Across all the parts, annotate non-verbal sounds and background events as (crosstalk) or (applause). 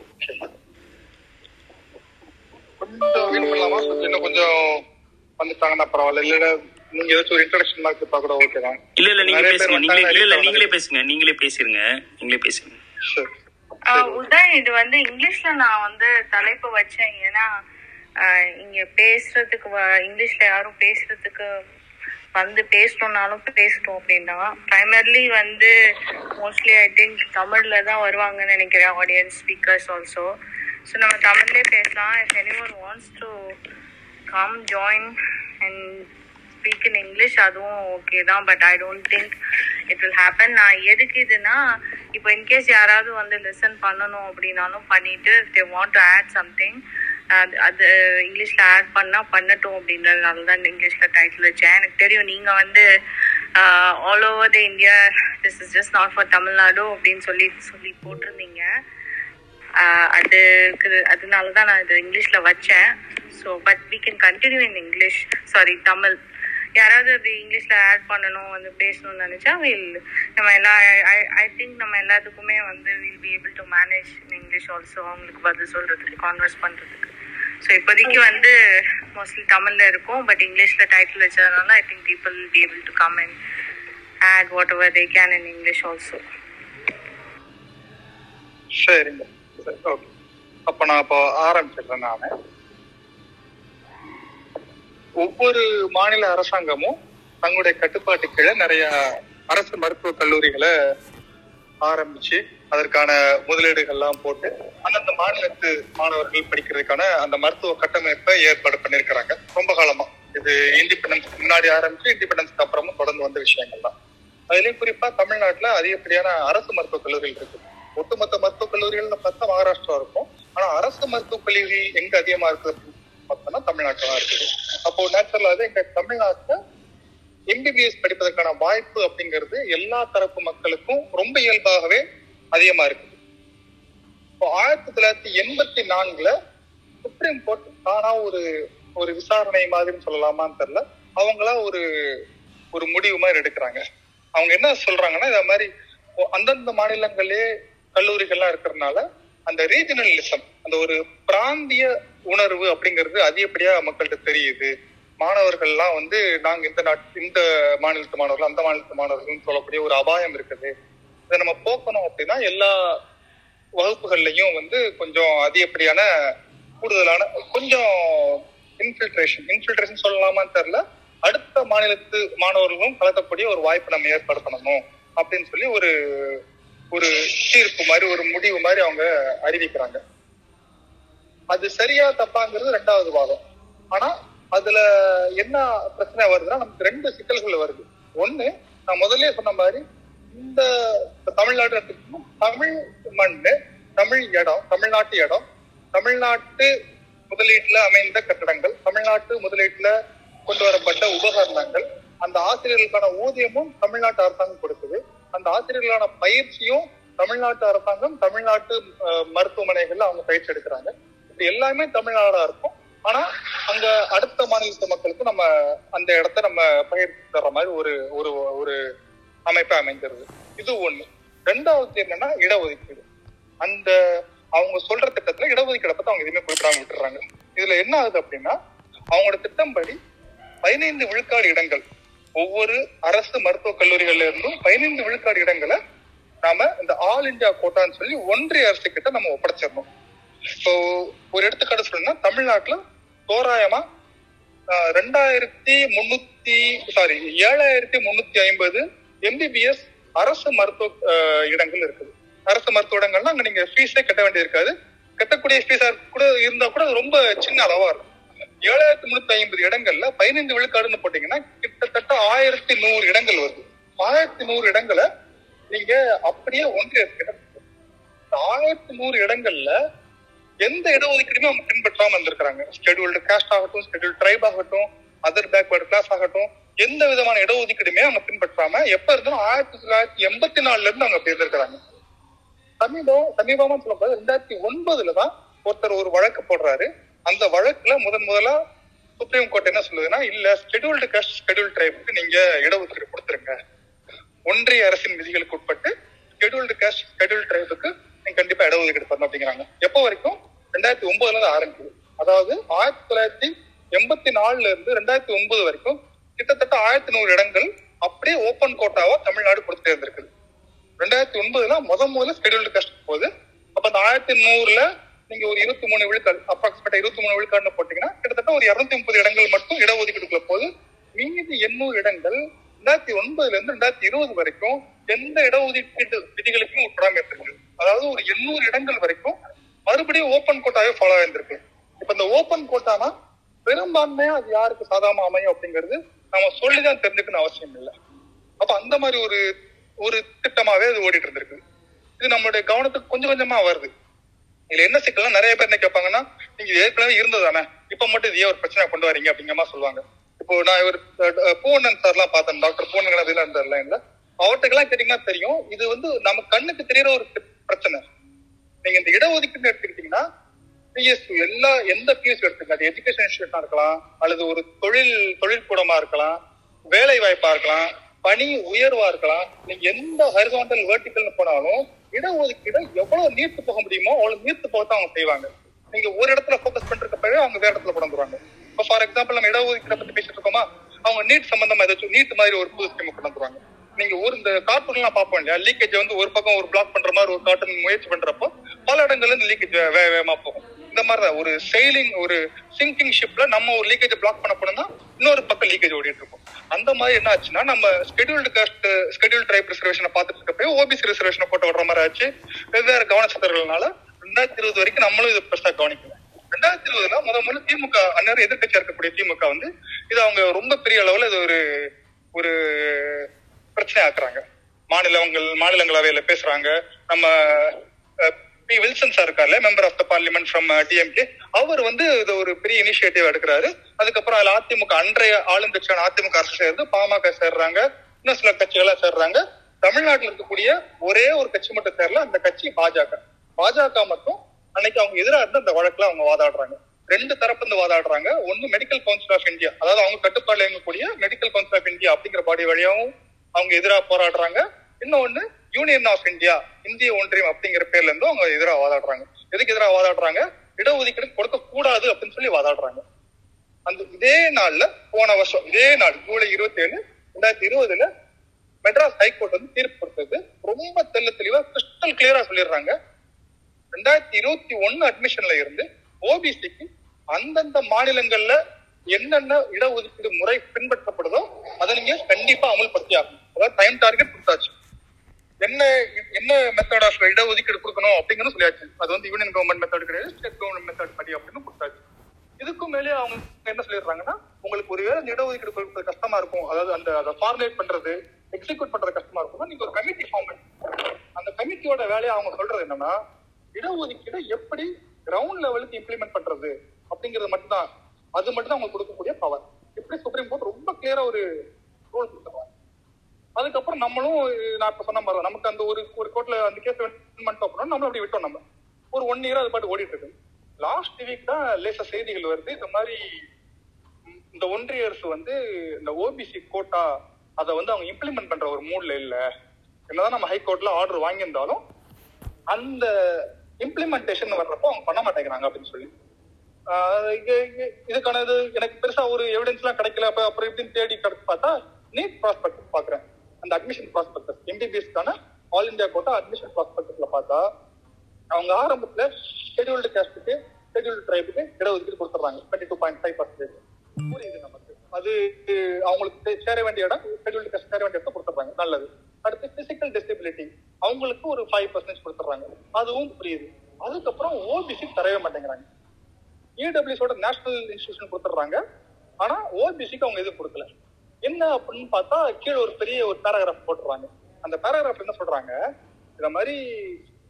Okay கொஞ்சம் wait பண்ணலாமா கொஞ்சம் இன்னும் கொஞ்சம் வந்துட்டாங்கன்னா பரவாயில்ல இல்ல நீங்க ஏதாச்சும் ஒரு இன்ட்ரடக்ஷன் மாதிரி கொடுத்தா கூட ஓகே தான் இல்ல இல்ல நீங்க பேசுங்க நீங்களே இல்ல இல்ல நீங்களே. பேசுங்க நீங்களே பேசிருங்க. நீங்களே பேசுங்க. உதய் இது வந்து இங்கிலீஷ்ல நான் வந்து தலைப்பு வச்சேன். ஏன்னா ஆஹ் இங்க பேசுறதுக்கு வ- இங்கிலீஷ்ல யாரும் பேசுறதுக்கு வந்து பேசணும்னாலும் பேசட்டும் அப்படின்னா ப்ரைமர்லி வந்து மோஸ்ட்லி ஐ திங்க் தமிழில் தான் வருவாங்கன்னு நினைக்கிறேன் ஆடியன்ஸ் ஸ்பீக்கர்ஸ் ஆல்சோ ஸோ நம்ம தமிழ்லேயே பேசலாம். If any one wants to come join and speak in English அதுவும் ஓகே தான். But I don't think it will happen நான் எதுக்கு இதுனா இப்போ இன்கேஸ் யாராவது வந்து லெசன் பண்ணணும் அப்படின்னாலும் பண்ணிட்டு they want to add something அது அது இங்கிலீஷில் ஆட் பண்ணால் பண்ணட்டும் அப்படின்றதுனால தான் இங்கிலீஷில் டைட்டில் வச்சேன். எனக்கு தெரியும் நீங்கள் வந்து all over the India this is just not for Tamil Nadu அப்படின்னு சொல்லி சொல்லி போட்டிருந்தீங்க. அதுக்கு அதனால தான் நான் இது இங்கிலீஷில் வச்சேன். So but we can continue in English sorry Tamil யாராவது அப்படி இங்கிலீஷில் ஆட் பண்ணணும் வந்து பேசணும்னு நினச்சா வில் நம்ம எல்லா ஐ திங்க் நம்ம எல்லாத்துக்குமே வந்து will be able to manage in English also அவங்களுக்கு பதில் சொல்கிறதுக்கு கான்வர்ஸ் பண்ணுறதுக்கு ஸோ இப்போதைக்கு வந்து மோஸ்ட்லி தமிழ்ல இருக்கும் பட் இங்கிலீஷ்ல டைட்டில் வச்சதுனால I think people be able to come and add whatever they can in English also சரிங்க. சரி ஓகே அப்போ நான் இப்போ ஆரம்பிச்சிடுறேன் நானு. ஒவ்வொரு மாநில அரசாங்கமும் தங்களுடைய கட்டுப்பாட்டு கீழே நிறைய அரசு மருத்துவக் கல்லூரிகளை ஆரம்பிச்சு அதற்கான முதலீடுகள்லாம் போட்டு அந்தந்த மாநிலத்து மாணவர்கள் படிக்கிறதுக்கான அந்த மருத்துவ கட்டமைப்பை ஏற்பாடு பண்ணியிருக்கிறாங்க. ரொம்ப காலமா. இது இண்டிபெண்டன்ஸ் முன்னாடி ஆரம்பிச்சு இண்டிபெண்டன்ஸ்க்கு அப்புறமும் தொடர்ந்து வந்த விஷயங்கள் தான் அதுலயும் குறிப்பா தமிழ்நாட்டுல அதிகப்படியான அரசு மருத்துவக் கல்லூரிகள் இருக்கு. ஒட்டுமொத்த மருத்துவக் கல்லூரிகள்னு பார்த்தா மகாராஷ்டிரா இருக்கும். ஆனா அரசு மருத்துவக் கல்லூரி எங்க அதிகமா இருக்கு பார்த்தோம்னா தமிழ்நாட்டுல தான் இருக்குது. அப்போ நேச்சுரலாவே எங்க தமிழ்நாட்டுல எம்பிபிஎஸ் படிப்பதற்கான வாய்ப்பு அப்படிங்கிறது எல்லா தரப்பு மக்களுக்கும் ரொம்ப இயல்பாகவே அதிகமா இருக்குது. இப்போ ஆயிரத்தி தொள்ளாயிரத்தி எண்பத்தி நான்குல சுப்ரீம் கோர்ட் தானா ஒரு ஒரு விசாரணை மாதிரின்னு சொல்லலாமான்னு தெரியல. அவங்களா ஒரு ஒரு முடிவு மாதிரி எடுக்கிறாங்க. அவங்க என்ன சொல்றாங்கன்னா இத மாதிரி அந்தந்த மாநிலங்களே கல்லூரிகள்லாம் இருக்கிறதுனால அந்த ரீஜனலிசம் அந்த ஒரு பிராந்திய உணர்வு அப்படிங்கிறது அதிகப்படியா மக்கள்கிட்ட தெரியுது. மாணவர்கள்லாம் வந்து நாங்க இந்த நாட்டு இந்த மாநிலத்து மாணவர்கள் அந்த மாநிலத்து மாணவர்கள்னு சொல்லக்கூடிய ஒரு அபாயம் இருக்குது. இதை நம்ம போக்கணும் அப்படின்னா எல்லா வகுப்புகள்லயும் வந்து கொஞ்சம் அதிகப்படியான கூடுதலான கொஞ்சம் இன்ஃபில்ட்ரேஷன் இன்ஃபில்ட்ரேஷன் சொல்லலாமான்னு தெரியல. அடுத்த மாநிலத்து மாணவர்களும் கலக்கக்கூடிய ஒரு வாய்ப்பை நம்ம ஏற்படுத்தணும் அப்படின்னு சொல்லி ஒரு ஒரு தீர்ப்பு மாதிரி ஒரு முடிவு மாதிரி அவங்க அறிவிக்கிறாங்க. அது சரியா தப்பாங்கிறது ரெண்டாவது வாதம் ஆனா அதுல என்ன பிரச்சனை வருதுன்னா நமக்கு ரெண்டு சிக்கல்கள் வருது. ஒண்ணு நான் முதல்ல சொன்ன மாதிரி இந்த தமிழ்நாடு எடுத்துக்கணும் தமிழ் மண்ணு தமிழ் இடம் தமிழ்நாட்டு இடம் தமிழ்நாட்டு முதலீட்டுல அமைந்த கட்டடங்கள் தமிழ்நாட்டு முதலீட்டுல கொண்டு வரப்பட்ட உபகரணங்கள் அந்த ஆசிரியர்களுக்கான ஊதியமும் தமிழ்நாட்டு அரசாங்கம் கொடுக்குது. அந்த ஆசிரியர்களுக்கான பயிற்சியும் தமிழ்நாட்டு அரசாங்கம் தமிழ்நாட்டு மருத்துவமனைகள்ல அவங்க பயிற்சி எடுக்கிறாங்க. இது எல்லாமே தமிழ்நாடா இருக்கும். ஆனா அங்க அடுத்த மாநிலத்து மக்களுக்கு நம்ம அந்த இடத்த நம்ம பகிர்ந்து தர்ற மாதிரி ஒரு ஒரு ஒரு அமைப்பை அமைந்துருது. இது ஒண்ணு. ரெண்டாவது என்னன்னா இடஒதுக்கீடு. அந்த அவங்க சொல்ற திட்டத்துல இடஒதுக்கீடை பத்தி அவங்க எதுவுமே குறிப்பிடாம விட்டுறாங்க. இதுல என்ன ஆகுது அப்படின்னா அவங்களோட திட்டம்படி பதினைந்து விழுக்காடு இடங்கள் ஒவ்வொரு அரசு மருத்துவக் கல்லூரிகள்ல இருந்தும் பதினைந்து விழுக்காடு இடங்களை நாம இந்த ஆல் இந்தியா கோட்டான்னு சொல்லி ஒன்றிய அரசு கிட்ட நம்ம ஒப்படைச்சிடணும். இப்போ ஒரு எடுத்துக்காட்டு சொல்லணும்னா தமிழ்நாட்டுல தோராயமா ஆஹ், ரெண்டாயிரத்தி முன்னூத்தி சாரி ஏழாயிரத்தி முன்னூத்தி ஐம்பது எம்பிபிஎஸ் அரசு மருத்துவ இடங்கள் இருக்குது. அரசு மருத்துவ இடங்கள்னா அங்க நீங்க ஃபீஸே கட்ட வேண்டியிருக்காது. கட்டக்கூடிய ஃபீஸா கூட இருந்தா கூட ரொம்ப சின்ன அளவா இருக்கும். ஏழாயிரத்தி முன்னூத்தி ஐம்பது இடங்கள்ல பதினைந்து விழுக்காடுன்னு போட்டீங்கன்னா கிட்டத்தட்ட ஆயிரத்தி நூறு இடங்கள் வருது. ஆயிரத்தி நூறு இடங்களை நீங்க அப்படியே ஒன்றிய கிட்ட ஆயிரத்தி நூறு இடங்கள்ல எந்த இடஒதுக்கீடுமே அவங்க பின்பற்றாம இருந்திருக்காங்க ஷெட்யூல்டு காஸ்ட் ஆகட்டும் ஷெட்யூல் ட்ரைப் ஆகட்டும் அதர் பேக்வர்டு கிளாஸ் ஆகட்டும் எந்த விதமான இடஒதுக்கீடுமே அவங்க பின்பற்றாம எப்ப இருந்தாலும் ஆயிரத்தி தொள்ளாயிரத்தி எண்பத்தி நாலுல இருந்து அவங்க அப்படி இருந்திருக்கிறாங்க சமீபம் சமீபமா சொல்லும்போது ரெண்டாயிரத்தி ஒன்பதுல தான் ஒருத்தர் ஒரு வழக்கு போடுறாரு. அந்த வழக்குல முதன் முதலா சுப்ரீம் கோர்ட் என்ன சொல்லுதுன்னா இல்ல ஷெட்யூல்டு காஸ்ட் ஷெட்யூல் ட்ரைபுக்கு நீங்க இடஒதுக்கீடு கொடுத்துருங்க. ஒன்றிய அரசின் விதிகளுக்கு உட்பட்டு ஷெட்யூல்டு காஸ்ட் ஷெட்யூல் ட்ரைபுக்கு நீங்க கண்டிப்பா இடஒதுக்கீடு தரணும் அப்படிங்கிறாங்க. எப்போ வரைக்கும்? ரெண்டாயிரத்தி ஒன்பதுல இருந்து ஆரம்பிக்குது. அதாவது ஆயிரத்தி தொள்ளாயிரத்தி எண்பத்தி நாலுல இருந்து ரெண்டாயிரத்தி ஒன்பது வரைக்கும் கிட்டத்தட்ட ஆயிரத்தி நூறு இடங்கள் அப்படியே ஓப்பன் கோட்டாவா தமிழ்நாடு கொடுத்துட்டே இருந்திருக்கு ரெண்டாயிரத்தி ஒன்பதுல முத முதல்ல ஸ்கெடியூல்டு காஸ்ட் போகுது. அப்ப அந்த ஆயிரத்தி நூறுல நீங்க ஒரு இருபத்தி மூணு விழுக்காடு அப்ராக்சிமேட்டா இருபத்தி மூணு விழுக்காடுன்னு போட்டீங்கன்னா கிட்டத்தட்ட ஒரு இருநூத்தி முப்பது இடங்கள் மட்டும் இடஒதுக்கீடுக்குள்ள போகுது. மீதி எண்ணூறு இடங்கள் ரெண்டாயிரத்தி ஒன்பதுல இருந்து ரெண்டாயிரத்தி இருபது வரைக்கும் எந்த இடஒதுக்கீட்டு விதிகளுக்கும் உட்படாம இருந்திருக்கு. அதாவது ஒரு எண்ணூறு இடங்கள் வரைக்கும் மறுபடியும் ஓப்பன் கோட்டாவே ஃபாலோ ஆயிருந்திருக்கு. இப்ப இந்த ஓப்பன் கோட்டானா பெரும்பான்மையா அது யாருக்கு சாதாரண அமையும் அப்படிங்கிறது நம்ம சொல்லிதான் தெரிஞ்சுக்கணும் அவசியம் இல்லை. அப்ப அந்த மாதிரி ஒரு ஒரு திட்டமாவே அது ஓடிட்டு இருந்திருக்கு. இது நம்மளுடைய கவனத்துக்கு கொஞ்சம் கொஞ்சமா வருது. இதுல என்ன சிக்கல்னா நிறைய பேர் என்ன கேட்பாங்கன்னா நீங்க ஏற்கனவே இருந்ததானே இப்ப மட்டும் இதே ஏன் ஒரு பிரச்சனை கொண்டு வரீங்க அப்படிங்கிற மாதிரி சொல்லுவாங்க. இப்போ நான் ஒரு பூவண்ணன் சார் எல்லாம் பார்த்தேன். டாக்டர் பூவண்ணன் அதுல இருந்தார்ல இல்ல அவர்கிட்ட கேட்டீங்கன்னா தெரியும். இது வந்து நம்ம கண்ணுக்கு தெரியற ஒரு பிரச்சனை. நீங்க இந்த இடஒதுக்கீடு எடுத்துக்கிட்டீங்கன்னா பிஎஸ்யூ எல்லா எந்த பிஎஸ்யூ எடுத்துங்க அது எஜுகேஷன் இன்ஸ்டியூட்டா இருக்கலாம் அல்லது ஒரு தொழில் தொழிற்கூடமா இருக்கலாம் வேலை வாய்ப்பா இருக்கலாம் பணி உயர்வா இருக்கலாம் நீங்க எந்த ஹரிசாண்டல் வேர்டிக்கல்னு போனாலும் இடஒதுக்கீடு எவ்வளவு நீர்த்து போக முடியுமோ அவ்வளவு நீர்த்து போக அவங்க செய்வாங்க. நீங்க ஒரு இடத்துல போக்கஸ் பிறகு அவங்க வேற இடத்துல கொண்டு வந்துருவாங்க. இப்போ ஃபார் எக்ஸாம்பிள் நம்ம இடஒதுக்கீடை பத்தி பேசிட்டு இருக்கோமா? அவங்க நீட் சம்பந்தமா ஏதாச்சும் நீட் மாதிரி ஒரு புது ஸ்கீம் கொண்டு வந்துருவாங்க. நீங்க ஒரு இந்த கார்ட்டூன் எல்லாம் பார்ப்போம் இல்லையா? லீக்கேஜ் வந்து ஒரு பக்கம் ஒரு பிளாக் பண்ற மாதிரி ஒரு கார்ட்டூன் முயற்சி பண்றப்போ பல இடங்கள்ல இருந்து லீக்கேஜ் வேக வேகமா போகும். இந்த மாதிரிதான் ஒரு செயலிங் ஒரு சிங்கிங் ஷிப்ல நம்ம ஒரு லீக்கேஜ் பிளாக் பண்ண போனோம்னா இன்னொரு பக்கம் லீக்கேஜ் ஓடிட்டு இருக்கும். அந்த மாதிரி என்ன ஆச்சுன்னா நம்ம ஸ்கெடியூல்டு காஸ்ட் ஸ்கெடியூல் ட்ரைப் ரிசர்வேஷனை பார்த்துட்டு இருக்கப்போ ஓபிசி ரிசர்வேஷனை போட்டு விடுற மாதிரி ஆச்சு. வெவ்வேறு கவனச்சிதறல்னால ரெண்டாயிரத்தி இருபது வரைக்கும் நம்மளும் இது பெருசா கவனிக்கல. ரெண்டாயிரத்தி இருபதுல முத முதல்ல திமுக அந்நேரம் எதிர்கட்சியா இருக்கக்கூடிய திமுக வந்து இது அவங்க ரொம்ப பெரிய அளவுல இது ஒரு ஒரு பிரச்சனை ஆக்குறாங்க. மாநிலங்கள் மாநிலங்களவையில பேசுறாங்க. நம்ம பி. வில்சன் சார் இருக்கார்ல member of the parliament from DMK அவர் வந்து இது ஒரு பெரிய இனிஷியேட்டிவ் எடுக்கிறாரு. அதுக்கப்புறம் அதுல அதிமுக அன்றைய ஆளுங்கட்சியான அதிமுக அரசு சேர்ந்து பாமக சேர்றாங்க. இன்னும் சில கட்சிகளா சேர்றாங்க. தமிழ்நாட்டில் இருக்கக்கூடிய ஒரே ஒரு கட்சி மட்டும் சேரல அந்த கட்சி பாஜக. பாஜக மட்டும் அன்னைக்கு அவங்க எதிராக இருந்து அந்த வழக்குல அவங்க வாதாடுறாங்க. ரெண்டு தரப்பு இருந்து வாதாடுறாங்க. ஒன்னு மெடிக்கல் கவுன்சில் ஆஃப் இந்தியா அதாவது அவங்க கட்டுப்பாடு இயங்கக்கூடிய மெடிக்கல் கவுன்சில் ஆஃப் இந்தியா அப்படிங்கிற பாடி வழியாகவும் அவங்க எதிராக போராடுறாங்க. இன்னொன்னு யூனியன் ஆஃப் இந்தியா இந்திய ஒன்றியம் அப்படிங்கிற பேர்ல இருந்தும் அவங்க எதிராக வாதாடுறாங்க. எதுக்கு எதிராக வாதாடுறாங்க? இடஒதுக்கீடு கொடுக்க கூடாது அப்படின்னு சொல்லி வாதாடுறாங்க. அந்த இதே நாள்ல போன வருஷம் இதே நாள் ஜூலை இருபத்தி ஏழு ரெண்டாயிரத்தி இருபதுல மெட்ராஸ் ஹைகோர்ட் வந்து தீர்ப்பு கொடுத்தது. ரொம்ப தெல்ல தெளிவா கிறிஸ்டல் கிளியரா சொல்லிடுறாங்க. ரெண்டாயிரத்தி இருபத்தி ஒன்னு அட்மிஷன்ல இருந்து ஓபிசிக்கு அந்தந்த மாநிலங்கள்ல என்னென்ன இடஒதுக்கீடு முறை பின்பற்றப்படுதோ அதை நீங்க கண்டிப்பா அமல்படுத்தி ஆகணும் அதாவது டைம் டார்கெட் கொடுத்தாச்சு. என்ன என்ன மெத்தட் ஆஃப் இடஒதுக்கீடு கொடுக்கணும் அப்படிங்கறது சொல்லியாச்சு. அது வந்து யூனியன் கவர்மெண்ட் மெத்தட் கிடையாது ஸ்டேட் கவர்மெண்ட் மெத்தட் படி அப்படின்னு கொடுத்தாச்சு. இதுக்கும் மேலே அவங்க என்ன சொல்லிடுறாங்கன்னா உங்களுக்கு ஒருவேளை இந்த இடஒதுக்கீடு கொடுக்கறது கஷ்டமா இருக்கும் அதாவது அந்த அதை ஃபார்முலேட் பண்றது எக்ஸிக்யூட் பண்றது கஷ்டமா இருக்கும் நீங்க ஒரு கமிட்டி ஃபார்ம் அந்த கமிட்டியோட வேலையை அவங்க சொல்றது என்னன்னா இடஒதுக்கீடு எப்படி கிரவுண்ட் லெவலுக்கு இம்ப்ளிமெண்ட் பண்றது அப்படிங்கிறது மட்டும்தான். அது மட்டும் தான் அவங்க கொடுக்கக்கூடிய பவர் இப்படி சுப்ரீம் கோர்ட் ரொம்ப கிளியரா ஒரு ரூல் கொடுத்துருவாங்க அதுக்கப்புறம் நம்மளும் நான் இப்ப சொன்ன மாதிரி நமக்கு அந்த ஒரு ஒரு கோர்ட்ல அந்த கேஸ் பண்ணிட்டோம் அப்படின்னா நம்மளும் அப்படி விட்டோம் நம்ம. ஒரு ஒன் இயர் அது பாட்டு ஓடிட்டு இருக்கு. லாஸ்ட் வீக் தான் லேச செய்திகள் வருது. இந்த மாதிரி இந்த ஒன்றிய அரசு வந்து இந்த ஓபிசி கோட்டா அதை வந்து அவங்க இம்ப்ளிமெண்ட் பண்ற ஒரு மூட்ல இல்ல. என்னதான் நம்ம ஹைகோர்ட்ல ஆர்டர் வாங்கியிருந்தாலும் அந்த இம்ப்ளிமெண்டேஷன் வர்றப்போ அவங்க பண்ண மாட்டேங்கிறாங்க அப்படின்னு சொல்லி. இதுக்கான இது எனக்கு பெருசா ஒரு எவிடன்ஸ் எல்லாம் கிடைக்கல. அப்ப அப்புறம் எப்படின்னு தேடி கிடைச்சு பார்த்தா நீட் ப்ராஸ்பெக்ட் பாக்குறேன் அந்த அட்மிஷன் ப்ராஸ்பெக்டஸ் எம்பிபிஎஸ்க்கான ஆல் இந்தியா கோட்டா அட்மிஷன் ப்ராஸ்பெக்ட்ல பார்த்தா அவங்க ஆரம்பத்துல ஷெடியூல்டு கேஸ்டுக்கு ஷெடியூல்டு ட்ரைபுக்கு இடஒதுக்கீடு கொடுத்துறாங்க twenty two point five percentage புரியுது நமக்கு. அது அவங்களுக்கு சேர வேண்டிய இடம் ஷெடியூல்டு கேஸ்ட் சேர வேண்டிய இடத்த கொடுத்துறாங்க நல்லது. அடுத்து பிசிக்கல் டிசபிலிட்டி அவங்களுக்கு ஒரு ஃபைவ் பர்சன்டேஜ் கொடுத்துறாங்க அதுவும் புரியுது. அதுக்கப்புறம் ஓபிசி தரவே மாட்டேங்கிறாங்க. இடபிள்யூஸோட நேஷனல் இன்ஸ்டியூஷன் கொடுத்துட்றாங்க. ஆனா ஓபிசிக்கு அவங்க எதுவும் கொடுக்கல. என்ன அப்படின்னு பார்த்தா கீழே ஒரு பெரிய ஒரு பேராகிராஃப் போட்டுறாங்க அந்த பேராகிராஃப் என்ன சொல்றாங்க? இந்த மாதிரி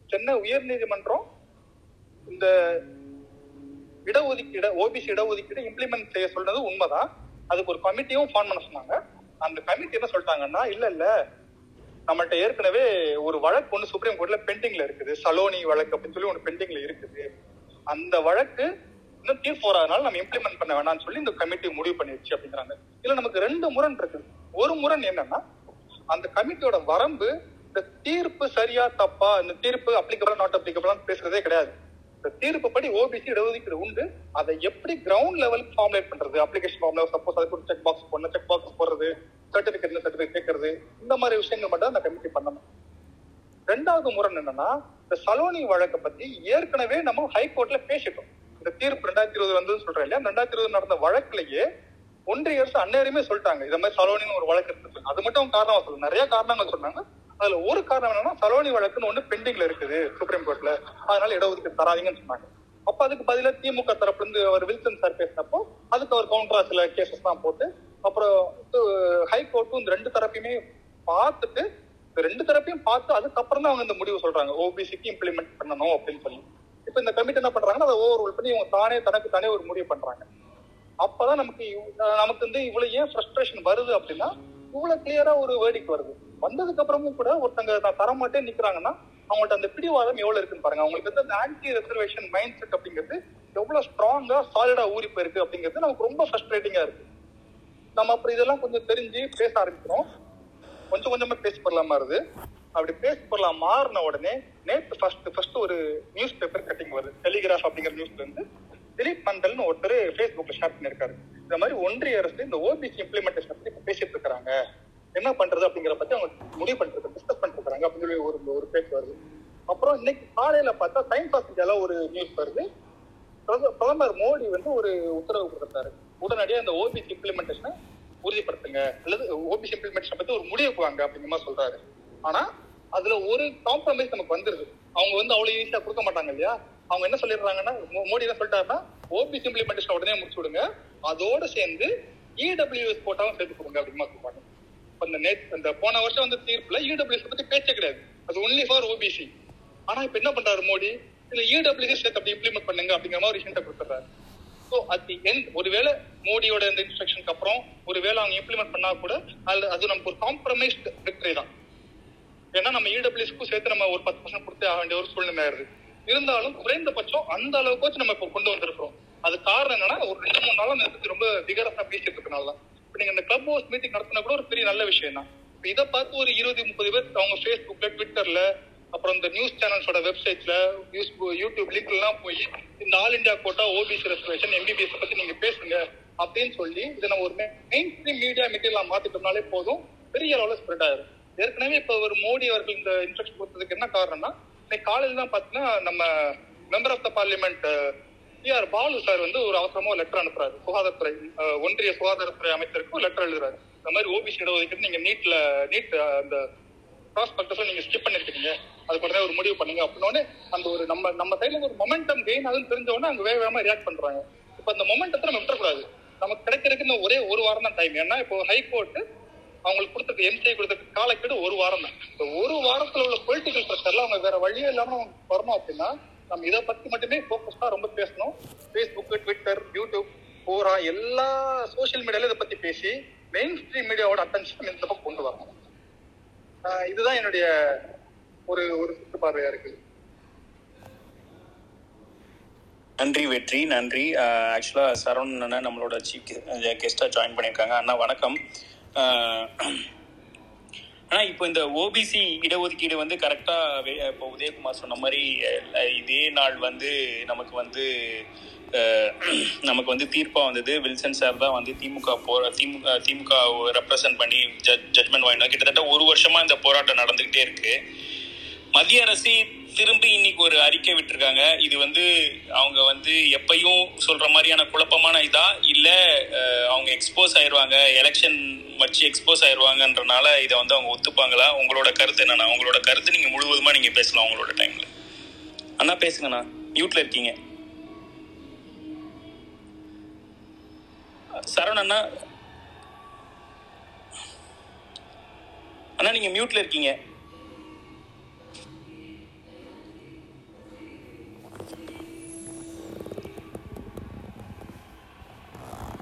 சென்னை உயர் நீதிமன்றம் இந்த இடஒதுக்கீடு ஓபிசி இடஒதுக்கீடு இம்ப்ளிமெண்ட் செய்ய சொல்றது உண்மைதான். அதுக்கு ஒரு கமிட்டியும் ஃபார்ம் பண்ண சொன்னாங்க. அந்த கமிட்டி என்ன சொல்லிட்டாங்கன்னா இல்ல இல்ல. நம்மள்ட்ட ஏற்கனவே ஒரு வழக்கு ஒன்று சுப்ரீம் கோர்ட்ல பெண்டிங்ல இருக்குது. சலோனி வழக்கு அப்படின்னு சொல்லி ஒன்று பெண்டிங்ல இருக்குது. அந்த வழக்கு இன்னும் தீர்ப்பு வராதனால நம்ம இம்ப்ளிமெண்ட் பண்ண வேணாம்னு சொல்லி இந்த கமிட்டி முடிவு பண்ணிடுச்சு அப்படிங்கிறாங்க. இதுல நமக்கு ரெண்டு முரண் இருக்கு. ஒரு முரண் என்னன்னா அந்த கமிட்டியோட வரம்பு இந்த தீர்ப்பு சரியா தப்பா இந்த தீர்ப்பு அப்ளிகபிளா நாட் அப்ளிகபிளான்னு பேசுறதே கிடையாது. இந்த தீர்ப்பு படி ஓபிசி இடஒதுக்கீடு உண்டு. அதை எப்படி கிரவுண்ட் லெவல் ஃபார்முலேட் பண்றது? அப்ளிகேஷன் ஃபார்ம்ல சப்போஸ் அதுக்கு ஒரு செக் பாக்ஸ் போடணும். செக் பாக்ஸ் போடுறது சர்டிபிகேட் சர்டிபிகேட் கேட்கறது இந்த மாதிரி விஷயங்கள் மட்டும் அந்த கமிட்டி பண்ணணும். ரெண்டாவது முரண் என்னன்னா இந்த சலோனி வழக்கை பத்தி ஏற்கனவே நம்ம ஹைகோர்ட்ல பேசிட்டோம். இந்த தீர்ப்பு ரெண்டாயிரத்தி இருபது வந்து சொல்றேன் இல்லையா? ரெண்டாயிரத்தி இருபது நடந்த வழக்குலயே ஒன்றிய அரசு அந்நேரமே சொல்லிட்டாங்க. இந்த மாதிரி சலோனின்னு ஒரு வழக்கு இருக்கு அது மட்டும் காரணமா சொல்லு நிறைய காரணங்கள் சொன்னாங்க. அதுல ஒரு காரணம் என்னன்னா சலோனி வழக்குன்னு ஒண்ணு பெண்டிங்ல இருக்குது சுப்ரீம் கோர்ட்ல. அதனால இடஒதுக்கீடு தராதீங்கன்னு சொன்னாங்க. அப்ப அதுக்கு பதிலா திமுக தரப்புல இருந்து அவர் வில்சன் சார் பேசினப்போ அதுக்கு அவர் கவுண்டரா சில கேசஸ் தான் போட்டு அப்புறம் ஹைகோர்ட்டும் இந்த ரெண்டு தரப்பையுமே பார்த்துட்டு ரெண்டு தரப்பையும் பார்த்து அதுக்கப்புறம் தான் அவங்க இந்த முடிவு சொல்றாங்க. ஓபிசிக்கு இம்ப்ளிமெண்ட் பண்ணணும் அப்படின்னு சொல்லி. இப்ப இந்த கமிட்டி என்ன பண்றாங்கன்னா அதை ஓவர் ரூல் பண்ணி இவங்க தானே தனக்கு தானே ஒரு முடிவு பண்றாங்க. அப்பதான் நமக்கு இவ்- நமக்கு வந்து இவ்வளவு ஏன் ஃப்ரஸ்ட்ரேஷன் வருது அப்படின்னா இவ்வளவு கிளியரா ஒரு வேடிக்கு வருது. வந்ததுக்கு அப்புறமும் கூட ஒருத்தங்க நான் தரமாட்டே நிக்கிறாங்கன்னா அவங்கள்ட்ட அந்த பிடிவாதம் எவ்வளவு இருக்குன்னு பாருங்க. அவங்களுக்கு வந்து அந்த ஆன்டி ரிசர்வேஷன் மைண்ட் செட் அப்படிங்கிறது எவ்வளவு ஸ்ட்ராங்கா சாலிடா ஊறி போயிருக்கு அப்படிங்கிறது நமக்கு ரொம்ப ஃப்ரஸ்ட்ரேட்டிங்கா இருக்கு. நம்ம அப்புறம் இதெல்லாம் கொஞ்சம் தெரிஞ்சு பேச ஆரம்பிக்கிறோம். கொஞ்சம் கொஞ்சமா பேசி போடலாம் மாறுது அப்படி பேசி பொருளா மாறின உடனே நேற்று ஃபர்ஸ்ட் ஃபர்ஸ்ட் ஒரு நியூஸ் பேப்பர் கட்டிங் வருது. டெலிகிராஃப் அப்படிங்கிற நியூஸ்ல இருந்து திலீப் மந்தல்னு ஒருத்தர் ஃபேஸ்புக்ல ஷேர் பண்ணிருக்காரு. இந்த மாதிரி ஒன்றிய அரசு இந்த ஓபிசி இம்ப்ளிமெண்டேஷன் பத்தி இப்ப பேசிட்டு இருக்காங்க. என்ன பண்றது அப்படிங்கிற பத்தி அவங்க முடிவு பண்றது டிஸ்கஸ் பண்ணிட்டு இருக்காங்க அப்படின்னு சொல்லி ஒரு ஒரு பேச்சு வருது. அப்புறம் இன்னைக்கு காலையில பார்த்தா டைம் பாஸ் இந்தியால ஒரு நியூஸ் வருது. பிரதமர் மோடி வந்து ஒரு உத்தரவு கொடுத்தாரு உடனடியாக அந்த ஓபிசி இம்ப்ளிமெண்டேஷனை உறுதிப்படுத்துங்க. அல்லது ஓபிசி இம்ப்ளிமெண்டேஷன் பத்தி ஒரு முடிவுக்கு வாங்க அப்படிங்கிற மாதிரி சொல்றாரு. ஆனா அதுல ஒரு காம்ப்ரமைஸ் நமக்கு வந்துருது. அவங்க வந்து அவ்வளவு ஈஸியா கொடுக்க மாட்டாங்க இல்லையா? அவங்க என்ன சொல்லிடுறாங்கன்னா மோ- மோடி என்ன சொல்லிட்டாருன்னா ஓபிசி இம்ப்ளிமெண்டேஷன் உடனே முடிச்சு விடுங்க. அதோட சேர்ந்து இடபிள்யூஎஸ் கோட்டாவும் சேர்த்து கொடுங்க அப்படின்னு சொல்லுவாங்க அந்த இப்ப அந்த நேத் போன வருஷம் வந்து தீர்ப்புல இடபிள்யூஎஸ் பத்தி பேச்சே கிடையாது. அது ஒன்லி ஃபார் ஓபிசி ஆனா இப்ப என்ன பண்றாரு மோடி? இதுல இடபிள்யூஎஸ் சேர்த்து அப்படி இம்ப்ளிமெண்ட் பண்ணுங்க அப்படிங்கிற மாதிரி ஒரு ஹிண்ட கொடுத்துறாரு ஸோ அட் தி எண்ட் ஒருவேளை மோடியோட இந்த இன்ஸ்ட்ரக்ஷனுக்கு அப்புறம் ஒருவேளை அவங்க இம்ப்ளிமெண்ட் பண்ணா கூட அது அது நமக்கு ஒரு காம்ப்ரமைஸ்ட் விக்டரி தான். ஏன்னா நம்ம இடபிள்யூஸ்க்கும் சேர்த்து நம்ம ஒரு பத்து பர்சன்ட் கொடுத்து ஆக வேண்டிய ஒரு சூழ்நிலை ஆயிருது இருந்தாலும் குறைந்தபட்சம் அந்த அளவுக்கு நம்ம இப்போ கொண்டு வந்திருக்கிறோம். அது காரணம் என்னன்னா ஒரு ரெண்டு மூணு நாளா அதை ரொம்ப விகரசா பேசிட்டு இருக்கனால தான். இப்போ நீங்க இந்த கிளப் ஹவுஸ் மீட்டிங் நடத்தினா கூட ஒரு பெரிய நல்ல விஷயம் தான் இதை பார்த்து ஒரு இருபது முப்பது பேர் அவங்க ஃபேஸ்புக்ல ட்விட்டர்ல அப்புறம் இந்த நியூஸ் சேனல்ஸோட வெப்சைட்ல நியூஸ் யூடியூப் லிங்க்ல எல்லாம் போய் இந்த all India quota OBC reservation MBBS பத்தி நீங்க பேசுங்க அப்படின்னு சொல்லி இதை நம்ம ஒரு மெயின் ஸ்ட்ரீம் மீடியா மெட்டீரியலா மாத்திட்டோம்னாலே போதும் பெரிய அளவுல ஸ்ப்ரெட் ஆயிரும். ஏற்கனவே இப்ப ஒரு மோடி அவர்கள் இந்த இன்ஸ்ட்ரக்ஷன் கொடுத்ததுக்கு என்ன காரணம்னா இன்னைக்கு காலையில தான் பாத்தீங்கன்னா நம்ம member of the parliament R. Baalu sir வந்து ஒரு அவசரமா லெட்டர் அனுப்புறாரு. சுகாதாரத்துறை ஒன்றிய சுகாதாரத்துறை அமைச்சருக்கு ஒரு லெட்டர் எழுதுறாரு. இந்த மாதிரி ஓபிசி இடஒதுக்கீடு நீங்க நீட்ல நீட் அந்த ப்ராஸ்பெக்டஸ் நீங்க ஸ்கிப் பண்ணிருக்கீங்க. அதுக்கு உடனே ஒரு முடிவு பண்ணுங்க. அப்படின்னோடனே அந்த ஒரு நம்ம நம்ம சைட்ல ஒரு மொமெண்டம் கெயின் ஆகுதுன்னு தெரிஞ்சவொடனே அங்க வேக வேகமா ரியாக்ட் பண்றாங்க. இப்ப அந்த மொமெண்டத்தை நம்ம விட்டுறக்கூடாது. நமக்கு கிடைக்கிறதுக்கு இந்த ஒரே ஒரு வாரம் தான் டைம் ஏன்னா இப்போ ஹைகோர்ட் அவங்களுக்கு கொடுத்தது எம்சிஐ கொடுத்தது காலக்கெடு ஒரு வாரம் தான். இந்த ஒரு வாரத்துல உள்ள பொலிட்டிக்கல் ப்ரெஷர்ல அவங்க வேற வழியே இல்லாம அவங்க வரணும் அப்படின்னா நம்ம இதை பத்தி மட்டுமே ஃபோக்கஸ்டா ரொம்ப பேசணும். ஃபேஸ்புக் ட்விட்டர் யூடியூப் போரா எல்லா சோஷியல் மீடியால இதை பத்தி பேசி மெயின் ஸ்ட்ரீம் மீடியாவோட அட்டென்ஷன் இந்த பக்கம் கொண்டு வரணும். இதுதான் என்னுடைய ஒரு ஒரு சுற்றுப்பார்வையா இருக்கு. நன்றி வெற்றி நன்றி. ஆக்சுவலா சரவணன் அண்ணா நம்மளோட சீஃப் கெஸ்டா ஜாயின் பண்ணியிருக்காங்க. அண்ணா வணக்கம். ஆஹ் ஆனா இப்போ இந்த ஓபிசி இடஒதுக்கீடு வந்து கரெக்டா இப்போ உதயகுமார் சொன்ன மாதிரி இதே நாள் வந்து நமக்கு வந்து (clears throat) நமக்கு வந்து தீர்ப்பாக வந்தது. வில்சன் சார் தான் வந்து திமுக போரா திமுக திமுக ரெப்ரசன்ட் பண்ணி ஜட்மெண்ட் வாங்கினா கிட்டத்தட்ட ஒரு வருஷமா இந்த போராட்டம் நடந்துகிட்டே இருக்கு. மத்திய அரசு திரும்பி இன்னைக்கு ஒரு அறிக்கை விட்டுருக்காங்க. இது வந்து அவங்க வந்து எப்பயும் சொல்ற மாதிரியான குழப்பமான இதா? இல்ல அவங்க எக்ஸ்போஸ் ஆயிடுவாங்க எலெக்ஷன் வச்சு எக்ஸ்போஸ் ஆயிடுவாங்கன்றனால இதை வந்து அவங்க ஒத்துப்பாங்களா? உங்களோட கருத்து என்னன்னா உங்களோட கருத்து நீங்க முழுவதுமா நீங்க பேசலாம் உங்களோட டைம்ல அண்ணா பேசுங்கண்ணா. மியூட்ல இருக்கீங்க. சரவணண்ணா. அண்ணா நீங்க மியூட்ல இருக்கீங்க.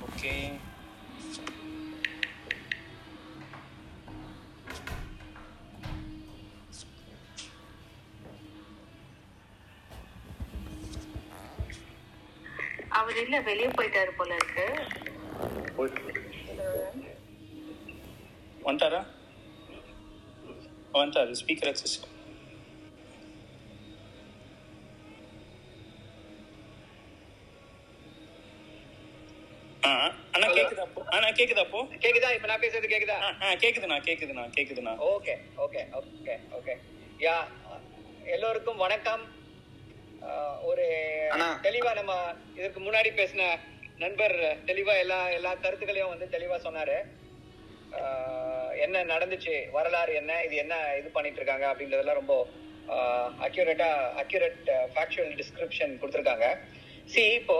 ஓகே அவர் இல்ல வெளியே போயிட்டாரு போல இருக்கு. வந்துட்டாரு ஸ்பீக்கர் அக்சஸ் ஆ அண்ணா கேக்குதா அண்ணா கேக்குதா அப்போ? கேக்குதா இப்ப நான் பேசுறது கேக்குதா? ஆ, ஆ கேக்குதுண்ணா கேக்குதுண்ணா கேக்குதுண்ணா. Okay okay okay okay yeah எல்லோருக்கும் வணக்கம். ஒரு. தெளிவா நம்ம இதற்கு முன்னாடி பேசின நண்பர் தெளிவா எல்லா எல்லா கருத்துக்களையும் வந்து தெளிவா சொன்னாரு. என்ன நடந்துச்சு வரலாறு என்ன இது என்ன இது பண்ணிட்டு இருக்காங்க அப்படின்றதெல்லாம் ரொம்ப அக்யூரேட்டா அக்யூரேட் ஃபேக்சுவல் டிஸ்கிரிப்ஷன் கொடுத்துருக்காங்க. சி இப்போ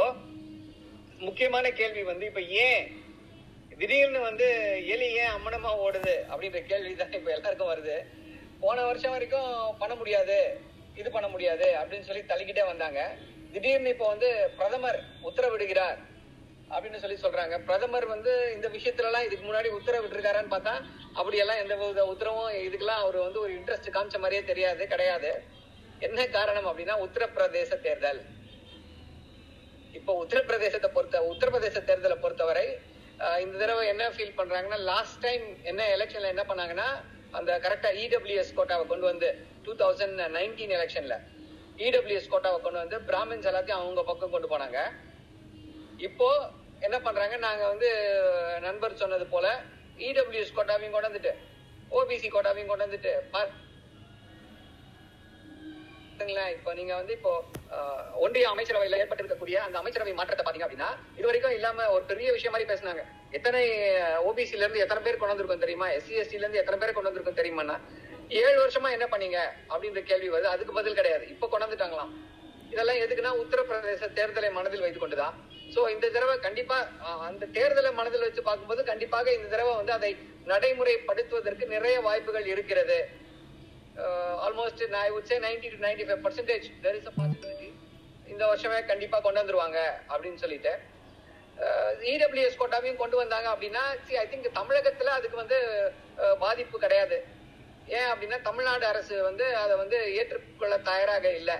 முக்கியமான கேள்வி வந்து இப்ப ஏன் திடீர்னு வந்து எலி ஏன் அம்மனமா ஓடுது அப்படின்ற கேள்வி தான் இப்ப எல்லாருக்கும் வருது. போன வருஷம் வரைக்கும் பண்ண முடியாது இது பண்ண முடியாது அப்படின்னு சொல்லி தள்ளிக்கிட்டே வந்தாங்க. திடீர்னு இப்போ வந்து பிரதமர் உத்தரவிடுகிறார். அப்படின்னு சொல்லி சொல்றாங்க. பிரதமர் வந்து இந்த விஷயத்துல எல்லாம் இதுக்கு முன்னாடி உத்தரவிட்டிருக்காரான்னு பார்த்தா அப்படியெல்லாம் எந்த வித உத்தரவும் இதுக்கெல்லாம் அவர் வந்து ஒரு இன்ட்ரெஸ்ட் காமிச்ச மாதிரியே தெரியாது கிடையாது. என்ன காரணம் அப்படின்னா உத்தரப்பிரதேச தேர்தல். இப்போ உத்தரப்பிரதேசத்தை பொறுத்த உத்தரப்பிரதேச தேர்தலை பொறுத்தவரை இந்த தடவை என்ன ஃபீல் பண்றாங்கன்னா லாஸ்ட் டைம் என்ன எலெக்ஷன்ல என்ன பண்ணாங்கன்னா அந்த கரெக்டா இடபிள்யூஎஸ் கோட்டாவை கொண்டு வந்து டூ தௌசண்ட் நைன்டீன் எலெக்ஷன்ல இடபிள்யூஎஸ் கோட்டாவை கொண்டு வந்து பிராமின்ஸ் எல்லாத்தையும் அவங்க பக்கம் கொண்டு போனாங்க. இப்போ என்ன பண்றாங்க? நாங்க வந்து நண்பர் சொன்னது போல இடபிள்யூஎஸ் கோட்டாவையும் கொண்டு வந்துட்டு ஓபிசி கோட்டாவையும் கொண்டு வந்துட்டு இப்போ நீங்க வந்து இப்போ ஒன்றிய அமைச்சரவையில் ஏற்பட்டிருக்கக்கூடிய அந்த அமைச்சரவை மாற்றத்தை பாத்தீங்க அப்படின்னா இது வரைக்கும் இல்லாம ஒரு பெரிய விஷயம் மாதிரி பேசினாங்க. எத்தனை ஓபிசில இருந்து எத்தனை பேர் கொண்டு வந்திருக்கோம் தெரியுமா? எஸ்சி எஸ்டில இருந்து எத்தனை பேர் கொண்டு வந்திருக்கோம் தெரியுமாண்ணா? ஏழு வருஷமா என்ன பண்ணீங்க? அப்படின்ற கேள்வி வருது. அதுக்கு பதில் கிடையாது. இப்போ கொண்டு வந்துட்டாங்களாம். இதெல்லாம் எதுக்குன்னா உத்தரப்பிரதேச தேர்தலை மனதில் வைத்துக் கொண்டுதான் சோ இந்த தடவை கண்டிப்பா அந்த தேர்தலை மனதில் வச்சு பார்க்கும்போது கண்டிப்பாக இந்த தடவை வந்து அதை நடைமுறைப்படுத்துவதற்கு நிறைய வாய்ப்புகள் இருக்கிறது. Almost I would say ninety to ninety five percentage there is a possibility இந்த வருஷமே கண்டிப்பா கொண்டு வந்துருவாங்க அப்படின்னு சொல்லிட்டு. இடபிள்யூஎஸ் கோட்டாவையும் கொண்டு வந்தாங்க அப்படின்னா ஐ திங்க் தமிழகத்துல அதுக்கு வந்து பாதிப்பு கிடையாது. ஏன் அப்படின்னா தமிழ்நாடு அரசு வந்து அதை வந்து ஏற்றுக்கொள்ள தயாராக இல்லை.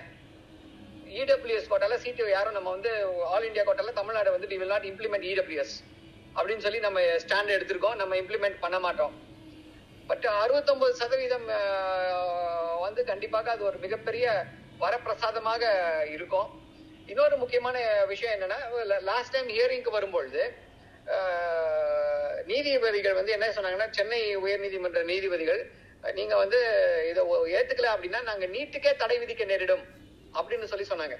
இடபிள்யூஎஸ் கோட்டால சிடிஓ யாரும் நம்ம வந்து ஆல் இந்தியா கோட்டால தமிழ்நாடு வந்து வில் நாட் இம்ப்ளிமெண்ட் இடபிள்யூஎஸ் அப்படின்னு சொல்லி நம்ம ஸ்டாண்ட் எடுத்திருக்கோம். நம்ம இம்ப்ளிமெண்ட் பண்ண மாட்டோம். பட் அறுபத்தொன்பது சதவீதம் வந்து கண்டிப்பாக அது ஒரு மிகப்பெரிய வரப்பிரசாதமாக இருக்கும். இன்னொரு முக்கியமான விஷயம் என்னன்னா லாஸ்ட் டைம் ஹியரிங்க்கு வரும்பொழுது நீதிபதிகள் வந்து என்ன சொன்னாங்கன்னா சென்னை உயர்நீதிமன்ற நீதிபதிகள் நீங்க வந்து இதை ஏத்துக்கல அப்படின்னா நாங்க நீட்டுக்கே தடை விதிக்க நேரிடும். அப்படின்னு சொல்லி சொன்னாங்க.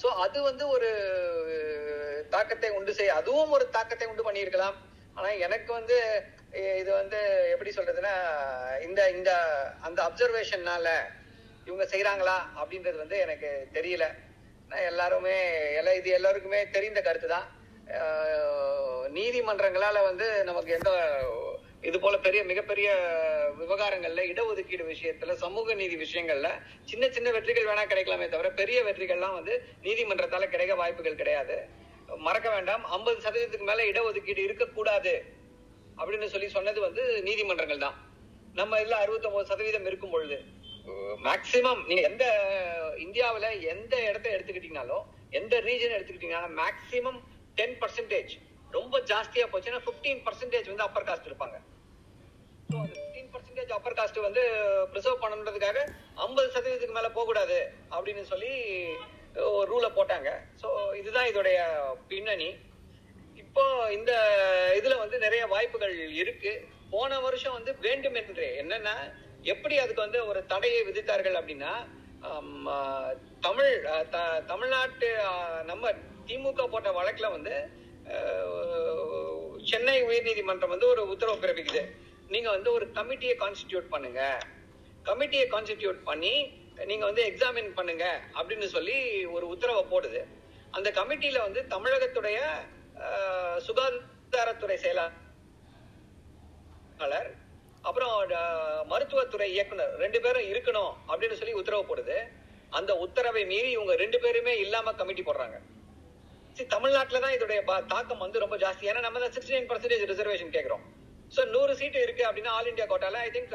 சோ அது வந்து ஒரு தாக்கத்தை உண்டு செய்ய அதுவும் ஒரு தாக்கத்தை உண்டு பண்ணியிருக்கலாம். ஆனா எனக்கு வந்து இது வந்து எப்படி சொல்றதுன்னா இந்த இந்த அந்த அப்சர்வேஷன்னால இவங்க செய்யறாங்களா அப்படின்றது வந்து எனக்கு தெரியல. எல்லாருமே எல்லா இது எல்லாருக்குமே தெரிந்த கருத்து தான் நீதிமன்றங்களால வந்து நமக்கு எந்த இது போல பெரிய மிகப்பெரிய விவகாரங்கள்ல இடஒதுக்கீடு விஷயத்துல சமூக நீதி விஷயங்கள்ல சின்ன சின்ன வெற்றிகள் வேணா கிடைக்கலாமே தவிர பெரிய வெற்றிகள்லாம் வந்து நீதிமன்றத்தால கிடைக்க வாய்ப்புகள் கிடையாது. மறக்க வேண்டாம். ஐம்பது சதவீதத்துக்கு மேல இடஒதுக்கீடு இருக்கக்கூடாது அப்படின்னு சொல்லி சொன்னது வந்து நீதிமன்றங்கள் தான். நம்ம இதுல 69% சதவீதம் இருக்கும் பொழுது மேக்சிமம் நீங்க எந்த இந்தியாவுல எந்த இடத்த எடுத்துக்கிட்டீங்கனாலும் எந்த ரீஜன் எடுத்துக்கிட்டீங்கனாலும் மேக்சிமம் டென் பர்சன்டேஜ் ரொம்ப ஜாஸ்தியா போச்சுன்னா 15% பர்சன்டேஜ் வந்து அப்பர் காஸ்ட் இருப்பாங்க. பர்சன்டேஜ் அப்பர் காஸ்ட் வந்து ப்ரிசர்வ் பண்ணணுன்றதுக்காக ஐம்பது சதவீதத்துக்கு மேல போகக்கூடாது அப்படின்னு சொல்லி ஒரு ரூலை போட்டாங்க. ஸோ இதுதான் இதோடைய பின்னணி. இப்போ இந்த இதுல வந்து நிறைய வாய்ப்புகள் இருக்கு. போன வருஷம் வந்து வேண்டுமென்றே என்னன்னா எப்படி அதுக்கு வந்து ஒரு தடையை விதித்தார்கள் அப்படின்னா தமிழ் த- தமிழ்நாட்டு நம்ம திமுக போட்ட வழக்குல வந்து சென்னை உயர்நீதிமன்றம் வந்து ஒரு உத்தரவு பிறப்பிக்குது. நீங்க வந்து ஒரு கமிட்டியை கான்ஸ்டியூட் பண்ணுங்க. கமிட்டியை கான்ஸ்டியூட் பண்ணி நீங்க வந்து எக்ஸாமின் பண்ணுங்க அப்படின்னு சொல்லி ஒரு உத்தரவை போடுது. அந்த கமிட்டியில வந்து தமிழகத்துடைய சுகாதாரத்துறை செயலாளர் அப்புறம் மருத்துவத்துறை இயக்குனர் ரெண்டு பேரும் இருக்கணும் அப்படின்னு சொல்லி உத்தரவு போடுது. அந்த உத்தரவை மீறி இவங்க ரெண்டு பேருமே இல்லாம கமிட்டி போடுறாங்க. தமிழ்நாட்டில் தான் இதோடைய பா- தாக்கம் வந்து ரொம்ப ஜாஸ்தி. ஏன்னா நம்ம தான் சிக்ஸ்டி நைன் பர்சன்டேஜ் ரிசர்வேஷன் கேட்குறோம் ஸோ நூறு சீட்டு இருக்கு அப்படின்னா all India கோட்டால I think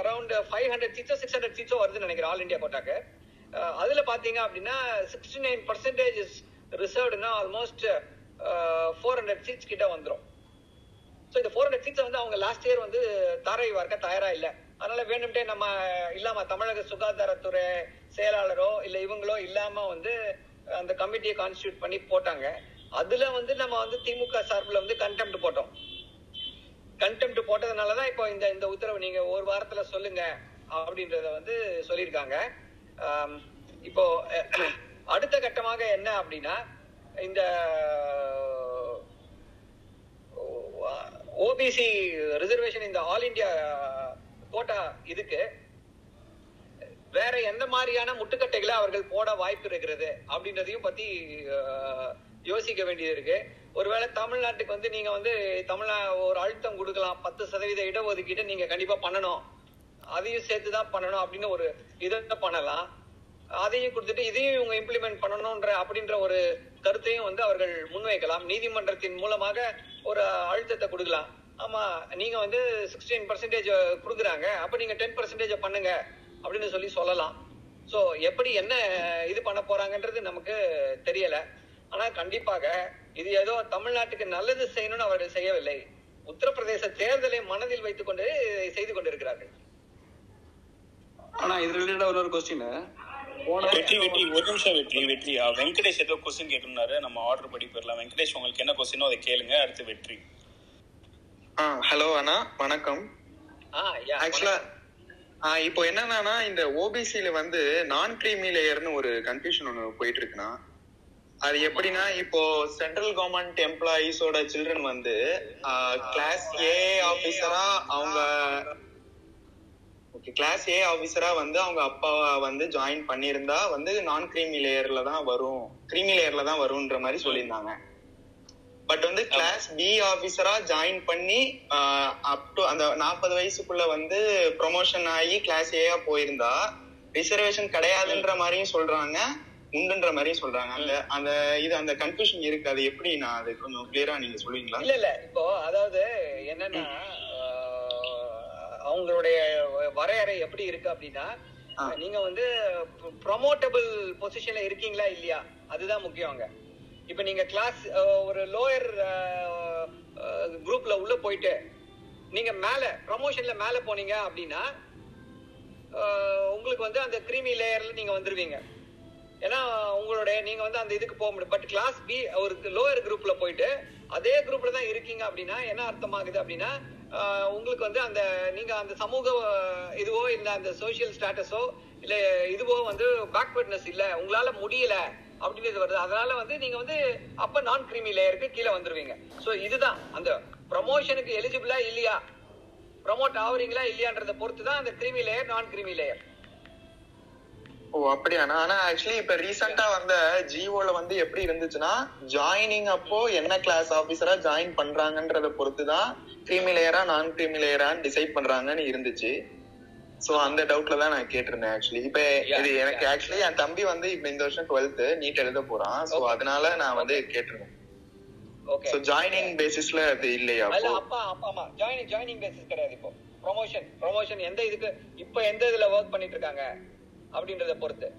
around five hundred சீட்ஸோ six hundred சீட்ஸோ வருதுன்னு நினைக்கிறேன் ஆல் இந்தியா கோட்டாக்கு. Uh, அதுல பாத்தீங்க அப்படின்னா சிக்ஸ்டி நைன் பர்சன்டேஜ் இஸ் ரிசர்வ்டுனா ஆல்மோஸ்ட் ஃபோர் ஹண்ட்ரட் சீட்ஸ் கிட்ட வந்துடும் ஸோ இந்த ஃபோர் ஹண்ட்ரட் சீட்ஸ் வந்து அவங்க லாஸ்ட் இயர் வந்து தாரை வார்க்க தயாரா இல்ல. அதனால வேணும்ட்டே நம்ம இல்லாம தமிழக சுகாதாரத்துறை செயலாளரோ இல்ல இவங்களோ இல்லாம வந்து uh, அந்த கமிட்டியை கான்ஸ்டியூட் பண்ணி போட்டாங்க. அதுல வந்து நம்ம வந்து திமுக சார்பில் வந்து கண்டெம்ட் போட்டோம். கண்டெம்ட் போட்டதுனாலதான் இப்போ இந்த இந்த உத்தரவு நீங்க ஒரு வாரத்துல சொல்லுங்க அப்படின்றத வந்து சொல்லியிருக்காங்க. இப்போ (clears throat) அடுத்த கட்டமாக என்ன அப்படின்னா இந்த ஓபிசி ரிசர்வேஷன் இந்த ஆல் இந்தியா கோட்டா இதுக்கு வேற எந்த மாதிரியான முட்டுக்கட்டைகளை அவர்கள் போட வாய்ப்பு இருக்கிறது அப்படின்றதையும் பத்தி யோசிக்க வேண்டியது இருக்கு. ஒருவேளை தமிழ்நாட்டுக்கு வந்து நீங்க வந்து தமிழ்நா ஒரு அழுத்தம் கொடுக்கலாம் பத்து சதவீத இடஒதுக்கீடு நீங்க கண்டிப்பா பண்ணணும். அதையும் சேர்த்து தான் பண்ணணும் அப்படின்னு ஒரு இதை பண்ணலாம். அதையும் கொடுத்துட்டு இதையும் இவங்க இம்ப்ளிமெண்ட் பண்ணணும்ன்ற அப்படின்ற ஒரு கருத்தையும் வந்து அவர்கள் முன்வைக்கலாம். நீதிமன்றத்தின் மூலமாக ஒரு அழுத்தத்தை கொடுக்கலாம். ஆமா நீங்க வந்து சிக்ஸ்டீன் பர்சன்டேஜ் கொடுக்குறாங்க. அப்ப நீங்க டென் பர்சன்டேஜ் பண்ணுங்க அப்படின்னு சொல்லி சொல்லலாம். ஸோ எப்படி என்ன இது பண்ண போறாங்கன்றது நமக்கு தெரியலை. ஆனா கண்டிப்பாக இது ஏதோ தமிழ்நாட்டுக்கு நல்லது செய்யணும்னு அவர்கள் செய்யவில்லை. உத்தரப்பிரதேச தேர்தலை மனதில் வைத்துக் கொண்டு செய்து கொண்டிருக்கிறார்கள். ஆனா இது ரிலேட்டடா ஒரு ஒரு கொஸ்டின் போன வெற்றி வெற்றி ஒரு நிமிஷம் வெற்றி வெற்றி. ஆ, வெங்கடேஷ் ஏதோ கொஸ்டின் கேட்டிருந்தாரு. நம்ம ஆர்டர் படி போயிடலாம். வெங்கடேஷ் உங்களுக்கு என்ன கொஸ்டினோ அதை கேளுங்க. அடுத்து வெற்றி. ஆ ஹலோ அண்ணா. வணக்கம். ஆக்சுவலா இப்போ என்னன்னா இந்த ஓபிசில வந்து நான் கிரீமி லேயர்னு ஒரு கன்ஃபியூஷன் ஒன்று போயிட்டு இருக்குண்ணா. அது எப்படின்னா இப்போ சென்ட்ரல் கவர்மெண்ட் எம்ப்ளாயீஸோட சில்ட்ரன் வந்து கிளாஸ் ஏ ஆபீசரா அவங்க ஓகே கிளாஸ் ஏ ஆபீசரா வந்து அவங்க அப்பாவை வந்து ஜாயின் பண்ணியிருந்தா வந்து நான் கிரீமி லேயர்ல தான் வரும். கிரீமி லேயர்ல தான் வரும்ன்ற மாதிரி சொல்லியிருந்தாங்க. பட் வந்து கிளாஸ் பி ஆபீசரா ஜாயின் பண்ணி அப் டு அந்த நாற்பது வயசுக்குள்ள வந்து ப்ரொமோஷன் ஆகி கிளாஸ் ஏயா போயிருந்தா ரிசர்வேஷன் கிடையாதுன்ற மாதிரியும் சொல்றாங்க. உண்டுன்ற மாதிரியும் சொல்றாங்க அந்த அந்த இது அந்த கன்ஃபியூஷன் இருக்கு. அது எப்படி நான் அது கொஞ்சம் கிளியரா நீங்க சொல்லுவீங்களா? இல்ல இல்ல. இப்போ அதாவது என்னன்னா அவங்களுடைய வரையறை எப்படி இருக்கு அப்படின்னா. நீங்க வந்து ப்ரொமோட்டபிள் பொசிஷன்ல இருக்கீங்களா இல்லையா? அதுதான் முக்கியம் அங்க. இப்ப நீங்க கிளாஸ் ஒரு லோயர் குரூப்ல உள்ள போயிட்டு நீங்க மேல ப்ரமோஷன்ல மேல போனீங்க அப்படின்னா உங்களுக்கு வந்து அந்த கிரீமி லேயர்ல நீங்க வந்துருவீங்க. ஏன்னா உங்களுடைய நீங்க வந்து அந்த இதுக்கு போக முடியும். பட் கிளாஸ் பி ஒரு லோயர் குரூப்ல போயிட்டு அதே குரூப்ல தான் இருக்கீங்க அப்படின்னா என்ன அர்த்தமாகுது அப்படின்னா உங்களுக்கு வந்து அந்த நீங்க அந்த சமூக இதுவோ இல்ல அந்த சோசியல் ஸ்டேட்டஸோ இல்ல இதுவோ வந்து பேக்வர்ட்னஸ் இல்ல உங்களால முடியல அப்படின்றது வருது. அதனால வந்து நீங்க வந்து அப்ப நான் கிரிமி லேயருக்கு கீழே வந்துருவீங்க. சோ இதுதான். அந்த ப்ரமோஷனுக்கு எலிஜிபிளா இல்லையா? ப்ரமோட் ஆகுறீங்களா இல்லையான்றத பொறுத்து தான் அந்த கிரிமி லேயர் நான் கிரிமி லேயர் ஓ அப்படியாண்ணா ஆனா ஆக்சுவலி இப்ப ரீசெண்டா வந்த ஜிஓல வந்து எப்படி இருந்துச்சுன்னா ஜாயினிங் அப்போ என்ன கிளாஸ் ஆபீசரா ஜாயின் பண்றாங்கன்றத பொறுத்து தான் கிரீமி லேயரா நான் கிரீமி லேயரான்னு டிசைட் பண்றாங்கன்னு இருந்துச்சு. சோ அந்த டவுட்ல தான் நான் கேட்டிருந்தேன் ஆக்சுவலி இப்ப இது எனக்கு ஆக்சுவலி என் தம்பி வந்து இப்ப இந்த வருஷம் டுவெல்த் நீட் எழுத போறான். சோ அதனால நான் வந்து கேட்டிருந்தேன். ஓகே சோ ஜாயினிங் பேசிஸ்ல அது இல்லையா அப்போ? அப்பா அப்பா ஆமா ஜாயினிங் ஜாயினிங் பேசிஸ் கிடையாது இப்போ. ப்ரொமோஷன் ப்ரொமோஷன் எந்த இதுக்கு இப்போ எந்த இதுல ஒர்க் பண்ணிட்டு இருக்காங்க? அப்படின்றத பொறுத்து.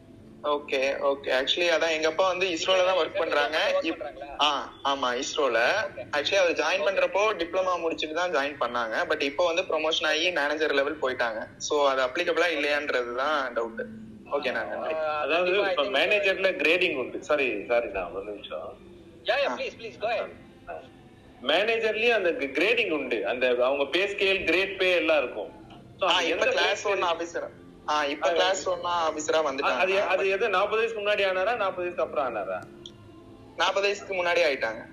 ஓகே ஓகே ஆக்சுவலி அதான் எங்க அப்பா வந்து இஸ்ரோல தான் ஒர்க் பண்றாங்க. Work இப்- பண்றாங்களா? ஆ ஆமா இஸ்ரோல. ஆக்சுவலி அவர் ஜாயின் பண்றப்போ டிப்ளமா முடிச்சுட்டு தான் ஜாயின் பண்ணாங்க. பட் இப்போ வந்து ப்ரொமோஷன் ஆகி மேனேஜர் லெவல் போயிட்டாங்க. சோ அது அப்ளிகபிளா இல்லையான்றது தான் டவுட் ஓகே நான் நன்றி. ஆஹ் அதாவது இப்ப மேனேஜர்ல கிரேடிங் உண்டு. சாரி சாரி தான் ஒரு நிமிஷம். Yeah, please, please, go ahead. மேனேஜர்லயும் அந்த கிரேடிங் உண்டு. அந்த அவங்க பே ஸ்கேல் கிரேட் பே எல்லாம் இருக்கும். எந்த கிளாஸ் grade ஒன் ஆபீசர் ஆ இப்ப கிளாஸ் ஒன் ஆபீசரா அது வந்துட்டாங்க. அது எது நாற்பது வயசுக்கு முன்னாடி ஆனாரா நாற்பது வயசுக்கு அப்புறம் ஆனாரா? நாற்பது வயசுக்கு முன்னாடி ஆயிட்டாங்க.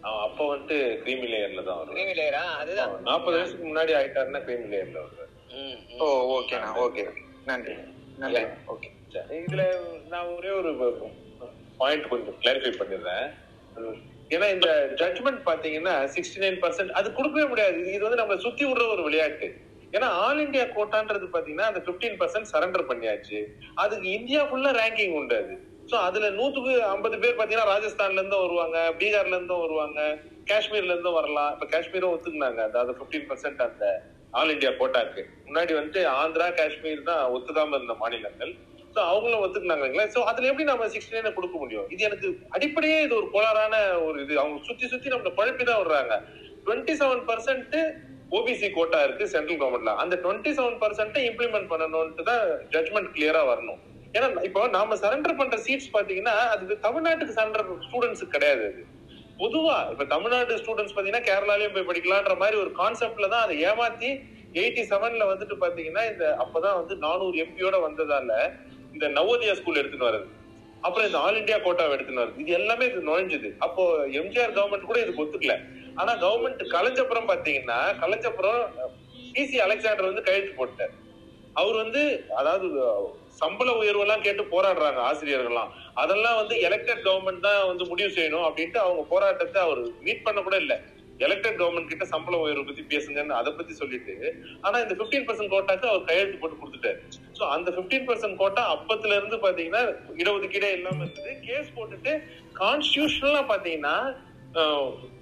அவன் அப்ப வந்து கிரீமி லேயர்ல தான் வரும் layer, ஆ, அதுதான். நாற்பது வயசுக்கு முன்னாடி ஆயிட்டாருன்னா கிரீமி லேயர்ல வருவாரு. ஓ ஓகேண்ணா ஓகே நன்றி. நன்றி. ஓகே சரி, இதுல நான் ஒரே ஒரு பாயிண்ட் கொஞ்சம் கிளாரிஃபை பண்ணிடுறேன். ஏன்னா இந்த ஜட்மெண்ட் பாத்தீங்கன்னா சிக்ஸ்டி நைன் பர்சன்ட் அது கொடுக்கவே முடியாது. இது வந்து நம்ம சுத்தி விடுற ஒரு விளையாட்டு. ஏன்னா ஆல் இந்தியா கோட்டான்றது பாத்தீங்கன்னா அந்த 15% பர்சன்ட் சரண்டர் பண்ணியாச்சு. அதுக்கு இந்தியா ஃபுல்லா ரேங்கிங் உண்டு அது. சோ அதுல நூத்துக்கு ஐம்பது பேர் பாத்தீங்கன்னா ராஜஸ்தான்ல இருந்தும் வருவாங்க பீகார்ல இருந்தும் வருவாங்க காஷ்மீர்ல இருந்தும் வரலாம். இப்ப காஷ்மீரும் ஒத்துக்குனாங்க. அதாவது 15% பர்சன்ட் அந்த ஆல் இந்தியா கோட்டாக்கு. முன்னாடி வந்துட்டு ஆந்திரா காஷ்மீர் தான் ஒத்துக்காம இருந்த மாநிலங்கள். சோ அவங்களும் ஒத்துக்குனாங்களா சோ அதுல எப்படி நம்ம சிக்ஸ்டி நைன் கொடுக்க முடியும்? இது எனக்கு அடிப்படையே இது ஒரு கோளாறான ஒரு இது. அவங்க சுத்தி சுத்தி நம்மளை குழப்பி தான் விடுறாங்க. Twenty seven percent OBC quota இருக்கு சென்ட்ரல் கவர்மெண்ட்ல அந்த டுவெண்ட்டி செவன் பர்சன்ட் இம்ப்ளிமெண்ட் பண்ணணும்ட்டு தான் ஜட்மெண்ட் கிளியரா வரணும். ஏன்னா இப்போ நாம சரண்டர் பண்ற சீட்ஸ் பாத்தீங்கன்னா அது தமிழ்நாட்டுக்கு சரண்டர் ஸ்டூடெண்ட்ஸுக்கு கிடையாது அது. பொதுவா இப்ப தமிழ்நாடு ஸ்டூடெண்ட்ஸ் பாத்தீங்கன்னா கேரளாலயும் போய் படிக்கலான்ற மாதிரி ஒரு கான்செப்ட்ல தான் அதை ஏமாத்தி எயிட்டி செவன்ல வந்துட்டு பாத்தீங்கன்னா இந்த அப்பதான் வந்து நானூறு எம்பியோட வந்ததால இந்த நவோதயா ஸ்கூல் எடுத்துட்டு வர்றது அப்புறம் இந்த ஆல் இந்தியா கோட்டாவை எடுத்துன்னு வருது. இது எல்லாமே இது நுழைஞ்சது. அப்போ எம்ஜிஆர் கவர்மெண்ட் கூட இதுக்கு ஒத்துக்கல. ஆனா கவர்மெண்ட் கலைஞ்சப்புறம் பாத்தீங்கன்னா கலைஞ்சப்புறம் பிசி அலெக்சாண்டர் வந்து கையெழுத்து போட்டார். அவர் வந்து அதாவது சம்பள உயர்வு எல்லாம் கேட்டு போராடுறாங்க ஆசிரியர்கள்லாம். அதெல்லாம் வந்து எலெக்டட் கவர்மெண்ட் தான் வந்து முடிவு செய்யணும் அப்படின்ட்டு அவங்க போராட்டத்தை அவர் மீட் பண்ண கூட இல்லை. எலெக்டட் கவர்மெண்ட் கிட்ட சம்பள உயர்வு பத்தி பேசுங்கன்னு அதை பத்தி சொல்லிட்டு ஆனா இந்த 15% பர்சன்ட் கோட்டாக்கு அவர் கையெழுத்து போட்டு கொடுத்துட்டாரு. ஸோ அந்த 15% பர்சன்ட் கோட்டா அப்பத்துல இருந்து பாத்தீங்கன்னா இடஒதுக்கீடே இல்லாம இருந்தது. கேஸ் போட்டுட்டு கான்ஸ்டியூஷனலா பாத்தீங்கன்னா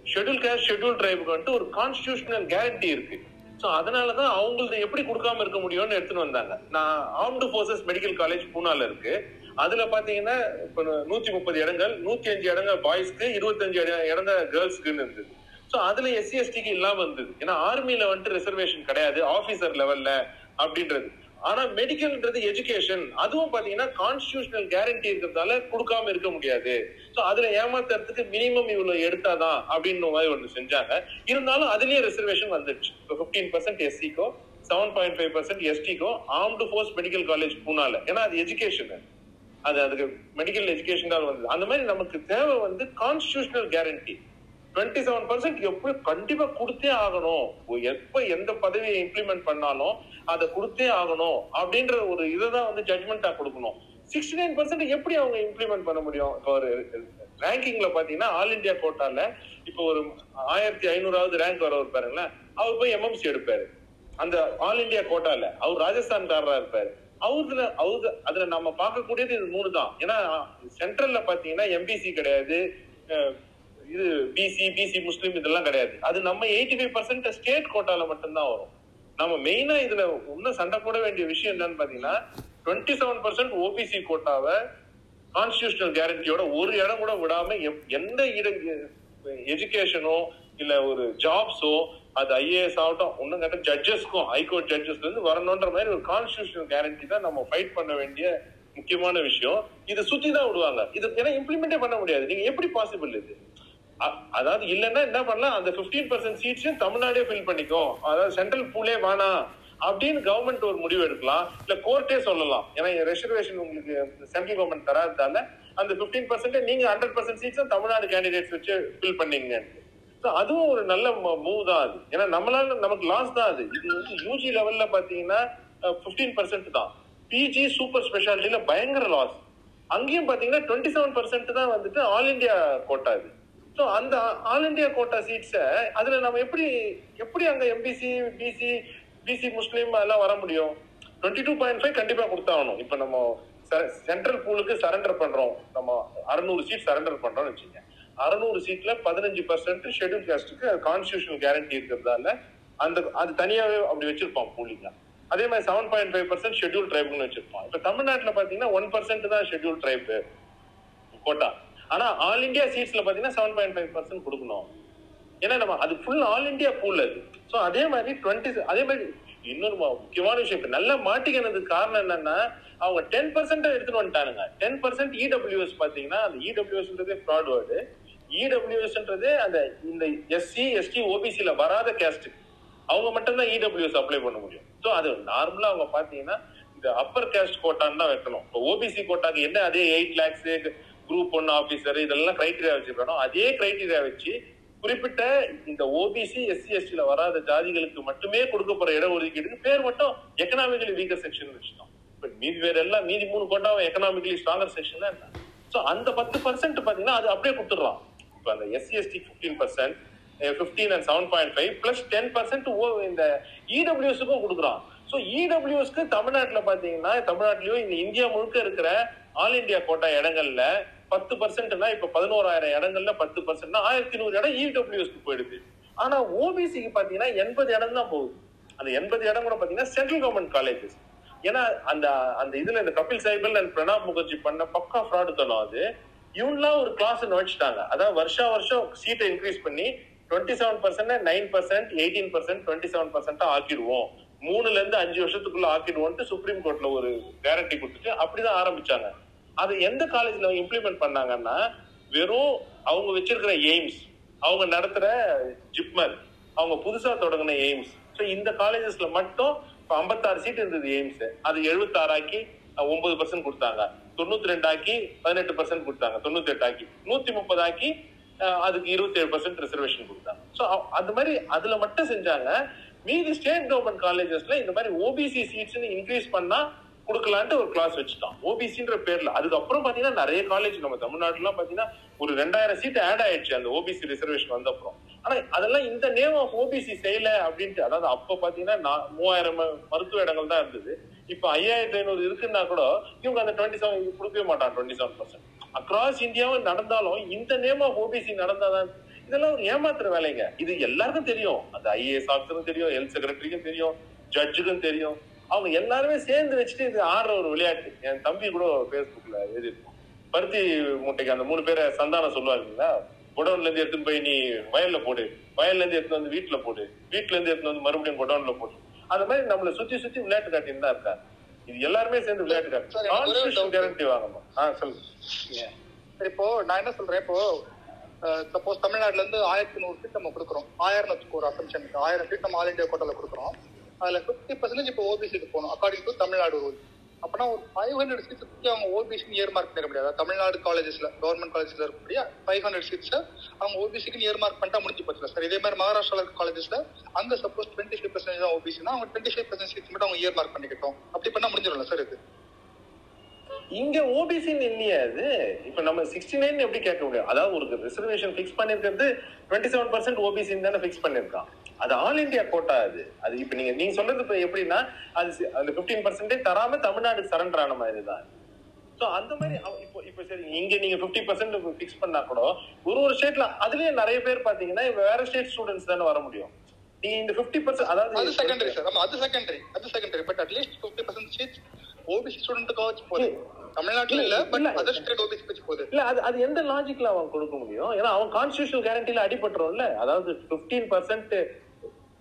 ஷெட்யூல் கேஸ்ட் ஷெட்யூல் ட்ரைபுக்கு வந்துட்டு ஒரு கான்ஸ்டியூஷனல் கேரண்டி இருக்கு. சோ அதனாலதான் அவங்களுக்கு எப்படி கொடுக்காம இருக்க முடியும்னு எடுத்துட்டு வந்தாங்க. நான் ஆர்ம்டு ஃபோர்ஸஸ் மெடிக்கல் காலேஜ் பூனால இருக்கு. அதுல பாத்தீங்கன்னா இப்போ நூத்தி முப்பது இடங்கள் நூத்தி அஞ்சு இடங்கள் பாய்ஸ்க்கு இருபத்தஞ்சு இட- இடங்கள் கேர்ள்ஸ்க்குன்னு இருந்தது. ஸோ அதுல எஸ்சி எஸ்டிக்கு இல்லாம இருந்தது. ஏன்னா ஆர்மியில வந்துட்டு ரிசர்வேஷன் கிடையாது ஆபீசர் லெவல்ல அப்படின்றது. ஆனா மெடிக்கல்ன்றது எஜுகேஷன் அதுவும் பாத்தீங்கன்னா கான்ஸ்டியூஷனல் கேரண்டி இருக்கிறதால கொடுக்காம இருக்க முடியாது. சோ அதுல ஏமாத்துறதுக்கு மினிமம் இவ்வளவு எடுத்தாதான் அப்படின்னு மாதிரி ஒன்று செஞ்சாங்க. இருந்தாலும் அதுலயே ரிசர்வேஷன் வந்துடுச்சு இப்போ பிப்டீன் பர்சன்ட் எஸ்சிக்கோ செவன் பாயிண்ட் ஃபைவ் பர்சன்ட் எஸ்டிக்கோ ஆர்ம்டு ஃபோர்ஸ் மெடிக்கல் காலேஜ் பூனால. ஏன்னா அது எஜுகேஷன் அது அதுக்கு மெடிக்கல் எஜுகேஷன் வந்தது. அந்த மாதிரி நமக்கு தேவை வந்து constitutional guarantee twenty seven percent எப்படி கண்டிப்பா கொடுத்தே ஆகணும். எப்ப எந்த பதவியை இம்ப்ளிமெண்ட் பண்ணாலும் அதை கொடுத்தே ஆகணும் அப்படின்ற ஒரு இதை தான் வந்து ஜட்மெண்டா கொடுக்கணும். சிக்ஸ்டி நைன் பர்சன்ட் எப்படி அவங்க இம்ப்ளிமெண்ட் பண்ண முடியும்? இப்போ ஒரு ரேங்கிங்ல பாத்தீங்கன்னா ஆல் இந்தியா கோட்டால இப்போ ஒரு ஆயிரத்தி ஐநூறாவது ரேங்க் வரவர் பாருங்களேன். அவர் போய் எம்எம்சி எடுப்பாரு. அந்த ஆல் இந்தியா கோட்டால அவர் ராஜஸ்தான்காரரா இருப்பாரு. அவருல அவரு அதுல நம்ம பார்க்கக்கூடியது இது மூணு தான் ஏன்னா சென்ட்ரல்ல பாத்தீங்கன்னா எம்பிசி கிடையாது. இது பிசி பிசி முஸ்லீம் இதெல்லாம் கிடையாது. அது நம்ம எயிட்டி ஃபைவ் பர்சன்ட் ஸ்டேட் கோட்டால மட்டும்தான் வரும். நம்ம மெயினா இதுல இன்னும் சண்டை போட வேண்டிய விஷயம் என்னன்னு பாத்தீங்கன்னா டுவெண்ட்டி செவன் பர்சன்ட் ஓபிசி கோட்டாவை கான்ஸ்டியூஷனல் கேரண்டியோட ஒரு இடம் கூட விடாம எப்- எந்த இடம் எஜுகேஷனோ இல்ல ஒரு ஜாப்ஸோ அது ஐஏஎஸ் ஆகட்டும் ஒன்னும் கேட்ட ஜட்ஜஸ்க்கும் ஹைகோர்ட் ஜட்ஜஸ்ல இருந்து வரணுன்ற மாதிரி ஒரு கான்ஸ்டியூஷனல் கேரண்டி தான் நம்ம ஃபைட் பண்ண வேண்டிய முக்கியமான விஷயம். இதை சுத்தி தான் விடுவாங்க. இது ஏன்னா இம்ப்ளிமெண்டே பண்ண முடியாது. நீங்க எப்படி பாசிபிள் இது? அதாவது இல்லைன்னா என்ன பண்ணலாம்? அந்த 15% பர்சன்ட் சீட்ஸையும் தமிழ்நாடே ஃபில் பண்ணிக்கும் அதாவது சென்ட்ரல் பூலே வேணாம் அப்படின்னு கவர்மெண்ட் ஒரு முடிவு எடுக்கலாம். இல்ல கோர்ட்டே சொல்லலாம். ஏன்னா ரெசர்வேஷன் உங்களுக்கு சென்ட்ரல் கவர்மெண்ட் தராததால அந்த 15% பர்சன்ட் நீங்க ஹண்ட்ரட் பர்சன்ட் சீட்ஸும் தமிழ்நாடு கேண்டிடேட்ஸ் வச்சு ஃபில் பண்ணீங்க. அதுவும் ஒரு நல்ல மூவ் தான் அது. ஏன்னா நம்மளால நமக்கு லாஸ் தான் அது. இது வந்து யூஜி லெவல்ல பாத்தீங்கன்னா பிப்டீன் பர்சன்ட் தான். பிஜி சூப்பர் ஸ்பெஷாலிட்டியில பயங்கர லாஸ் அங்கேயும் பாத்தீங்கன்னா டுவெண்ட்டி செவன் பர்சன்ட் தான் வந்துட்டு ஆல் இந்தியா கோட்டா இது ஸோ அந்த ஆல் இந்தியா கோட்டா சீட்ஸை அதுல நம்ம எப்படி எப்படி அங்க எம்பிசி பிசி பிசி முஸ்லீம் எல்லாம் வர முடியும்? டுவெண்ட்டி டூ பாயிண்ட் ஃபைவ் கண்டிப்பா கொடுத்தாகணும். இப்போ நம்ம சென்ட்ரல் பூலுக்கு சரண்டர் பண்றோம். நம்ம அறுநூறு சீட் சரண்டர் பண்றோம்னு வச்சுங்க. அறுநூறு சீட்ல பதினஞ்சு பர்சன்ட் ஷெட்யூல் காஸ்டுக்கு கான்ஸ்டியூஷன் கேரண்டி இருக்கிறதால அந்த அது தனியாவே அப்படி வச்சிருப்போம் பூலிங்க அதே மாதிரி seven point five percent schedule ட்ரைப்னு வச்சிருப்போம் இப்போ தமிழ்நாட்டில் பார்த்தீங்கன்னா ஒன் பர்சன்ட் தான் ஷெட்யூல் ட்ரைப் கோட்டா ஆனா ஆல் இந்தியா சீட்ஸ்ல பாத்தீங்கன்னா செவன் பாயிண்ட் ஃபைவ் பர்சன்ட் கொடுக்கணும். ஏன்னா நம்ம அது ஃபுல் ஆல் இந்தியா பூல் அது. ஸோ அதே மாதிரி டுவெண்ட்டி அதே மாதிரி இன்னொரு முக்கியமான விஷயம் இப்போ நல்லா மாட்டிக்கினதுக்கு காரணம் என்னன்னா அவங்க டென் பர்சன்ட் எடுத்துட்டு வந்துட்டானுங்க. டென் பர்சன்ட் இடபிள்யூஎஸ் பாத்தீங்கன்னா அந்த இடபிள்யூஎஸ்ன்றதே ஃப்ராட் வேர்டு இடபிள்யூஎஸ்ன்றது அந்த இந்த எஸ்சி எஸ்டி ஓபிசியில் வராத கேஸ்ட் அவங்க மட்டும் தான் இடபிள்யூஎஸ் அப்ளை பண்ண முடியும். ஸோ அது நார்மலா அவங்க பாத்தீங்கன்னா இந்த அப்பர் கேஸ்ட் கோட்டான்னு தான் வைக்கணும். இப்போ ஓபிசி கோட்டாக்கு என்ன அதே eight lakhs group one officer இதெல்லாம் கிரைட்டீரியா வச்சிருக்கணும். அதே கிரைட்டீரியா வச்சு குறிப்பிட்ட இந்த ஓபிசி எஸ்சி எஸ்டில வராத ஜாதிகளுக்கு மட்டுமே கொடுக்க போற இட பேர் மட்டும் எக்கனாமிக்கலி வீக்கர் செக்ஷன் வச்சுட்டோம் இப்ப மீதி வேற எல்லாம் மீதி மூணு கோட்டாவும் எக்கனாமிக்கலி ஸ்ட்ராங்கர் செக்ஷன் தான் ஸோ அந்த பத்து பர்சன்ட் பாத்தீங்கன்னா அது அப்படியே கொடுத்துடலாம். இப்ப அந்த SC ST fifteen percent fifteen and seven point five plus ten percent இந்த இடபிள்யூஎஸ்க்கும் கொடுக்குறான் ஸோ இடபிள்யூஎஸ்க்கு தமிழ்நாட்டில் பார்த்தீங்கன்னா தமிழ்நாட்டிலையும் இந்த இந்தியா முழுக்க இருக்கிற ஆல் இந்தியா கோட்டா இடங்கள்ல பத்து பர்சன்ட்னா இப்ப பதினோராயிரம் இடங்கள்ல பத்து பர்சன்ட்னா ஆயிரத்தி நூறு இடம் இடபிள்யூஎஸ்க்கு போயிடுது. ஆனா ஓபிசிக்கு பாத்தீங்கன்னா எண்பது இடம் தான் போகுது. அந்த எண்பது இடம் கூட பாத்தீங்கன்னா சென்ட்ரல் கவர்மெண்ட் காலேஜஸ் ஏன்னா அந்த அந்த இதுல இந்த கபில் சைபல் அண்ட் பிரணாப் முகர்ஜி பண்ண பக்கா ஃப்ராடு தனம் அது. இவன்லாம் ஒரு கிளாஸ் வச்சுட்டாங்க. அதாவது வருஷா வருஷம் சீட்டை இன்க்ரீஸ் பண்ணி twenty seven percent nine percent eighteen percent twenty seven percent ஆக்கிடுவோம். மூணுல இருந்து அஞ்சு வருஷத்துக்குள்ள ஆக்கிடுவோம்ட்டு சுப்ரீம் கோர்ட்ல ஒரு கேரண்டி கொடுத்துட்டு அப்படிதான் ஆரம்பிச்சாங்க. அது எந்த காலேஜ்ல அவங்க இம்ப்ளிமெண்ட் பண்ணாங்கன்னா வெறும் அவங்க வச்சிருக்கிற எய்ம்ஸ் அவங்க நடத்துற ஜிப்மர் அவங்க புதுசா தொடங்கின எய்ம்ஸ் ஸோ இந்த காலேஜஸ்ல மட்டும் இப்போ ஐம்பத்தாறு சீட் இருந்தது எய்ம்ஸ் அது எழுபத்தாறாக்கி ஒன்பது பர்சன்ட் கொடுத்தாங்க. தொண்ணூத்தி ரெண்டு ஆக்கி பதினெட்டு பர்சன்ட் கொடுத்தாங்க. தொண்ணூத்தி எட்டு ஆக்கி நூத்தி முப்பது ஆக்கி அதுக்கு இருபத்தி ஏழு பர்சன்ட் ரிசர்வேஷன் கொடுத்தாங்க ஸோ அது மாதிரி அதுல மட்டும் செஞ்சாங்க. மீதி ஸ்டேட் கவர்மெண்ட் காலேஜஸ்ல இந்த மாதிரி ஓபிசி சீட்ஸ் இன்க்ரீஸ் பண்ணா கொடுக்கலான்ட்டு ஒரு கிளாஸ் வச்சுட்டான். ஓபிசின்ற பேர்ல. அதுக்கப்புறம் பாத்தீங்கன்னா நிறைய காலேஜ் நம்ம தமிழ்நாட்டுலாம் பாத்தீங்கன்னா ஒரு ரெண்டாயிரம் சீட் ஆட் ஆயிடுச்சு அந்த ஓபிசி ரிசர்வேஷன் வந்த அப்புறம் ஆனா அதெல்லாம் இந்த நேம் ஆஃப் ஓபிசி செய்யல அப்படின்ட்டு அதாவது அப்ப பாத்தீங்கன்னா நான் மூவாயிரம் மருத்துவ இடங்கள் தான் இருந்தது. இப்ப ஐயாயிரத்தி ஐநூறு இருக்குன்னா கூட இவங்க அந்த டுவெண்ட்டி செவன் கொடுக்கவே மாட்டான் டுவெண்ட்டி செவன் பர்சன்ட் அக்ராஸ் இந்தியாவும் நடந்தாலும் இந்த நேம் ஆஃப் ஓபிசி நடந்தாதான் இதெல்லாம் ஒரு ஏமாத்துற வேலைங்க. இது எல்லாருக்கும் தெரியும். அது ஐஏஎஸ் ஆஃபீஸருக்கும் தெரியும் ஹெல்த் செக்ரட்டரிக்கும் தெரியும் ஜட்ஜுக்கும் தெரியும். அவங்க எல்லாருமே சேர்ந்து வச்சுட்டு இது ஆடுற ஒரு விளையாட்டு. என் தம்பி கூட ஃபேஸ்புக்ல எழுதிருப்பான் பருத்தி மூட்டைக்கு அந்த மூணு பேரை சந்தானம் சொல்லுவாருங்களா குடோன்ல இருந்து எடுத்துன்னு போய் நீ வயல்ல போடு. வயல்ல இருந்து எடுத்துன்னு வந்து வீட்டுல போடு. வீட்டுல இருந்து எடுத்துன்னு வந்து மறுபடியும் குடோன்ல போடு. அந்த மாதிரி நம்மள சுத்தி சுத்தி விளையாட்டு காட்டின்னு தான் இருக்காங்க. இது எல்லாருமே சேர்ந்து விளையாட்டு காட்டு. கேரண்டி வாங்கணும் ஆ சொல்லுங்க. இப்போ நான் என்ன சொல்றேன்? இப்போ சப்போஸ் தமிழ்நாட்டுல இருந்து ஆயிரத்தி நூறு சீட் நம்ம கொடுக்குறோம். ஆயிரம் ஒரு அசம்ஷன் ஆயிரம் சீட் நம்ம ஆல் இந்தியா கோட்டால கொடுக்குறோம். அதுல ஃபிஃப்டி பர்சன்டேஜ் இப்போ ஓபிசிக்கு போகணும் அக்கார்டிங் டு தமிழ்நாடு ரூல் அப்பனா ஒரு ஃபைவ் ஹண்ட்ரட் சீட்ஸ் பத்தி அவங்க ஓபிசிக்கு இயர் மார்க் பண்ணிக்க முடியாது. தமிழ்நாடு காலேஜஸ்ல கவர்மெண்ட் காலேஜஸ்ல இருக்கக்கூடிய ஃபைவ் ஹண்ட்ரட் சீட்ஸ் அவங்க ஓபிசிக்கு இயர் மார்க் பண்ணிட்டா முடிஞ்சு போச்சு சார் இதே மாதிரி மகாராஷ்டிரால இருக்க காலேஜஸ்ல அங்க சப்போஸ் டுவெண்ட்டி ஃபைவ் பர்சன்டேஜ் தான் ஓபிசினா அவங்க டுவெண்ட்டி ஃபைவ் பர்சன்ட் சீட்ஸ் மட்டும் அவங்க இயர் மார்க் பண்ணிக்கிட்டோம். அப்படி பண்ணா முடிஞ்சிடும்ல சார் இது? இங்க ஓபிசின்னு இல்லையா அது. இப்ப நம்ம சிக்ஸ்டி நைன் எப்படி கேட்க முடியும்? அதாவது ஒரு ரிசர்வேஷன் ஃபிக்ஸ் பண்ணிருக்கிறது டுவெண்ட்டி செவன் பர்சன்ட் ஓபிசின்னு தானே ஃபிக்ஸ் பண்ணிருக்கான். அது ஆல் இந்தியா கோட்டா அது. அது இப்ப நீங்க நீங்க சொல்றது இப்ப எப்படின்னா அது அந்த பிப்டீன் பர்சன்டேஜ் தராம தமிழ்நாடு சரண்டர் ஆன மாதிரி தான். சோ அந்த மாதிரி இப்போ இப்போ சரி இங்க நீங்க பிப்டி பர்சன்ட் ஃபிக்ஸ் பண்ணா கூட ஒரு ஒரு ஸ்டேட்ல அதுலயே நிறைய பேர் பாத்தீங்கன்னா வேற ஸ்டேட் ஸ்டூடெண்ட்ஸ் தானே வர முடியும். நீங்க இந்த பிப்டி பர்சன்ட் அது அதாவது செகண்டரி சார் அது செகண்டரி அது secondary but at least fifty percent seat OBC ஸ்டூடெண்ட்டுக்காக போதும் தமிழ்நாட்டுல இல்ல பட் இல்ல. அதர் ஸ்டேட் ஓபிசி வச்சு போகுது. இல்ல அது அது எந்த லாஜிக்ல அவன் கொடுக்க முடியும்? ஏன்னா அவன் கான்ஸ்டியூஷனல் கேரண்டில அடிபட்டுரும்ல. அதாவது 15% பர்சன்ட்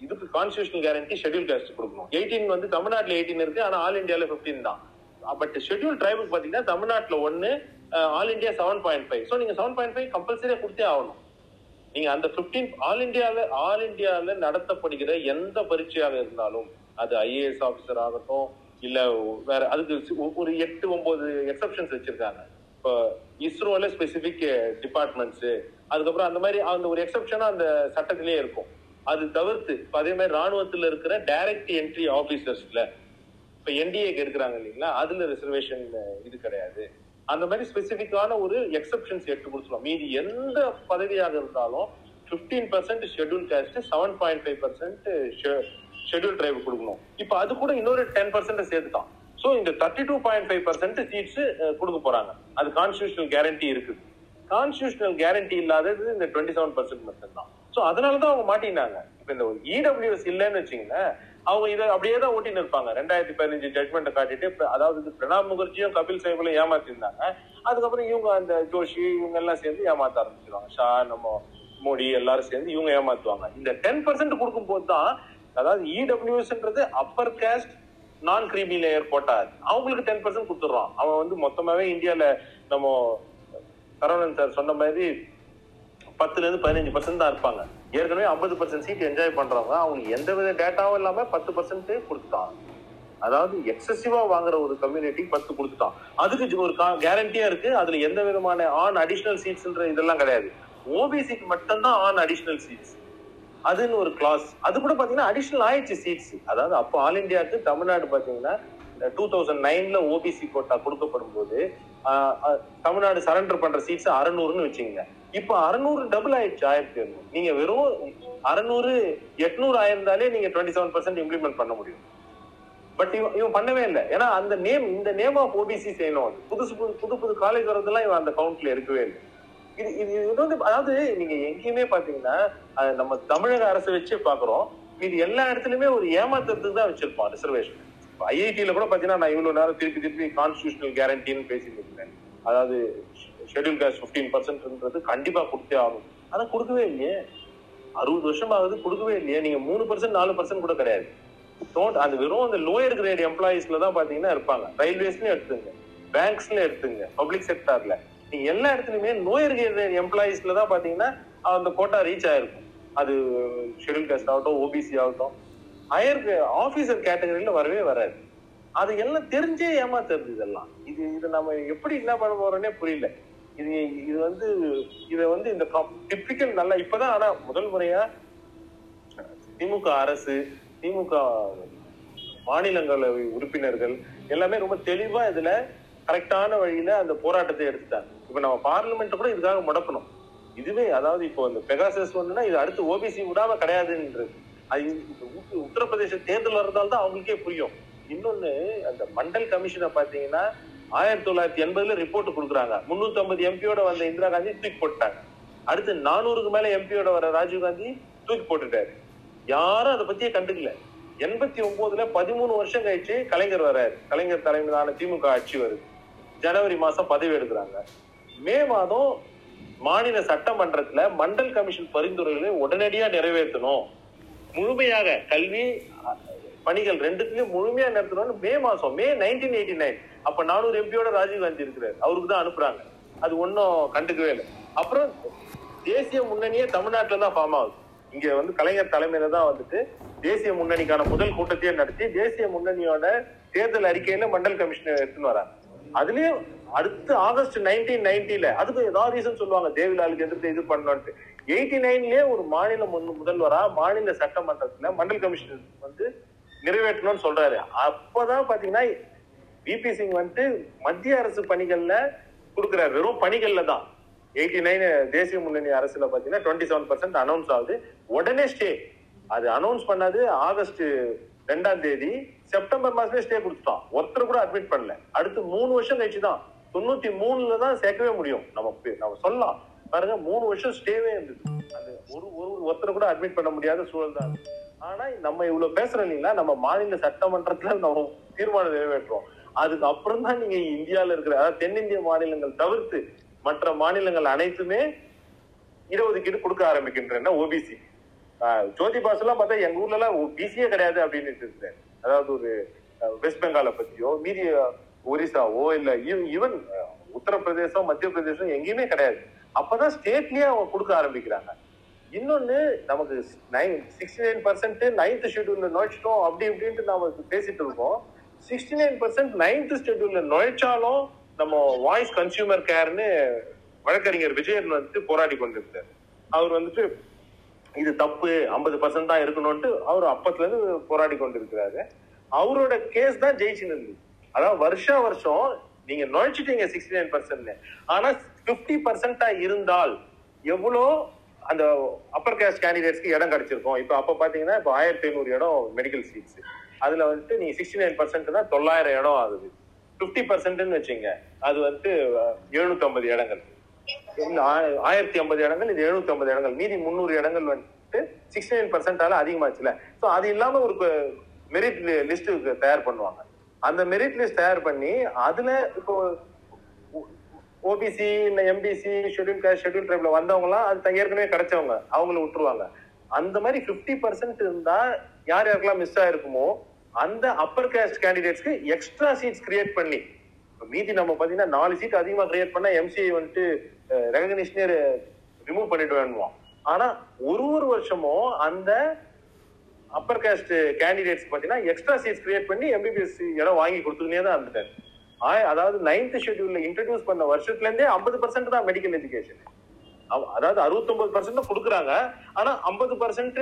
இதுக்கு கான்ஸ்டியூஷனல் கேரண்டி ஷெட்யூல் காஸ்ட் கொடுக்கணும். எயிட்டீன் வந்து தமிழ்நாட்டுல எயிட்டீன் இருக்கு ஆனா ஆல் இந்தியால 15 தான். பட் ஷெட்யூல் ட்ரைபுக்கு பாத்தீங்கன்னா தமிழ்நாட்டுல ஒன்னு all India seven point five so நீங்க செவன் பாயிண்ட் ஃபைவ் கம்பல்சரியா கொடுத்தே ஆகணும். நீங்க அந்த 15 ஆல் இந்தியால ஆல் இந்தியால நடத்தப்படுகிற எந்த பரீட்சையாக இருந்தாலும் அது ஐஏஎஸ் ஆபீசர் ஆகட்டும் இல்ல வேற அதுக்கு ஒரு எட்டு ஒன்பது எக்ஸப்ஷன்ஸ் வச்சிருக்காங்க. இப்போ இஸ்ரோல ஸ்பெசிபிக் டிபார்ட்மெண்ட்ஸ் அதுக்கப்புறம் அந்த மாதிரி அந்த ஒரு எக்ஸப்ஷனா அந்த சட்டத்திலேயே இருக்கும். அது தவிர்த்து இப்போ அதே மாதிரி ராணுவத்துல இருக்கிற டைரக்ட் என்ட்ரி ஆபீசர்ஸ்ல இப்ப என்டிஏக்கு எடுக்கிறாங்க இல்லைங்களா அதுல ரிசர்வேஷன் இது கிடையாது. அந்த மாதிரி ஸ்பெசிபிக்கான ஒரு எக்ஸப்ஷன்ஸ் எடுத்து கொடுத்துருவோம் மீதி எந்த பதவியாக இருந்தாலும் 15% percent schedule caste seven point five percent schedule tribe கொடுக்கணும். இப்போ அது கூட இன்னொரு டென் பர்சன்ட் சேர்த்துட்டான் ஸோ இந்த thirty two point five percent seats கொடுக்க போறாங்க. அது கான்ஸ்டியூஷனல் கேரண்டி இருக்குது. கான்ஸ்டியூஷனல் கேரண்டி இல்லாதது இந்த டுவெண்ட்டி செவன் பர்சன்ட் மட்டும் தான் ஸோ அதனால தான் அவங்க மாட்டினாங்க இப்போ இந்த இடபிள்யூஎஸ் இல்லைன்னு வச்சிங்கன்னா அவங்க இதை அப்படியே தான் ஓட்டின்னு இருப்பாங்க. ரெண்டாயிரத்தி பதினஞ்சு ஜட்மெண்ட்டை காட்டிட்டு அதாவது இது பிரணாப் முகர்ஜியும் கபில் சேவலும் ஏமாத்திருந்தாங்க. அதுக்கப்புறம் இவங்க அந்த ஜோஷி இவங்க எல்லாம் சேர்ந்து ஏமாத்த ஆரம்பிச்சிருவாங்க. ஷா நம்ம மோடி எல்லாரும் சேர்ந்து இவங்க ஏமாத்துவாங்க. இந்த டென் பர்சன்ட் கொடுக்கும் போது தான் அதாவது இடபிள்யூஎஸ்ன்றது அப்பர் காஸ்ட் நான் கிரீமி லேயர் கோட்டா அவங்களுக்கு டென் பர்சன்ட் கொடுத்துடுறான் அவன் வந்து மொத்தமாவே இந்தியால நம்ம சரவணன் சார் சொன்ன மாதிரி பத்துல இருந்து பதினஞ்சு பர்சன்ட் தான் இருப்பாங்க. ஏற்கனவே ஐம்பது பர்சன்ட் சீட் என்ஜாய் பண்றவங்க அவங்களுக்கு எந்த வித டேட்டாவும் இல்லாம பத்து பர்சன்ட் கொடுத்துட்டான். அதாவது எக்ஸசிவா வாங்குற ஒரு கம்யூனிட்டி பத்து கொடுத்துட்டான். அதுக்கு ஒரு கேரண்டியா இருக்கு. அதுல எந்த விதமான ஆன் அடிஷனல் சீட்ஸ்ன்ற இதெல்லாம் கிடையாது. ஓபிசிக்கு மட்டும்தான் ஆன் அடிஷனல் சீட்ஸ் அதுன்னு ஒரு கிளாஸ் அது கூட பாத்தீங்கன்னா அடிஷனல் ஆயிடுச்சு சீட்ஸ் அதாவது அப்போ ஆல் இந்தியாவுக்கு தமிழ்நாடு பாத்தீங்கன்னா டூ தௌசண்ட் நைன்ல ஓபிசி கோட்டா கொடுக்கப்படும் போது தமிழ்நாடு சரண்டர் பண்ற சீட்ஸ் அறநூறுன்னு வச்சுங்க இப்போ அறநூறு டபுள் ஆயிடுச்சு ஆயிரத்தி எழுநூறு நீங்க வெறும் அறநூறு எட்நூறு ஆயிருந்தாலே நீங்க டுவெண்ட்டி செவன் பர்சன்ட் இம்ப்ளிமெண்ட் பண்ண முடியும். பட் இவன் இவன் பண்ணவே இல்லை. ஏன்னா அந்த நேம் இந்த நேம் ஆஃப் ஓபிசி செய்யணும். புதுசு புது புது புது காலேஜ் வரதெல்லாம் இவன் அந்த கவுண்ட்ல இருக்கவே இல்லை. இது இது இது வந்து அதாவது நீங்க எங்கேயுமே பாத்தீங்கன்னா நம்ம தமிழக அரசு வச்சே பாக்குறோம் இது எல்லா இடத்துலயுமே ஒரு ஏமாத்துறதுக்கு தான் வச்சிருப்பான் ரிசர்வேஷன் ஐஐடியில கூட பாத்தீங்கன்னா நான் இவ்வளவு நேரம் திருப்பி திருப்பி கான்ஸ்டியூஷனல் கேரண்டின்னு பேசிட்டு இருக்கேன் அதாவது ஷெட்யூல் காஸ்ட் பிப்டீன் பர்சன்ட்ன்றது கண்டிப்பா கொடுத்தே ஆகும் ஆனா கொடுக்கவே இல்லையே. அறுபது வருஷம் ஆகுது கொடுக்கவே இல்லையே. நீங்க மூணு பர்சன்ட் நாலு பர்சன்ட் கூட கிடையாது. Don't- அது வெறும் அந்த லோயர் கிரேட் எம்ப்ளாயிஸ்ல தான் பாத்தீங்கன்னா இருப்பாங்க. ரயில்வேஸ்லயும் எடுத்துங்க. பேங்க்ஸ்ல எடுத்துங்க. பப்ளிக் செக்டார்ல நீங்க எல்லா இடத்துலயுமே நோய் இருக்கிற எம்ப்ளாயிஸ்ல தான் பாத்தீங்கன்னா அந்த கோட்டா ரீச் ஆயிருக்கும் அது ஷெடியூல் காஸ்ட் ஆகட்டும் ஓபிசி ஆகட்டும். ஹையர் ஆபீசர் கேட்டகரியில வரவே வராது. அது எல்லாம் தெரிஞ்சே ஏமாத்துறது இதெல்லாம். இது இது நம்ம எப்படி என்ன பண்ண போறோம்னே புரியல. இது இது வந்து இதை வந்து இந்த டிப்பிக்கல் நல்லா இப்பதான் ஆனா முதல் முறையா திமுக அரசு திமுக மாநிலங்களவை உறுப்பினர்கள் எல்லாமே ரொம்ப தெளிவா இதுல கரெக்டான வழியில அந்த போராட்டத்தை எடுத்துட்டாங்க. இப்ப நம்ம பார்லிமெண்ட் கூட இதுக்காக முடக்கணும். இதுவே அதாவது இப்போ இந்த பெகாசஸ் வந்துன்னா இது அடுத்து ஓபிசி விடாம கிடையாதுன்றது. அது உத்தரப்பிரதேச தேர்தல் வர்றதால தான் அவங்களுக்கே புரியும். இன்னொன்னு அந்த மண்டல் கமிஷனை பாத்தீங்கன்னா ஆயிரத்தி தொள்ளாயிரத்தி எண்பதுல ரிப்போர்ட் கொடுக்குறாங்க. முன்னூத்தி ஐம்பது எம்பியோட வந்த இந்திரா காந்தி தூக்கி போட்டாங்க. அடுத்து நானூறுக்கு மேல எம்பியோட வர ராஜீவ் காந்தி தூக்கி போட்டுட்டாரு. யாரும் அதை பத்தியே கண்டுக்கல. எண்பத்தி ஒன்பதுல பதிமூணு வருஷம் கழிச்சு கலைஞர் வர்றாரு கலைஞர் தலைமையிலான திமுக ஆட்சி வருது. ஜனவரி மாசம் பதவி எடுக்கிறாங்க. மே மாதம் மாநில சட்டமன்றத்துல மண்டல் கமிஷன் பரிந்துரைகளை உடனடியா நிறைவேற்றணும். முழுமையாக கல்வி பணிகள் ரெண்டுத்துலயும் முழுமையா நிறுத்தணும்னு மே மாசம் மே நைன்டீன் எயிட்டி நைன் அப்ப நானூறு எம்பியோட ராஜீவ் காந்தி இருக்கிறாரு. அவருக்கு தான் அனுப்புறாங்க. அது ஒன்னும் கண்டுக்கவே இல்லை. அப்புறம் தேசிய முன்னணியே தமிழ்நாட்டில் தான் ஃபார்ம் ஆகுது. இங்க வந்து கலைஞர் தலைமையில தான் வந்துட்டு தேசிய முன்னணிக்கான முதல் கூட்டத்தையே நடத்தி தேசிய முன்னணியோட தேர்தல் அறிக்கையில மண்டல் கமிஷனர் எடுத்துன்னு வராங்க. அதுலயும் அடுத்து ஆகஸ்ட் நைன்டீன் நைன்டில அதுக்கு ஏதாவது ரீசன் சொல்லுவாங்க தேவிலாலுக்கு எதிர்த்து இது பண்ணோன்ட்டு எயிட்டி நைன்லயே ஒரு மாநில முன் முதல்வரா மாநில சட்டமன்றத்துல மண்டல் கமிஷன் வந்து நிறைவேற்றணும்னு சொல்றாரு. அப்பதான் பாத்தீங்கன்னா விபி சிங் வந்துட்டு மத்திய அரசு பணிகள்ல கொடுக்குறாரு. வெறும் பணிகள்ல தான். எயிட்டி நைன் தேசிய முன்னணி அரசுல பாத்தீங்கன்னா டுவெண்ட்டி செவன் பர்சன்ட் அனௌன்ஸ் ஆகுது. உடனே ஸ்டே அது அனௌன்ஸ் பண்ணாது ஆகஸ்ட் ரெண்டாம் தேதி செப்டம்பர் மாசமே ஸ்டே கொடுத்துட்டான். ஒருத்தர் கூட அட்மிட் பண்ணல. அடுத்து மூணு வருஷம் கழிச்சு தான். தொண்ணூத்தி மூணுல தான் சேர்க்கவே முடியும். நம்ம பே- நம்ம சொல்லலாம். பாருங்க மூணு வருஷம் ஸ்டேவே இருந்தது. அது ஒரு ஒரு ஒருத்தர் கூட அட்மிட் பண்ண முடியாத சூழல் தான் ஆனா நம்ம இவ்வளவு பேசுறோம் இல்லைங்களா? நம்ம மாநில சட்டமன்றத்துல நம்ம தீர்மானம் நிறைவேற்றுறோம் அதுக்கு அப்புறம் தான் நீங்க இந்தியாவில் இருக்கிற அதாவது தென்னிந்திய மாநிலங்கள் தவிர்த்து மற்ற மாநிலங்கள் அனைத்துமே இடஒதுக்கீடு கொடுக்க ஆரம்பிக்கின்றன ஓபிசி ஜோதி பாஸ் எல்லாம் பார்த்தா எங்க ஊர்ல எல்லாம் பிசியே கிடையாது அப்படின்னு இருந்தேன் அதாவது ஒரு வெஸ்ட் பெங்காலை பத்தியோ மீதி ஒரிசாவோ இல்ல ஈவன் உத்தரப்பிரதேசம் மத்திய பிரதேசம் எங்கேயுமே கிடையாது. அப்பதான் ஸ்டேட்லயே அவங்க கொடுக்க ஆரம்பிக்கிறாங்க. இன்னொன்னு நமக்கு nine sixty nine percent ninth ஷெட்யூல்ல நுழைச்சிட்டோம் அப்படி இப்படின்ட்டு நாம பேசிட்டு இருக்கோம். சிக்ஸ்டி நைன் பர்சன்ட் நைன்த் ஷெட்யூல்ல நுழைச்சாலும் நம்ம வாய்ஸ் கன்சியூமர் கேர்னு வழக்கறிஞர் விஜயன் வந்துட்டு போராடி கொண்டிருந்தார். அவர் வந்துட்டு இது தப்பு ஐம்பது பர்சன்ட் தான் இருக்கணும்ட்டு அவர் அப்பத்துல இருந்து போராடி கொண்டிருக்கிறாரு. அவரோட கேஸ் தான் ஜெயிச்சுன்னு இருந்தது. அதாவது வருஷா வருஷம் நீங்க நுழைச்சிட்டீங்க சிக்ஸ்டி நைன் பர்சன்ட் ஆனா பிப்டி பர்சன்டா இருந்தால் எவ்வளோ அந்த அப்பர் கேஸ்ட் கேண்டிடேட்ஸ்க்கு இடம் கிடைச்சிருக்கும்? இப்போ அப்போ பார்த்தீங்கன்னா இப்போ ஆயிரத்தி ஐநூறு இடம் மெடிக்கல் சீட்ஸ் அதுல வந்துட்டு நீங்க சிக்ஸ்டி நைன் பர்சன்ட் தான் தொள்ளாயிரம் இடம் ஆகுது. பிப்டி பர்சன்ட்னு வச்சுங்க. அது வந்துட்டு எழுநூத்தி ஐம்பது இடங்கள். ஆயிரத்தி ஐம்பது இடங்கள் இது எழுநூத்தி ஐம்பது இடங்கள். மீதி முந்நூறு இடங்கள் வந்துட்டு சிக்ஸ்டி நைன் பர்சன்டால அதிகமாச்சுல ஸோ அது இல்லாம ஒரு மெரிட் லிஸ்ட் தயார் பண்ணுவாங்க. அந்த மெரிட் லிஸ்ட் தயார் பண்ணி அதுல இப்போ ஓபிசி இல்ல எம்பிசி ஷெட்யூல் காஸ்ட் ஷெட்யூல் ட்ரைப்ல வந்தவங்க எல்லாம் அது ஏற்கனவே கிடைச்சவங்க. அவங்கள விட்டுருவாங்க. அந்த மாதிரி 50% பர்சன்ட் இருந்தா யார் யாருக்கெல்லாம் மிஸ் ஆயிருக்குமோ அந்த அப்பர் காஸ்ட் கேண்டிடேட்ஸ்க்கு எக்ஸ்ட்ரா சீட்ஸ் கிரியேட் பண்ணி மீதி நம்ம பாத்தீங்கன்னா நாலு சீட் அதிகமா கிரியேட் பண்ணா எம்சிஐ வந்துட்டு ரெகக்னிஷனே ரிமூவ் பண்ணிட்டு வேணுவான் ஆனா ஒரு ஒரு வருஷமும் அந்த அப்பர் காஸ்ட் கேண்டிடேட்ஸ் பாத்தீங்கன்னா எக்ஸ்ட்ரா சீட்ஸ் கிரியேட் பண்ணி எம்பிபிஎஸ் இடம் வாங்கி கொடுத்துக்கினே தான் இருந்துட்டாரு. அதாவது நைன்த் ஷெட்யூல்ல இன்ட்ரடியூஸ் பண்ண வருஷத்துல இருந்தே ஐம்பது பர்சன்ட் தான் மெடிக்கல் எஜுகேஷன் அதாவது அறுபத்தொன்பது பர்சன்ட் கொடுக்குறாங்க. ஆனா ஐம்பது பர்சன்ட்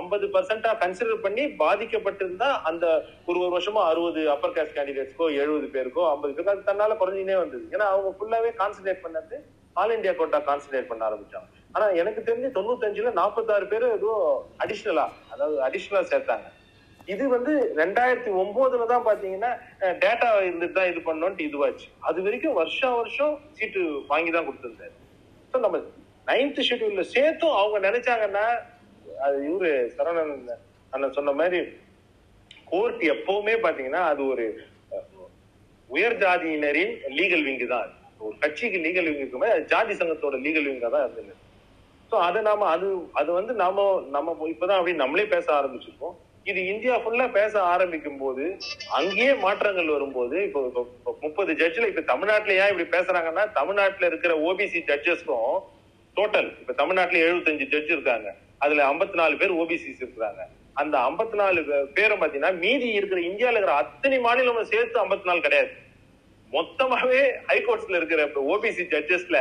ஐம்பது பர்சன்டா கன்சிடர் பண்ணி பாதிக்கப்பட்டிருந்தா அந்த ஒரு ஒரு வருஷமா அறுபது அப்பர் காஸ்ட் கேண்டிடேட்ஸ்க்கோ எழுபது பேருக்கோ ஐம்பது பேருக்கோ அது தன்னால குறைஞ்சினே வந்தது. ஏன்னா அவங்க ஃபுல்லாவே கான்சன்ட்ரேட் பண்ணது ஆல் இந்தியா கோட்டா கான்சன்ட்ரேட் பண்ண ஆரம்பிச்சாங்க. ஆனா எனக்கு தெரிஞ்சு தொண்ணூத்தஞ்சுல நாற்பத்தாறு பேர் ஏதோ அடிஷ்னலா அதாவது அடிஷ்னலா சேர்த்தாங்க. இது வந்து ரெண்டாயிரத்தி ஒன்பதுல தான் பாத்தீங்கன்னா டேட்டா இருந்துட்டு தான் இது பண்ணோன்ட்டு இதுவாச்சு. அது வரைக்கும் வருஷம் வருஷம் சீட்டு வாங்கி தான் கொடுத்துருந்தாரு. நம்ம நைன்த் ஷெட்யூல்ல சேர்த்தும் அவங்க நினைச்சாங்கன்னா அது இவரு சரவணன் அண்ணன் சொன்ன மாதிரி கோர்ட் எப்பவுமே பாத்தீங்கன்னா அது ஒரு உயர் ஜாதியினரின் லீகல் விங்கு தான். ஒரு கட்சிக்கு லீகல் விங் இருக்குமே அது ஜாதி சங்கத்தோட லீகல் விங்கா தான் இருந்தது. ஸோ அதை நாம அது அது வந்து நாம நம்ம இப்பதான் அப்படி நம்மளே பேச ஆரம்பிச்சிருக்கோம். இது இந்தியா ஃபுல்லா பேச ஆரம்பிக்கும் போது அங்கேயே மாற்றங்கள் வரும்போது இப்போ முப்பது ஜட்ஜ்ல இப்ப தமிழ்நாட்டுல ஏன் இப்படி பேசுறாங்கன்னா தமிழ்நாட்டுல இருக்கிற ஓபிசி ஜட்ஜஸ்க்கும் டோட்டல் இப்ப தமிழ்நாட்டுல 75 ஜட்ஜ் இருக்காங்க. அதுல 54 நாலு பேர் ஓபிசிஸ் இருக்கிறாங்க. அந்த 54 நாலு பேரும் பாத்தீங்கன்னா மீதி இருக்கிற இந்தியால இருக்கிற அத்தனை மாநிலமும் சேர்த்து 54 நாலு கிடையாது. மொத்தமாவே ஹைகோர்ட்ஸ்ல இருக்கிற ஓபிசி ஜட்ஜஸ்ல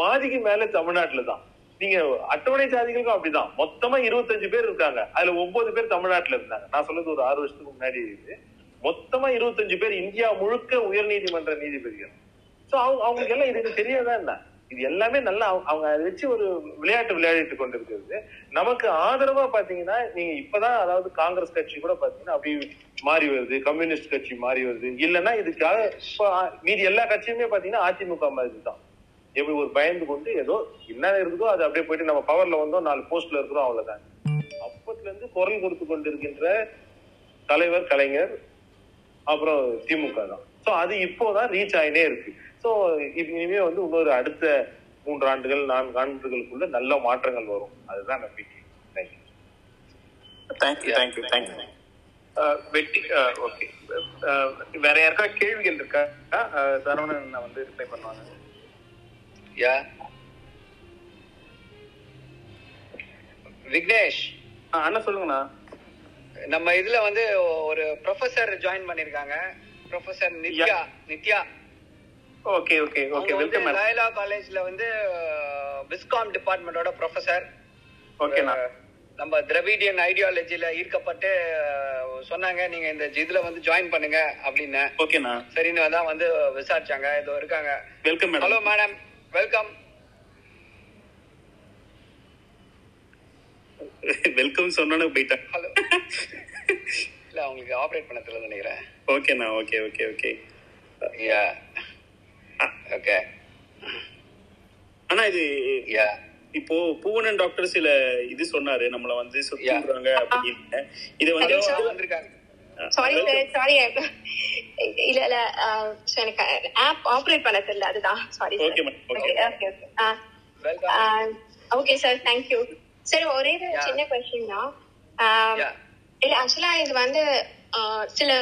பாதிக்கு மேல தமிழ்நாட்டுல தான் நீங்க அட்டவணை ஜாதிகளுக்கும் அப்படிதான். மொத்தமா 25 பேர் இருக்காங்க. அதுல ஒன்பது பேர் தமிழ்நாட்டுல இருந்தாங்க. நான் சொல்றது ஒரு ஆறு வருஷத்துக்கு முன்னாடி இது. மொத்தமா 25 பேர் இந்தியா முழுக்க உயர்நீதிமன்ற நீதிபதிகள். சோ அவங்க அவங்களுக்கு எல்லாம் இது தெரியாதா என்ன? இது எல்லாமே நல்லா அவங்க- அவங்க அதை வச்சு ஒரு விளையாட்டு விளையாடிட்டு கொண்டிருக்கிறது. நமக்கு ஆதரவா பாத்தீங்கன்னா நீங்க இப்பதான் அதாவது காங்கிரஸ் கட்சி கூட பாத்தீங்கன்னா அப்படி மாறி வருது. கம்யூனிஸ்ட் கட்சி மாறி வருது. இல்லைன்னா இதுக்காக இப்ப மீதி எல்லா கட்சியுமே பாத்தீங்கன்னா அதிமுக மாதிரி தான். எப்படி ஒரு பயந்து கொண்டு ஏதோ என்ன இருக்குதோ அது அப்படியே போயிட்டு நம்ம பவர்ல வந்தோம் நாலு போஸ்ட்ல இருக்கிறோம் அவ்வளவுதான். அப்பத்துல இருந்து குரல் கொடுத்து கொண்டிருக்கின்ற தலைவர் கலைஞர் அப்புறம் திமுக தான். சோ அது இப்போதான் ரீச் ஆயினே இருக்கு. சோ இனிமே வந்து இன்னொரு அடுத்த மூன்று ஆண்டுகள் நான்கு ஆண்டுகளுக்குள்ள நல்ல மாற்றங்கள் வரும். அதுதான் நம்பிக்கை. Thank you thank you thank you thank you வெட்டி ஓகே வேற யாருக்கா கேள்விகள் இருக்கா? அஹ் சரவணன் நான் வந்து ரிப்ளை பண்ணுவாங்க. யா விக்னேஷ். அண்ணா சொல்லுங்கண்ணா. நம்ம இதுல வந்து ஒரு ப்ரொஃபசர் ஜாயின் பண்ணிருக்காங்க. Professor Nithya. Nithya. Okay okay okay welcome Loyola காலேஜ்ல வந்து விஸ்காம் டிபார்ட்மெண்டோட ப்ரொஃபசர் ஓகேண்ணா. நம்ம திரவிடியன் ஐடியாலஜில ஈர்க்கப்பட்டு சொன்னாங்க. நீங்க இந்த இதுல வந்து ஜாயின் பண்ணுங்க அப்படின்னு. ஓகேண்ணா. சரின்னு தான் வந்து விசாரிச்சாங்க. இதோ இருக்காங்க. Welcome hello madam welcome welcome சொன்னோன்னு போயிட்டேன். ஹலோ இல்ல அவங்களுக்கு ஆபரேட் பண்ண தெரியல நினைக்கிறேன். ஓகேண்ணா okay okay okay yeah okay ஆனா இது யா இப்போ பூவனன் டாக்டர் சில இது சொன்னாரு நம்மள வந்து சுத்திடுறாங்க அப்படின்னு. இதை வந்து. வந்திருக்காங்க சாரி சார் சாரி இல்ல இல்ல. எனக்கு ஆப் ஆப்ரேட் பண்ண தெரியல. அதுதான். Sorry. Okay okay welcome okay sir thank you sir ஒரே. சின்ன கொஸ்டின் தான். இல்ல ஆக்சுவலா இது வந்து ஆஹ் சில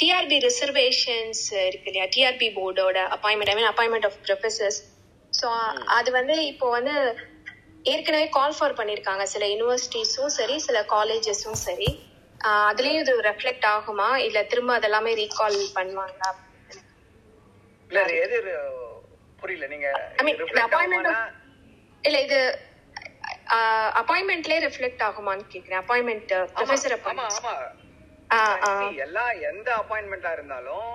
டிஆர்பி ரிசர்வேஷன்ஸ் இருக்கு இல்லையா? TRB போர்டோட appointment I mean appointment of professors so அது வந்து இப்போ வந்து ஏற்கனவே கால் ஃபார் பண்ணியிருக்காங்க சில யூனிவர்சிட்டிஸும் சரி சில காலேஜஸும் சரி. அதுலயும் இது ரெஃப்ளெக்ட் ஆகுமா? இல்ல திரும்ப அதெல்லாமே ரீகால் பண்ணுவாங்களா? எது புரியல. நீங்க ஆகுமானா- இல்ல இது அப்பாயின்மெண்ட்லயே ரிஃப்ளெக்ட் ஆகுமான்னு கேக்குறேன். அப்பாயின்மெண்ட் ப்ரொஃபசர் எல்லா எந்த அப்பாயின்மெண்டா இருந்தாலும்.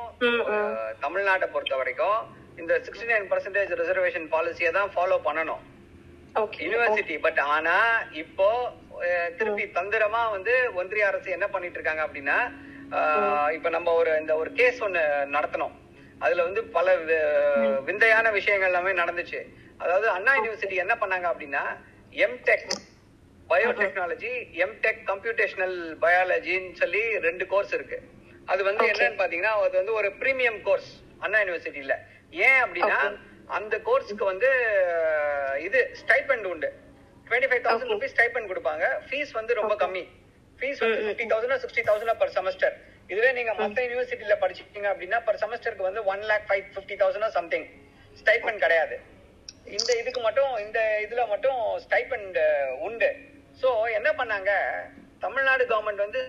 தமிழ்நாட்டை பொறுத்த வரைக்கும் இந்த சிக்ஸ்டி நைன் பர்சன்டேஜ் ரிசர்வேஷன் பாலிசியை தான் ஃபாலோ பண்ணணும். யூனிவர்சிட்டி பட் ஆனா இப்போ திருப்பி தந்திரமா வந்து ஒன்றிய அரசு என்ன பண்ணிட்டு இருக்காங்க அப்படின்னா இப்ப நம்ம ஒரு இந்த ஒரு கேஸ் ஒண்ணு நடத்தணும். அதுல வந்து பல விந்தையான விஷயங்கள் எல்லாமே நடந்துச்சு. அதாவது அண்ணா யூனிவர்சிட்டி என்ன பண்ணாங்க அப்படின்னா எம்டெக் பயோடெக்னாலஜி எம்டெக் கம்ப்யூட்டேஷனல் பயாலஜின்னு சொல்லி ரெண்டு கோர்ஸ் இருக்கு. அது வந்து. என்னன்னு பாத்தீங்கன்னா அது வந்து ஒரு பிரீமியம் கோர்ஸ் அண்ணா யூனிவர்சிட்டியில ஏன் அப்படின்னா. அந்த கோர்ஸ்க்கு வந்து இது ஸ்டைபெண்ட் உண்டு. Twenty five thousand. Rupees stipend கொடுப்பாங்க. ஃபீஸ் வந்து ரொம்ப. கம்மி. ஃபீஸ் வந்து fifty thousand sixty thousand per semester இதுவே நீங்க மத்த யூனிவர்சிட்டியில படிச்சிட்டீங்க அப்படின்னா பர் செமஸ்டருக்கு வந்து one lakh five fifty thousand something stipend கிடையாது. இந்த இதுக்கு மட்டும் இந்த இதுல மட்டும் ஸ்டைபெண்ட் உண்டு. சோ என்ன பண்ணாங்க? தமிழ்நாடு கவர்மெண்ட் வந்து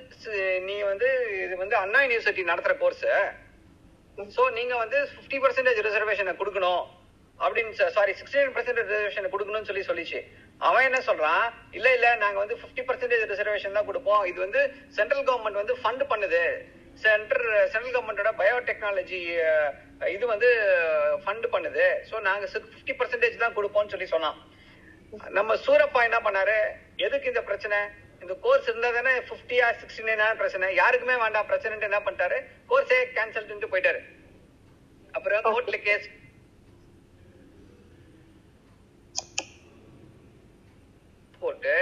நீ வந்து இது வந்து அண்ணா யூனிவர்சிட்டி நடத்துற கோர்ஸ் சோ நீங்க வந்து 50% பர்சன்டேஜ் ரிசர்வேஷனை கொடுக்கணும். அப்படின்னு sorry sixty nine percentage reservation கொடுக்கணும்னு சொல்லி சொல்லிச்சு. அவன் என்ன சொல்றான்? இல்ல இல்ல நாங்க வந்து 50% பர்சன்டேஜ் ரிசர்வேஷன் தான் கொடுப்போம். இது வந்து சென்ட்ரல் கவர்மெண்ட் வந்து ஃபண்ட் பண்ணுது. சென்ட்ரல் சென்ட்ரல் கவர்மெண்டோட பயோடெக்னாலஜி இது வந்து ஃபண்ட் பண்ணுது. சோ நாங்க 50% பர்சன்டேஜ் தான் கொடுப்போம்னு சொல்லி சொன்னான். நம்ம சூரப்பா என்ன பண்ணாரு? எதுக்கு இந்த பிரச்சனை? இந்த கோர்ஸ் இருந்தா தானே பிப்டியா சிக்ஸ்டி நைனா பிரச்சனை. யாருக்குமே வேண்டாம். பிரச்சனை என்ன பண்ணிட்டாரு? கோர்ஸே கேன்சல் போயிட்டாரு. அப்புறம் கோர்ட்ல கேஸ் போட்டு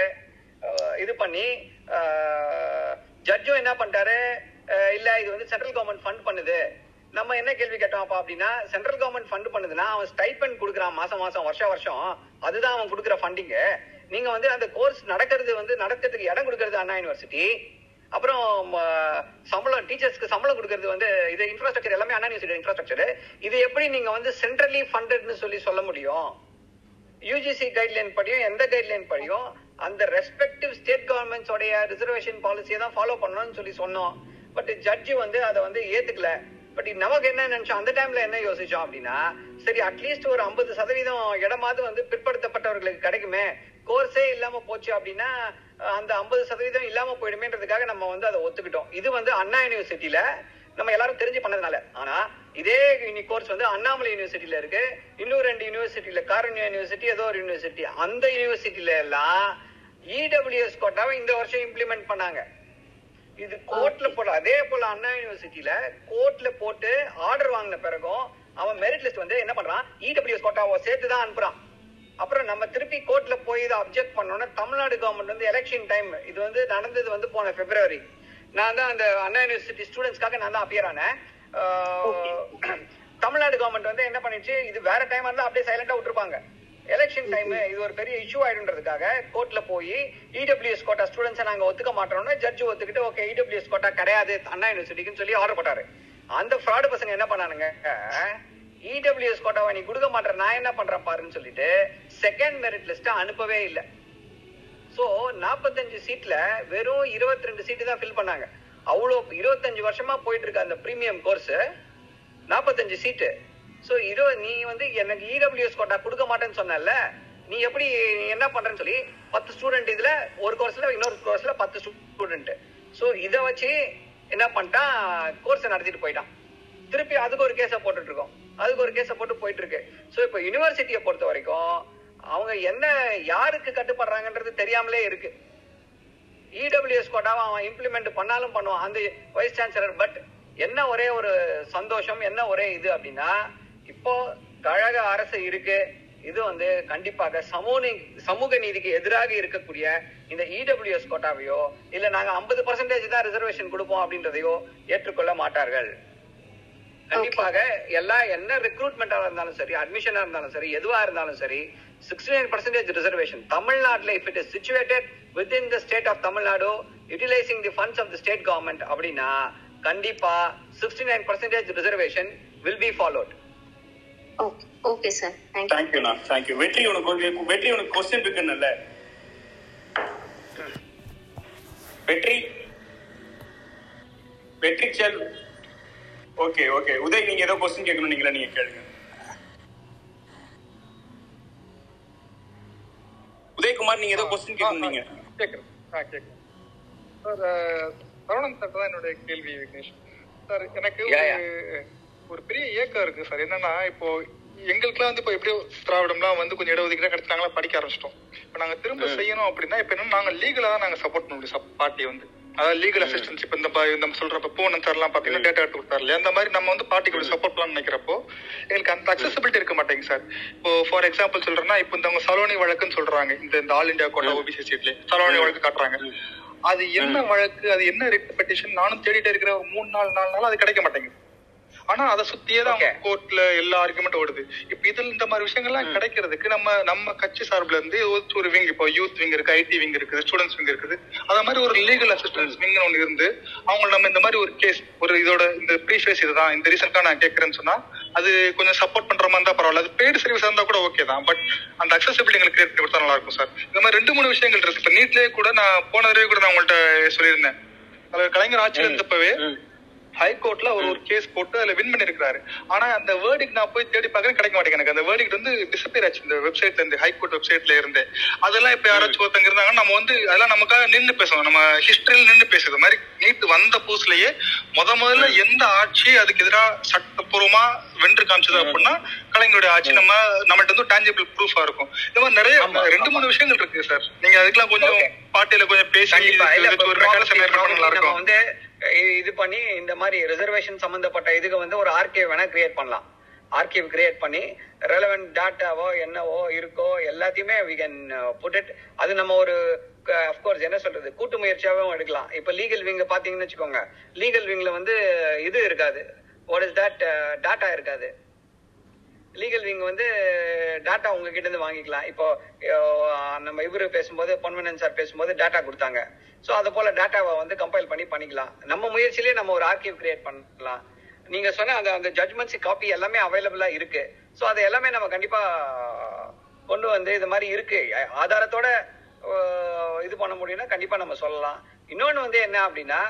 இது பண்ணி ஜட்ஜும் என்ன பண்ணிட்டாரு? இல்ல இது வந்து சென்ட்ரல் கவர்மெண்ட் ஃபண்ட் பண்ணுது. நம்ம என்ன கேள்வி கேட்டோம் அப்ப அப்படின்னா சென்ட்ரல் கவர்மெண்ட் ஃபண்ட் பண்ணுதுன்னா அவன் ஸ்டைபெண்ட் கொடுக்குறான் மாசம் மாசம் வருஷம் வருஷம். அதுதான் அவன் கொடுக்குற ஃபண்டிங்கு நீங்க வந்து அந்த கோர்ஸ் நடக்கிறது வந்து நடக்கிறதுக்கு இடம் கொடுக்கறது அண்ணா யூனிவர்சிட்டி அப்புறம் ம, சம்பளம் டீச்சர்ஸ்க்கு சம்பளம் கொடுக்கறது வந்து இது இன்ஃப்ராஸ்ட்ரக்சர் எல்லாமே அண்ணா யூனிவர்சிட்டி இன்ஃப்ராஸ்ட்ரக்சர் இது எப்படி நீங்க வந்து சென்ட்ரலி ஃபண்டட்னு சொல்லி சொல்ல முடியும்? யூஜிசி கைட்லைன் படியும் எந்த கைட்லைன் படியும் அந்த ரெஸ்பெக்டிவ் ஸ்டேட் கவர்மெண்ட்ஸ் உடைய ரிசர்வேஷன் பாலிசியை தான் ஃபாலோ பண்ணணும்னு சொல்லி சொன்னோம். பட் ஜட்ஜி வந்து அதை வந்து ஏத்துக்கல. பட் நமக்கு என்ன நினைச்சோம்? அந்த டைம்ல என்ன யோசிச்சோம் அப்படின்னா சரி அட்லீஸ்ட் ஒரு ஐம்பது சதவீதம் இடமாவது வந்து பிற்படுத்தப்பட்டவர்களுக்கு கிடைக்குமே. கோர்ஸே இல்லாம போச்சு அப்படின்னா அந்த ஐம்பது சதவீதம் இல்லாம போயிடுமேன்றதுக்காக நம்ம வந்து அதை ஒத்துக்கிட்டோம். இது வந்து அண்ணா யூனிவர்சிட்டியில நம்ம எல்லாரும் தெரிஞ்சு பண்ணதுனால. ஆனா இதே கோர்ஸ் வந்து அண்ணாமலை யூனிவர்சிட்டியில இருக்கு. இன்னும் ரெண்டு யூனிவர்சிட்டியில காரண்யா யூனிவர்சிட்டி ஏதோ ஒரு யூனிவர்சிட்டி அந்த யூனிவர்சிட்டியில எல்லாம் இடபிள்யூஎஸ் கோட்டாவை இந்த வருஷம் இம்ப்ளிமெண்ட் பண்ணாங்க. இது கோர்ட்ல போட அதே போல அண்ணா யூனிவர்சிட்டியில கோர்ட்ல போட்டு ஆர்டர் வாங்கின பிறகும் அவன் மெரிட் லிஸ்ட் வந்து என்ன பண்றான்? இடபிள்யூஎஸ் கோட்டாவை சேர்த்து தான் அனுப்புறான். அப்புறம் நம்ம திருப்பி கோர்ட்ல போய் இதை அப்செக்ட் பண்ணோம்னா தமிழ்நாடு கவர்மெண்ட் வந்து எலெக்ஷன் டைம் இது வந்து நடந்தது வந்து போன பிப்ரவரி நான் தான் அந்த அண்ணா யூனிவர்சிட்டி ஸ்டூடெண்ட்ஸ்க்காக நான் தான் அப்பியர் ஆனேன். தமிழ்நாடு கவர்மெண்ட் வந்து என்ன பண்ணிச்சு இது வேற டைம் இருந்தா அப்படியே சைலண்டா விட்டுருப்பாங்க. எலெக்ஷன் டைம் இது ஒரு பெரிய இஷ்யூ ஆயிடுன்றதுக்காக கோர்ட்ல போய் இடபிள்யூஎஸ் கோட்டா ஸ்டூடெண்ட்ஸை நாங்க ஒத்துக்க மாட்டோம்னா ஜட்ஜ் ஒத்துக்கிட்டு ஓகே இடபிள்யூஎஸ் கோட்டா கிடையாது. அண்ணா யூனிவர்சிட்டிக்குன்னு சொல்லி ஆர்டர் போட்டாரு. அந்த ஃப்ராடு பசங்க என்ன பண்ணானுங்க? இடபிள்யூஎஸ் கோட்டாவை நீ கொடுக்க மாட்டேற. நான் என்ன பண்றேன் பாருன்னு சொல்லிட்டு செகண்ட் மெரிட் லிஸ்ட் அனுப்பவே இல்லை. ஸோ நாற்பத்தஞ்சு சீட்ல வெறும் 22 ரெண்டு சீட்டு தான் ஃபில் பண்ணாங்க. அவ்வளோ இருபத்தஞ்சு வருஷமா போயிட்டு இருக்க அந்த ப்ரீமியம் கோர்ஸ் நாற்பத்தஞ்சு சீட்டு. ஸோ இரு நீ வந்து எனக்கு இடபிள்யூஎஸ் கோட்டா கொடுக்க மாட்டேன்னு சொன்னல நீ எப்படி என்ன பண்றேன்னு சொல்லி பத்து ஸ்டூடெண்ட் இதுல ஒரு கோர்ஸ்ல இன்னொரு கோர்ஸ்ல பத்து ஸ்டூடெண்ட் ஸோ இதை வச்சு என்ன பண்ணிட்டான் கோர்ஸை நடத்திட்டு போயிட்டான். திருப்பி அதுக்கு ஒரு கேஸை போட்டுட்டு இருக்கோம் அதுக்கு ஒரு கேஸை போட்டு போயிட்டு இருக்கு ஸோ இப்போ யூனிவர்சிட்டியை பொறுத்த வரைக்கும் அவங்க என்ன யாருக்கு கட்டுப்படுறாங்கன்றது தெரியாமலே இருக்கு. இடபிள்யூஎஸ் கோட்டாவை அவன் இம்ப்ளிமெண்ட் பண்ணாலும் பண்ணுவான் அந்த வைஸ் சான்சலர் பட் என்ன ஒரே ஒரு சந்தோஷம் என்ன ஒரே இது அப்படின்னா இப்போ கழக அரசு இருக்கு. இது வந்து கண்டிப்பாக சமூக சமூக நீதிக்கு எதிராக இருக்கக்கூடிய இந்த இடபிள்யூஎஸ் கோட்டாவையோ இல்ல நாங்க ஐம்பது பர்சன்டேஜ் தான் ரிசர்வேஷன் கொடுப்போம் அப்படின்றதையோ ஏற்றுக்கொள்ள மாட்டார்கள். கண்டிப்பாக எல்லா என்ன ரெக்ரூட்மெண்டா இருந்தாலும் சரி அட்மிஷனா இருந்தாலும் சரி எதுவா இருந்தாலும் சரி சிக்ஸ்டி நைன் பர்சன்டேஜ் ரிசர்வேஷன் தமிழ்நாட்டுல if it is situated with in the state of Tamil Nadu utilising the funds of the state government அப்படின்னா கண்டிப்பா sixty nine percentage reservation will be followed okay okay sir thank you தேங்க்யூண்ணா thank you வெற்றி உனக்கு வெற்றி உனக்கு question இருக்குன்னு வெற்றி வெற்றி செல் ஓகே ஓகே உதய் நீங்க ஏதோ கொஸ்டின் கேட்கணும் நீங்களா நீங்க கேளுங்க. உதயகுமார் நீங்க ஏதோ கொஸ்டின் கேட்கணும் நீங்க கேக்குறேன் ஆ கேக்குறேன் சார் சரவணன் சார் தான் என்னுடைய கேள்வி விக்னேஷ். சார் எனக்கு ஒரு ஒரு பெரிய ஏக்கம் இருக்கு சார். என்னன்னா இப்போ எங்களுக்குலாம் வந்து இப்போ எப்படியோ திராவிடம்லாம் வந்து கொஞ்சம் இடஒதுக்கீடு கிடைச்சு நாங்களாம் படிக்க ஆரம்பிச்சிட்டோம். இப்போ நாங்க திரும்ப செய்யணும் அப்படின்னா இப்போ என்ன நாங்க லீகலா தான் நாங்க சப்போர்ட் பண்ண முடியும் பார்ட்டி வந்து. அதாவது லீகல் அசிஸ்டன்ஸ் இப்போ இந்த நம்ம சொல்ற இப்போ பூவனன் சார்லாம் பாத்தீங்கன்னா டேட்டா எடுத்து கொடுத்தாரு இல்லையா அந்த மாதிரி நம்ம வந்து பார்ட்டிக்கு சப்போர்ட் பண்ணலாம்னு நினைக்கிறப்போ எங்களுக்கு அந்த அக்சசிபிலிட்டி இருக்க மாட்டேங்குது சார் இப்போ ஃபார் எக்ஸாம்பிள் சொல்றேன்னா இப்போ இந்த சலோனி வழக்குன்னு சொல்றாங்க. இந்த இந்த ஆல் இந்தியா கோட்டா ஓபிசி சீட்ல சலோனி வழக்கு காட்டுறாங்க. அது என்ன வழக்கு? அது என்ன ரிட் பெட்டிஷன் நானும் தேடிட்டே இருக்கிற ஒரு மூணு நாலு நாலு நாள் அது கிடைக்க மாட்டேங்குது. ஆனா அதை சுத்தியே தான். கோர்ட்ல எல்லா ஆர்குமெண்ட் ஓடுது. இப்ப இதுல இந்த மாதிரி விஷயங்கள்லாம் கிடைக்கிறதுக்கு நம்ம நம்ம கட்சி சார்புல இருந்து ஒரு- விங் இப்போ யூத் விங் இருக்கு ஐடி விங் இருக்குது ஸ்டூடெண்ட்ஸ் விங் இருக்குது. அத மாதிரி ஒரு லீகல் அசிஸ்டன்ஸ் விங் ஒன்று இருந்து அவங்க நம்ம இந்த மாதிரி ஒரு கேஸ் ஒரு இதோட இந்த ப்ரீஃபேஸ் இதுதான் இந்த ரீசன்க்கா நான் கேட்கறேன்னு சொன்னா அது கொஞ்சம் சப்போர்ட் பண்ற மாதிரி தான் பரவாயில்ல. அது பெய்டு சர்வீஸ் இருந்தா கூட ஓகே தான் பட் அந்த அக்சசிபிலிட்டி எங்களுக்கு கிரியேட் பண்ணி கொடுத்தா நல்லா இருக்கும் சார் இந்த மாதிரி ரெண்டு மூணு விஷயங்கள் இருக்கு. இப்ப நீட்லயே கூட நான் போன தடவை கூட நான் உங்கள்ட்ட சொல்லியிருந்தேன். கலைஞர் ஆட்சியில் இருந்தப்பவே ஹைகோர்ட்ல ஒரு ஒரு கேஸ் போட்டு அதுல வின் பண்ணிருக்காரு ஆனா அந்த வேர்டிக் நான் போய் தேடி பார்க்கறேன் கிடைக்க மாட்டேங்குது எனக்கு. அந்த வேர்டிக் வந்து டிசப்பியர் ஆச்சு. இந்த வெப்சைட்ல இருந்து ஹைகோர்ட் வெப்சைட்ல இருந்து. அதெல்லாம் இப்ப யாராச்சும் ஒருத்தங்க இருந்தாங்க நம்ம வந்து அதெல்லாம் நமக்காக நின்னு பேசணும். நம்ம ஹிஸ்டரியில் நின்னு பேசுறது மாதிரி நீட் வந்த புதுசுலயே முத முதல்ல எந்த ஆட்சி அதுக்கு எதிராக சட்டப்பூர்வமா வென்று காமிச்சது அப்படின்னா கலைஞருடைய ஆட்சி நம்ம நம்மள்ட்ட வந்து டான்ஜிபிள் ப்ரூஃபா இருக்கும். இந்த மாதிரி நிறைய ரெண்டு. மூணு விஷயங்கள் இருக்கு சார் நீங்க அதுக்கெல்லாம் கொஞ்சம் Okay. பார்ட்டியில கொஞ்சம் பேசி ஒரு நல்லா இருக்கும் இது பண்ணி இந்த மாதிரி ரிசர்வேஷன் சம்பந்தப்பட்ட இதுக்கு வந்து ஒரு ஆர்கேவ் வேணா கிரியேட் பண்ணலாம். ஆர்கேவ் கிரியேட் பண்ணி ரெலவென்ட் டாட்டாவோ என்னவோ இருக்கோ எல்லாத்தையுமே வி கேன் புட் இட் அது நம்ம ஒரு அஃப்கோர்ஸ் என்ன சொல்றது கூட்டு முயற்சியாகவும் எடுக்கலாம். இப்போ லீகல் விங்க பாத்தீங்கன்னு வச்சுக்கோங்க. லீகல் விங்ல வந்து இது இருக்காது. வாட் இஸ் தட் டாட்டா இருக்காது. லீகல் விங் வந்து டேட்டா உங்ககிட்ட இருந்து வாங்கிக்கலாம். இப்போ நம்ம இவரு பேசும்போது பொன்வனன் சார் பேசும்போது டேட்டா கொடுத்தாங்க. ஸோ அது போல டேட்டாவை வந்து கம்பைல் பண்ணி பண்ணிக்கலாம். நம்ம முயற்சியிலேயே நம்ம ஒரு ஆர்கிவ் கிரியேட் பண்ணலாம். நீங்க சொன்ன அந்த அந்த ஜட்மெண்ட்ஸ் காப்பி எல்லாமே அவைலபிளா இருக்கு. ஸோ அது எல்லாமே நம்ம கண்டிப்பா கொண்டு வந்து இது மாதிரி இருக்கு. ஆதாரத்தோட இது பண்ண முடியும்னா கண்டிப்பா நம்ம சொல்லலாம். இன்னொன்னு வந்து என்ன அப்படின்னா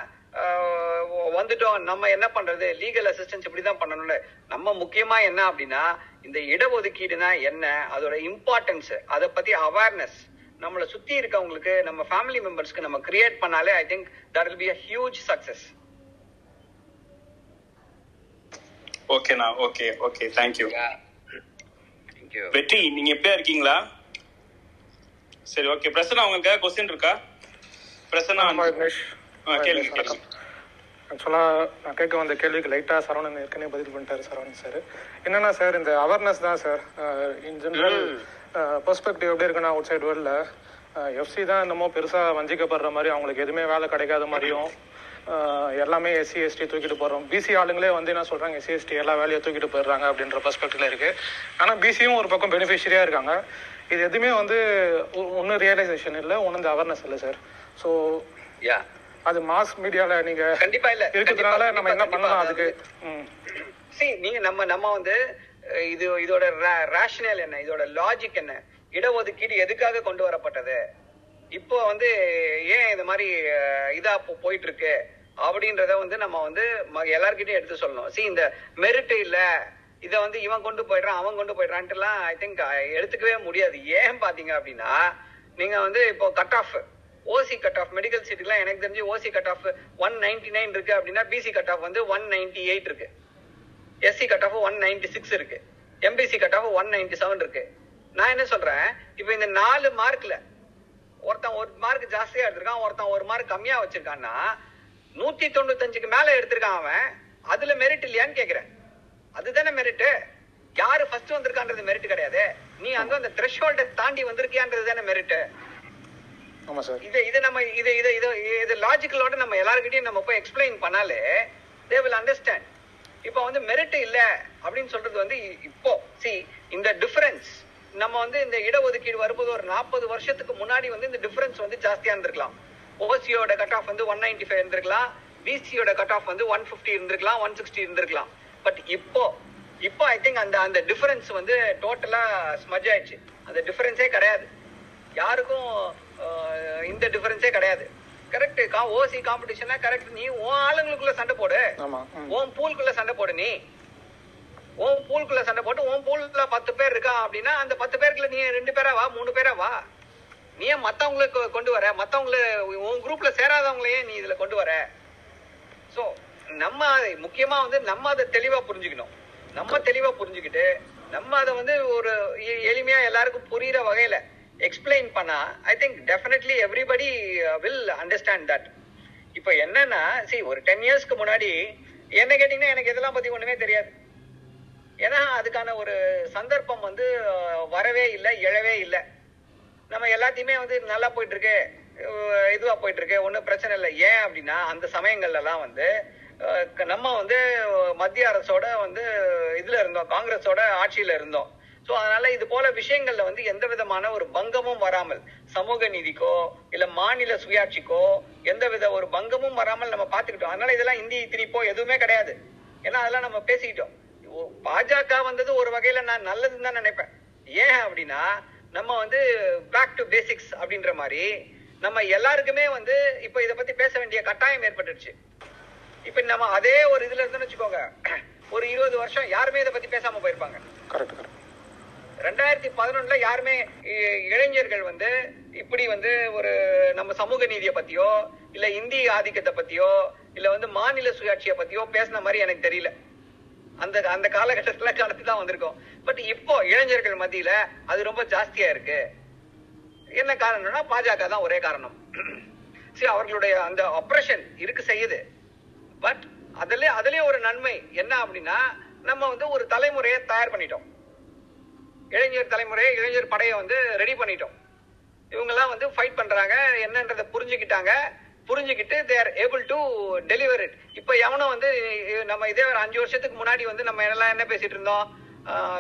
வந்துட்டோம். நம்ம என்ன பண்றது? லீகல் அசிஸ்டன்ஸ் இப்படிதான் பண்ணணும்ல நம்ம முக்கியமா என்ன அப்படின்னா இந்த இடஒதுக்கீடுனா என்ன? அதோட இம்பார்ட்டன்ஸ் அதை பத்தி அவேர்னஸ் நம்மளை சுத்தி இருக்கவங்களுக்கு நம்ம ஃபேமிலி மெம்பர்ஸ்க்கு நம்ம கிரியேட் பண்ணாலே I think that will be a huge success ஓகேண்ணா ஓகே ஓகே தேங்க்யூ வெற்றி நீங்க எப்படியா இருக்கீங்களா? சரி ஓகே பிரசன்னா உங்களுக்கு கொஸ்டின் இருக்கா? பிரசன்னா கேளுங்க. ஆக்சுவலாக நான் கேட்க வந்த கேள்விக்கு லைட்டாக சரவணன் ஏற்கனவே பதில் பண்ணிட்டாரு சரவணன் சார் என்னன்னா சார் இந்த அவேர்னஸ் தான் சார் இன் ஜென்ரல் பெர்ஸ்பெக்டிவ் எப்படி இருக்குன்னா அவுட் சைடு வேர்ல்டில் எஃப்சி தான் என்னமோ பெருசாக வஞ்சிக்கப்படுற மாதிரி அவங்களுக்கு எதுவுமே வேலை கிடைக்காத மாதிரியும் எல்லாமே எஸ்சி எஸ்டி தூக்கிட்டு போகிறோம் பிசி ஆளுங்களே வந்து என்ன சொல்கிறாங்க எஸ்சி எஸ்டி எல்லா வேலையும் தூக்கிட்டு போயிடுறாங்க அப்படின்ற பெர்ஸ்பெக்டிவ்ல இருக்கு. ஆனால் பிசியும் ஒரு பக்கம் பெனிஃபிஷரியாக இருக்காங்க. இது எதுவுமே வந்து ஒன்றும் ரியலைசேஷன் இல்லை ஒன்றும் இந்த அவேர்னஸ் இல்லை சார் ஸோ யா அது மாஸ் மீடியால நீங்க கண்டிப்பா இல்ல. இருக்கிறதுனால நம்ம என்ன பண்ணலாம் அதுக்கு? see நீங்க நம்ம நம்ம வந்து இது இதோட ரேஷனல் என்ன? இதோட லாஜிக் என்ன? இடஒதுக்கீடு எதுக்காக கொண்டு வரப்பட்டது? இப்போ வந்து ஏன் இந்த மாதிரி இதா போயிட்டு இருக்கு அப்படின்றத வந்து நம்ம வந்து எல்லார்கிட்டயும் எடுத்து சொல்லணும். see இந்த மெரிட் இல்ல. இத வந்து இவன் கொண்டு போயிடுறான் அவன் கொண்டு போயிடுறான்ட்டுலாம் ஐ திங்க் எடுத்துக்கவே முடியாது. ஏன் பாத்தீங்க அப்படின்னா நீங்க வந்து இப்போ cut off OC cut off medical சீட்டுக்குலாம் எனக்கு தெரிஞ்சு OC cut off one ninety nine இருக்கு அப்படின்னா பிசி கட் ஆஃப் வந்து ஒன் நைன்டி எயிட் இருக்கு. SC cut off one ninety six இருக்கு. MBC cut off one ninety seven இருக்கு. நான் என்ன சொல்றேன்? இப்போ இந்த நாலு மார்க்ல ஒருத்தன் ஒரு மார்க் ஜாஸ்தியா எடுத்திருக்கான் ஒருத்தன் ஒரு மார்க் கம்மியா வச்சிருக்கான்னா நூத்தி தொண்ணூத்தஞ்சுக்கு மேல எடுத்திருக்கான் அவன் அதுல மெரிட் இல்லையான்னு கேக்குறேன். அதுதானே மெரிட் யாரு ஃபர்ஸ்ட் வந்திருக்கான்றது மெரிட் கிடையாது. நீ அங்க அந்த த்ரெஷ் தாண்டி வந்திருக்கியான்றது தானே மெரிட்டு ஆமா சார். இது இது நம்ம இது இது இது இது லாஜிக்கலோட நம்ம எல்லாருக்கிட்டையும் நம்ம போய் எக்ஸ்பிளைன் பண்ணாலே தே வில் அண்டர்ஸ்டாண்ட் இப்போ வந்து மெரிட் இல்ல அப்படின்னு சொல்றது வந்து இப்போ சி இந்த டிஃபரன்ஸ் நம்ம வந்து இந்த இடஒதுக்கீடு வரும்போது ஒரு நாற்பது வருஷத்துக்கு முன்னாடி வந்து இந்த டிஃபரன்ஸ் வந்து ஜாஸ்தியா இருந்திருக்கலாம். ஓசியோட கட் ஆஃப் வந்து ஒன் நைன்டி ஃபைவ் இருந்திருக்கலாம் பிசியோட கட் ஆஃப் வந்து ஒன் ஃபிஃப்டி இருந்திருக்கலாம் ஒன் சிக்ஸ்டி இருந்திருக்கலாம். பட் இப்போ இப்போ ஐ திங்க் அந்த அந்த டிஃபரன்ஸ் வந்து டோட்டலா ஸ்மஜ் ஆயிடுச்சு. அந்த டிஃபரன்ஸே கிடையாது. யாருக்கும் இந்த டிஃபரன்ஸே கிடையாது. கரெக்ட் கா ஓசி காம்படிஷனா கரெக்ட் நீ உன் ஆளுங்களுக்குள்ள சண்டை போடு. உன் பூலுக்குள்ள சண்டை போடு நீ. உன் பூலுக்குள்ள சண்டை போட்டு உன் பூலுக்குள்ள பத்து பேர் இருக்கா அப்படின்னா அந்த பத்து பேருக்குள்ள நீ ரெண்டு பேரா வா மூணு பேரா வா. நீ ஏன் மத்தவங்களுக்கு கொண்டு வர? மத்தவங்கள உன் குரூப்ல சேராதவங்களையே நீ இதுல கொண்டு வர. சோ நம்ம அதை முக்கியமா வந்து நம்ம அதை தெளிவா புரிஞ்சுக்கணும். நம்ம தெளிவா புரிஞ்சுக்கிட்டு நம்ம அதை வந்து ஒரு எளிமையா எல்லாருக்கும் புரியுற வகையில எக்ஸ்பிளைன் பண்ணா I think definitely everybody will understand that இப்போ என்னன்னா சரி ஒரு டென் இயர்ஸ்க்கு முன்னாடி என்ன கேட்டீங்கன்னா எனக்கு இதெல்லாம் பத்தி ஒண்ணுமே தெரியாது. ஏன்னா அதுக்கான ஒரு சந்தர்ப்பம் வந்து uh, வரவே இல்லை எழவே இல்லை. நம்ம எல்லாத்தையுமே வந்து நல்லா போயிட்டு இருக்கு uh, இதுவா போயிட்டு இருக்கு ஒன்றும் பிரச்சனை இல்லை. ஏன் அப்படின்னா அந்த சமயங்கள்லாம் வந்து க- நம்ம வந்து மத்திய அரசோட வந்து இதுல இருந்தோம் காங்கிரஸோட ஆட்சியில இருந்தோம். சோ அதனால இது போல விஷயங்கள்ல வந்து எந்த விதமான ஒரு பங்கமும் வராமல் சமூக நீதிக்கோ இல்ல மாநில சுயாட்சிக்கோ எந்த வித ஒரு பங்கமும் வராமல் நம்ம பாத்துக்கிட்டோம் அதனால இதெல்லாம் இந்தி திணிப்போ எதுவுமே கிடையாது. ஏன்னா அதெல்லாம் நம்ம பேசிக்கிட்டோம். ஓ- பாஜக வந்தது ஒரு வகையில நான் நல்லதுன்னு தான் நினைப்பேன். ஏன் அப்படின்னா நம்ம வந்து பேக் டு பேசிக்ஸ் அப்படின்ற மாதிரி நம்ம எல்லாருக்குமே வந்து இப்ப இத பத்தி பேச வேண்டிய கட்டாயம் ஏற்பட்டுருச்சு இப்ப நம்ம அதே ஒரு இதுல இருந்துன்னு வச்சுக்கோங்க. ஒரு இருபது வருஷம் யாருமே இத பத்தி பேசாம போயிருப்பாங்க. கரெக்ட் கரெக்ட் ரெண்டாயிரத்தி பதினொன்னுல யாருமே இ- இளைஞர்கள் வந்து இப்படி வந்து ஒரு நம்ம சமூக நீதியை பத்தியோ இல்ல இந்தி ஆதிக்கத்தை பத்தியோ இல்ல வந்து மாநில சுயாட்சியை பத்தியோ பேசின மாதிரி எனக்கு தெரியல. அந்த அந்த காலகட்டத்துல கடத்தி தான் வந்திருக்கோம். பட் இப்போ இளைஞர்கள் மத்தியில அது ரொம்ப ஜாஸ்தியா இருக்கு. என்ன காரணம்னா பாஜக தான் ஒரே காரணம். சரி அவர்களுடைய அந்த ஆப்ரேஷன் இருக்கு செய்யுது. பட் அதுல அதுலயே ஒரு நன்மை என்ன அப்படின்னா நம்ம வந்து ஒரு தலைமுறையை தயார் பண்ணிட்டோம். இளைஞர் தலைமுறையை இளைஞர் படையை வந்து ரெடி பண்ணிட்டோம். இவங்கெல்லாம் வந்து ஃபைட் பண்றாங்க என்னன்றதை புரிஞ்சுக்கிட்டாங்க. புரிஞ்சுக்கிட்டு they're able to deliver it இப்போ எவனும் வந்து நம்ம இதே ஒரு அஞ்சு வருஷத்துக்கு முன்னாடி வந்து நம்ம எல்லாம் என்ன பேசிட்டு இருந்தோம்?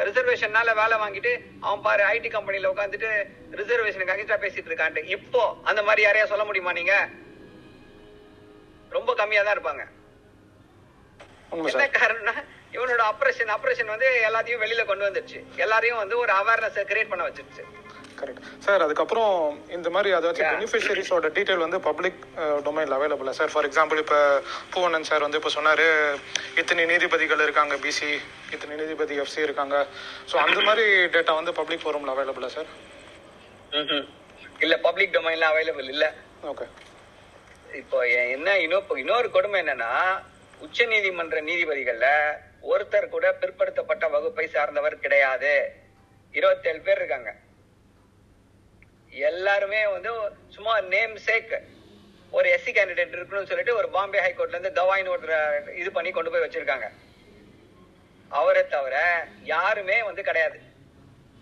ரிசர்வேஷன்னால வேலை வாங்கிட்டு அவன் பாரு ஐடி கம்பெனில உட்காந்துட்டு ரிசர்வேஷனுக்கு அகிஸ்டா பேசிட்டு இருக்கான்ட்டு. இப்போ அந்த மாதிரி யாரையா சொல்ல முடியுமா நீங்க? ரொம்ப கம்மியா தான் இருப்பாங்க என்ன காரணம்னா இவனோட ஆபரேஷன் ஆபரேஷன் வந்து எல்லாத்தையும் வெளியில கொண்டு வந்துருச்சு. எல்லாரையும் வந்து ஒரு அவேர்னஸ் கிரியேட் பண்ண வச்சிருச்சு. கரெக்ட் சார் அதுக்கப்புறம் இந்த மாதிரி அதாச்சும் Yeah. பெனிஃபிஷரிஸோட டீடைல் வந்து பப்ளிக் டொமைன்ல அவைலபிளா சார் ஃபார் எக்ஸாம்பிள் இப்போ பூவனன் சார் வந்து இப்போ சொன்னாரு இத்தனை நீதிபதிகள் இருக்காங்க பிசி இத்தனை நீதிபதி எஃப்சி இருக்காங்க. ஸோ அந்த மாதிரி டேட்டா வந்து பப்ளிக் ஃபோரம்ல அவைலபிளா சார் இல்ல பப்ளிக் டொமைன்ல அவைலபிள் இல்ல. ஓகே இப்போ என்ன இன்னொரு இன்னொரு கொடுமை என்னன்னா உச்ச நீதிமன்ற நீதிபதிகள்ல ஒருத்தர் கூட பிற்படுத்தப்பட்ட வகுப்பை சார்ந்தவர் கிடையாது. இருபத்தேழு பேர் இருக்காங்க. எல்லாருமே வந்து சும்மா நேம் சேக் ஒரு எஸ்சி கேண்டிடேட் இருக்கணும்னு சொல்லிட்டு ஒரு பாம்பே ஹைகோர்ட்ல இருந்து கவாயின்னு ஒருத்தர் இது பண்ணி கொண்டு போய் வச்சிருக்காங்க. அவரை தவிர யாருமே வந்து கிடையாது.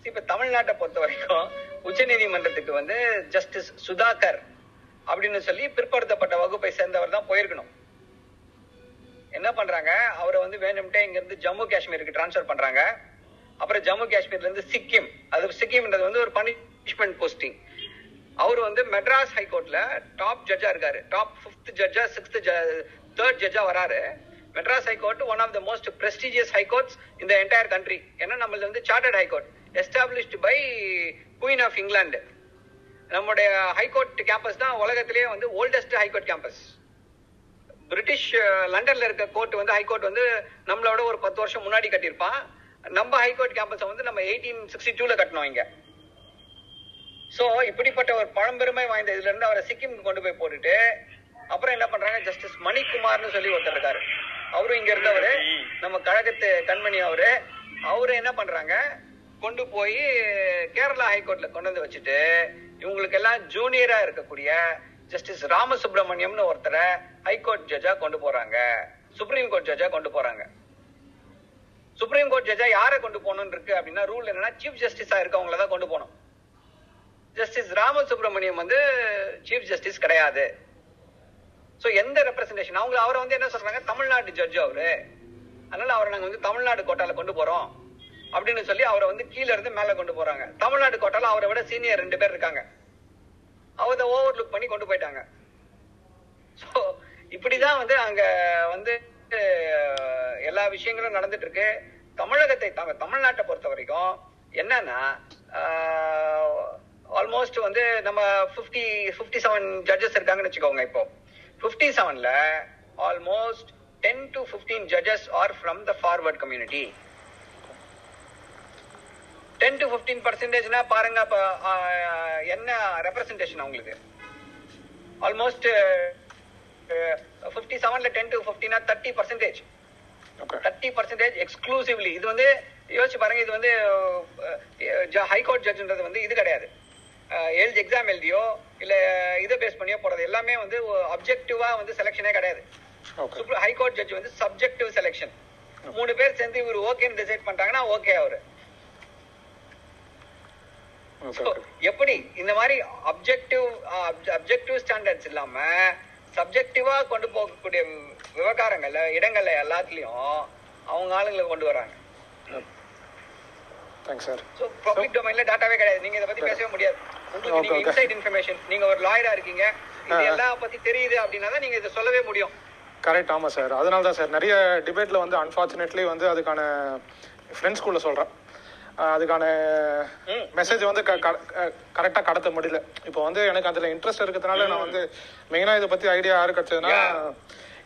இப்ப தமிழ்நாட்டை பொறுத்த வரைக்கும் உச்ச நீதிமன்றத்துக்கு வந்து ஜஸ்டிஸ் சுதாகர் அப்படின்னு சொல்லி பிற்படுத்தப்பட்ட வகுப்பை சேர்ந்தவர் தான் போயிருக்கணும். என்ன பண்றாங்க? அவரை வந்து வேணும்ட்டே இங்க இருந்து ஜம்மு காஷ்மீருக்கு டிரான்ஸ்ஃபர் பண்றாங்க. அப்புறம் ஜம்மு காஷ்மீர்ல இருந்து சிக்கிம். அது சிக்கிம்ன்றது வந்து ஒரு பனிஷ்மெண்ட் போஸ்டிங் அவர் வந்து மெட்ராஸ் ஹைகோர்ட்ல டாப் ஜட்ஜா இருக்காரு. டாப் ஃபிஃப்த் ஜட்ஜா சிக்ஸ்த் தேர்ட் ஜட்ஜா வராரு. Madras high court one of the most prestigious high courts இந்த என்டையர் கண்ட்ரி ஏன்னா நம்மளது வந்து chartered high court established by queen of England நம்முடைய ஹைகோர்ட் கேம்பஸ் தான் உலகத்திலேயே வந்து oldest high court campus British லண்டன்ல uh, இருக்க கோர்ட் வந்து ஹைகோர்ட் வந்து நம்மளோட ஒரு பத்து வருஷம் முன்னாடி கட்டியிருப்பான். நம்ம ஹைகோர்ட் கேம்பஸை வந்து நம்ம எயிட்டீன் சிக்ஸ்டி டூல கட்டினோம் இங்க. சோ இப்படிப்பட்ட ஒரு பழம்பெருமை வாய்ந்த இதுல இருந்து அவரை சிக்கிம் கொண்டு போய் போட்டுட்டு அப்புறம் என்ன பண்றாங்க? ஜஸ்டிஸ் மணிக்குமார்னு சொல்லி ஒருத்தர் இருக்காரு. அவரும் இங்க இருந்தவரு. நம்ம கழகத்து கண்மணி அவரு. அவரு என்ன பண்றாங்க? கொண்டு போய் கேரளா ஹைகோர்ட்ல கொண்டு வந்து வச்சுட்டு இவங்களுக்கு எல்லாம் ஜூனியரா இருக்கக்கூடிய ஜஸ்டிஸ் ராமசுப்ரமணியம்னு ஒருத்தரை ஹைகோர்ட் ஜட்ஜா கொண்டு போறாங்க. சுப்ரீம் கோர்ட் ஜட்ஜா கொண்டு போறாங்க. சுப்ரீம் கோர்ட் ஜட்ஜா யாரை கொண்டு போகணும்னு இருக்கு அப்படின்னா ரூல் என்னன்னா சீஃப் ஜஸ்டிஸா இருக்கவங்கள தான் கொண்டு போகணும். ஜஸ்டிஸ் ராமசுப்ரமணியம் வந்து சீஃப் ஜஸ்டிஸ் கிடையாது. ஸோ எந்த ரெப்ரஸன்டேஷன் அவங்க அவரை வந்து என்ன சொல்றாங்க? தமிழ்நாடு ஜட்ஜ் அவரு. அதனால அவரை நாங்கள் வந்து தமிழ்நாடு கோட்டால கொண்டு போறோம். அப்படின்னு சொல்லி அவரை வந்து கீழே இருந்து மேலே கொண்டு போறாங்க. தமிழ்நாடு கோட்டால அவரை விட சீனியர் ரெண்டு பேர் இருக்காங்க. அவங்க ஓவர் லுக் பண்ணி கொண்டு போயிட்டாங்க. ஸோ இப்படிதான் வந்து அங்க வந்து எல்லா விஷயங்களும் நடந்துட்டு இருக்கு தமிழகத்தை தாங்க தமிழ்நாட்டை பொறுத்த வரைக்கும் என்னன்னா ஆல்மோஸ்ட் வந்து நம்ம 50 57 செவன் ஜட்ஜஸ் இருக்காங்கன்னு வச்சுக்கோங்க இப்போ. 57 செவன்ல almost ten to 15 judges are from the forward community ten to fifteen பர்சன்டேஜ்னா பாருங்க அப்ப என்ன ரெப்ரசன்டேஷன் அவங்களுக்கு ஆல்மோஸ்ட் ஃபிஃப்டி செவன்ல ten to ஃபிஃப்டினா thirty percentage thirty percentage exclusively இது வந்து யோசிச்சு பாருங்க இது வந்து ஹைகோர்ட் ஜட்ஜ்ன்றது வந்து இது கிடையாது. எழுதி எக்ஸாம் எழுதியோ இல்ல இதை பேஸ் பண்ணியோ போறது எல்லாமே வந்து அப்ஜெக்டிவா வந்து செலெக்ஷனே கிடையாது. ஹைகோர்ட் ஜட்ஜ் வந்து சப்ஜெக்டிவ் செலெக்ஷன் மூணு பேர் சேர்ந்து இவர் ஓகேன்னு டிசைட் பண்ணிட்டாங்கன்னா ஓகே அவரு. எப்படி? இந்த மாதிரி அப்ஜெக்டிவ் அப்ஜெக்டிவ் ஸ்டாண்டர்ட்ஸ் இல்லாம சப்ஜெக்டிவா கொண்டு போகக்கூடிய விவகாரங்கள்ல இடங்கள்ல எல்லாத்துலயும் அவங்க ஆளுங்களை கொண்டு வராங்க. தேங்க்ஸ் சார் சோ பப்ளிக் டொமைன்ல டாட்டாவே கிடையாது. நீங்க இதை பத்தி பேசவே முடியாது. உங்களுக்கு நீங்க. இன்சைட் இன்ஃபர்மேஷன் நீங்க ஒரு லாயரா இருக்கீங்க. இது எல்லாம் பத்தி தெரியுது அப்படின்னா தான் நீங்க இதை சொல்லவே முடியும். கரெக்ட் ஆமாம் சார் அதனால தான் சார் நிறைய டிபேட்டில் வந்து அன்ஃபார்ச்சுனேட்லி வந்து அதுக்கான ஃப்ரெண்ட்ஸ் ஸ்கூலில் சொல்கிறேன் அதுக்கான மெசேஜ் வந்து கரெக்டாக கடத்த முடியல. இப்போ வந்து எனக்கு அதில் இன்ட்ரெஸ்ட் இருக்கிறதுனால நான் வந்து மெயினாக இதை பற்றி ஐடியா யாரு கிடைச்சதுன்னா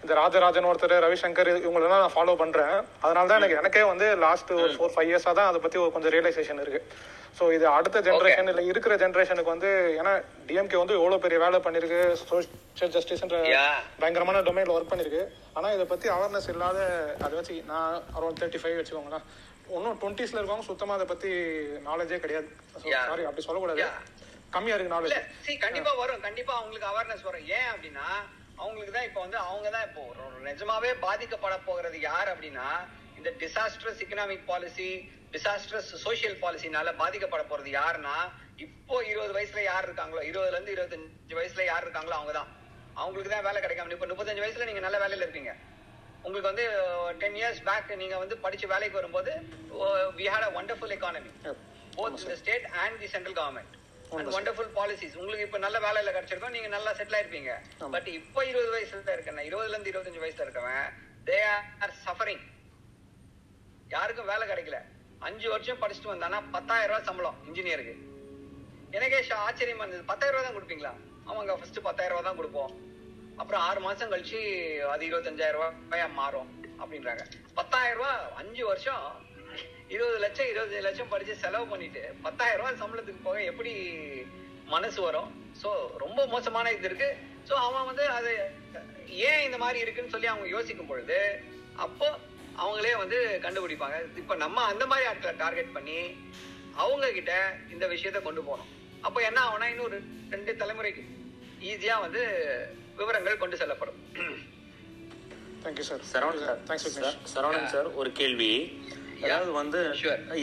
இந்த ராஜராஜன் ஒருத்தர் ரவிசங்கர் இவங்களெல்லாம் நான் ஃபாலோ பண்ணுறேன் அதனால தான் எனக்கு எனக்கே வந்து லாஸ்ட் ஒரு ஃபோர் ஃபைவ் இயர்ஸாக தான் அதை பற்றி ஒரு கொஞ்சம் ரியலைசேஷன் இருக்கு. ஸோ இது அடுத்த ஜென்ரேஷன் இல்லை இருக்கிற ஜென்ரேஷனுக்கு வந்து ஏன்னா டிஎம்கே வந்து எவ்வளோ பெரிய வேலை பண்ணியிருக்கு சோஷியல் ஜஸ்டிஸ்ன்ற. பயங்கரமான டொமைன்ல ஒர்க் பண்ணிருக்கு. ஆனா இதை பத்தி அவேர்னஸ் இல்லாத அதை வச்சு நான் அரௌண்ட் தேர்ட்டி ஃபைவ் வச்சுக்கோங்களேன். இன்னும் டுவெண்ட்டிஸ்ல இருக்கவங்க சுத்தமா அதை பத்தி நாலேஜே கிடையாது. சாரி அப்படி சொல்லக்கூடாது. கம்மியா இருக்கு நாலேஜ் கண்டிப்பா வரும். கண்டிப்பா அவங்களுக்கு அவேர்னஸ் வரும். ஏன் அப்படின்னா அவங்களுக்கு தான் இப்போ வந்து அவங்க தான் இப்போ நிஜமாவே பாதிக்கப்பட போகிறது யார் அப்படின்னா இந்த disastrous economic policy disastrous social பாலிசினால பாதிக்கப்பட போறது யாருன்னா இப்போ இருபது வயசுல யார் இருக்காங்களோ இருபதுல இருந்து இருபத்தஞ்சு வயசுல யார் இருக்காங்களோ அவங்க தான். அவங்களுக்கு தான் வேலை கிடைக்காம இப்ப முப்பத்தஞ்சு வயசுல நீங்க நல்ல வேலையில இருப்பீங்க உங்களுக்கு வந்து டென் இயர்ஸ் பேக் நீங்க வந்து படிச்சு வேலைக்கு வரும்போது we had a wonderful economy both இந்த state and the central government and wonderful policies உங்களுக்கு இப்ப நல்ல வேலையில கிடைச்சிருக்கும் நீங்க நல்லா செட்டில் ஆயிருப்பீங்க. பட் இப்போ இருபது வயசுல இருக்கேன் இருபதுல இருந்து இருபத்தஞ்சு வயசுல இருக்கவன் தே ஆர் சஃபரிங் யாருக்கும் வேலை கிடைக்கல. அஞ்சு வருஷம் படிச்சுட்டு வந்தானா பத்தாயிரம் ரூபாய் சம்பளம் இன்ஜினியருக்கு எனக்கே ஆச்சரியமா இருந்தது. பத்தாயிரம் ரூபாய் தான் கொடுப்பீங்களா? ஆமாங்க ஃபர்ஸ்ட் பத்தாயிரம் ரூபாய் தான் கொடுப்போம். அப்புறம் ஆறு மாசம் கழிச்சு அது இருபத்தஞ்சாயிரம் ரூபாயா மாறும் அப்படின்றாங்க. பத்தாயிரம் ரூபாய் அஞ்சு வருஷம் இருபது லட்சம் இருபது லட்சம் படிச்சு செலவு பண்ணிட்டு பத்தாயிரம் ரூபாய் சம்பளத்துக்கு போக எப்படி மனசு வரும்? ஸோ ரொம்ப மோசமான இது இருக்கு. ஸோ அவன் வந்து அது ஏன் இந்த மாதிரி இருக்குன்னு சொல்லி அவங்க யோசிக்கும் பொழுது அப்போ அவங்களே வந்து கண்டுபிடிப்பாங்க. இப்ப நம்ம அந்த மாதிரி ஆட்களை டார்கெட் பண்ணி அவங்க கிட்ட இந்த விஷயத்த கொண்டு போகணும். அப்போ என்ன ஆகும்னா இன்னொரு ரெண்டு தலைமுறைக்கு ஈஸியா வந்து விவரங்கள் கொண்டு செல்லப்படும். Thank you sir Saravanan sir. Thanks sir, Saravanan sir ஒரு கேள்வி. அதாவது வந்து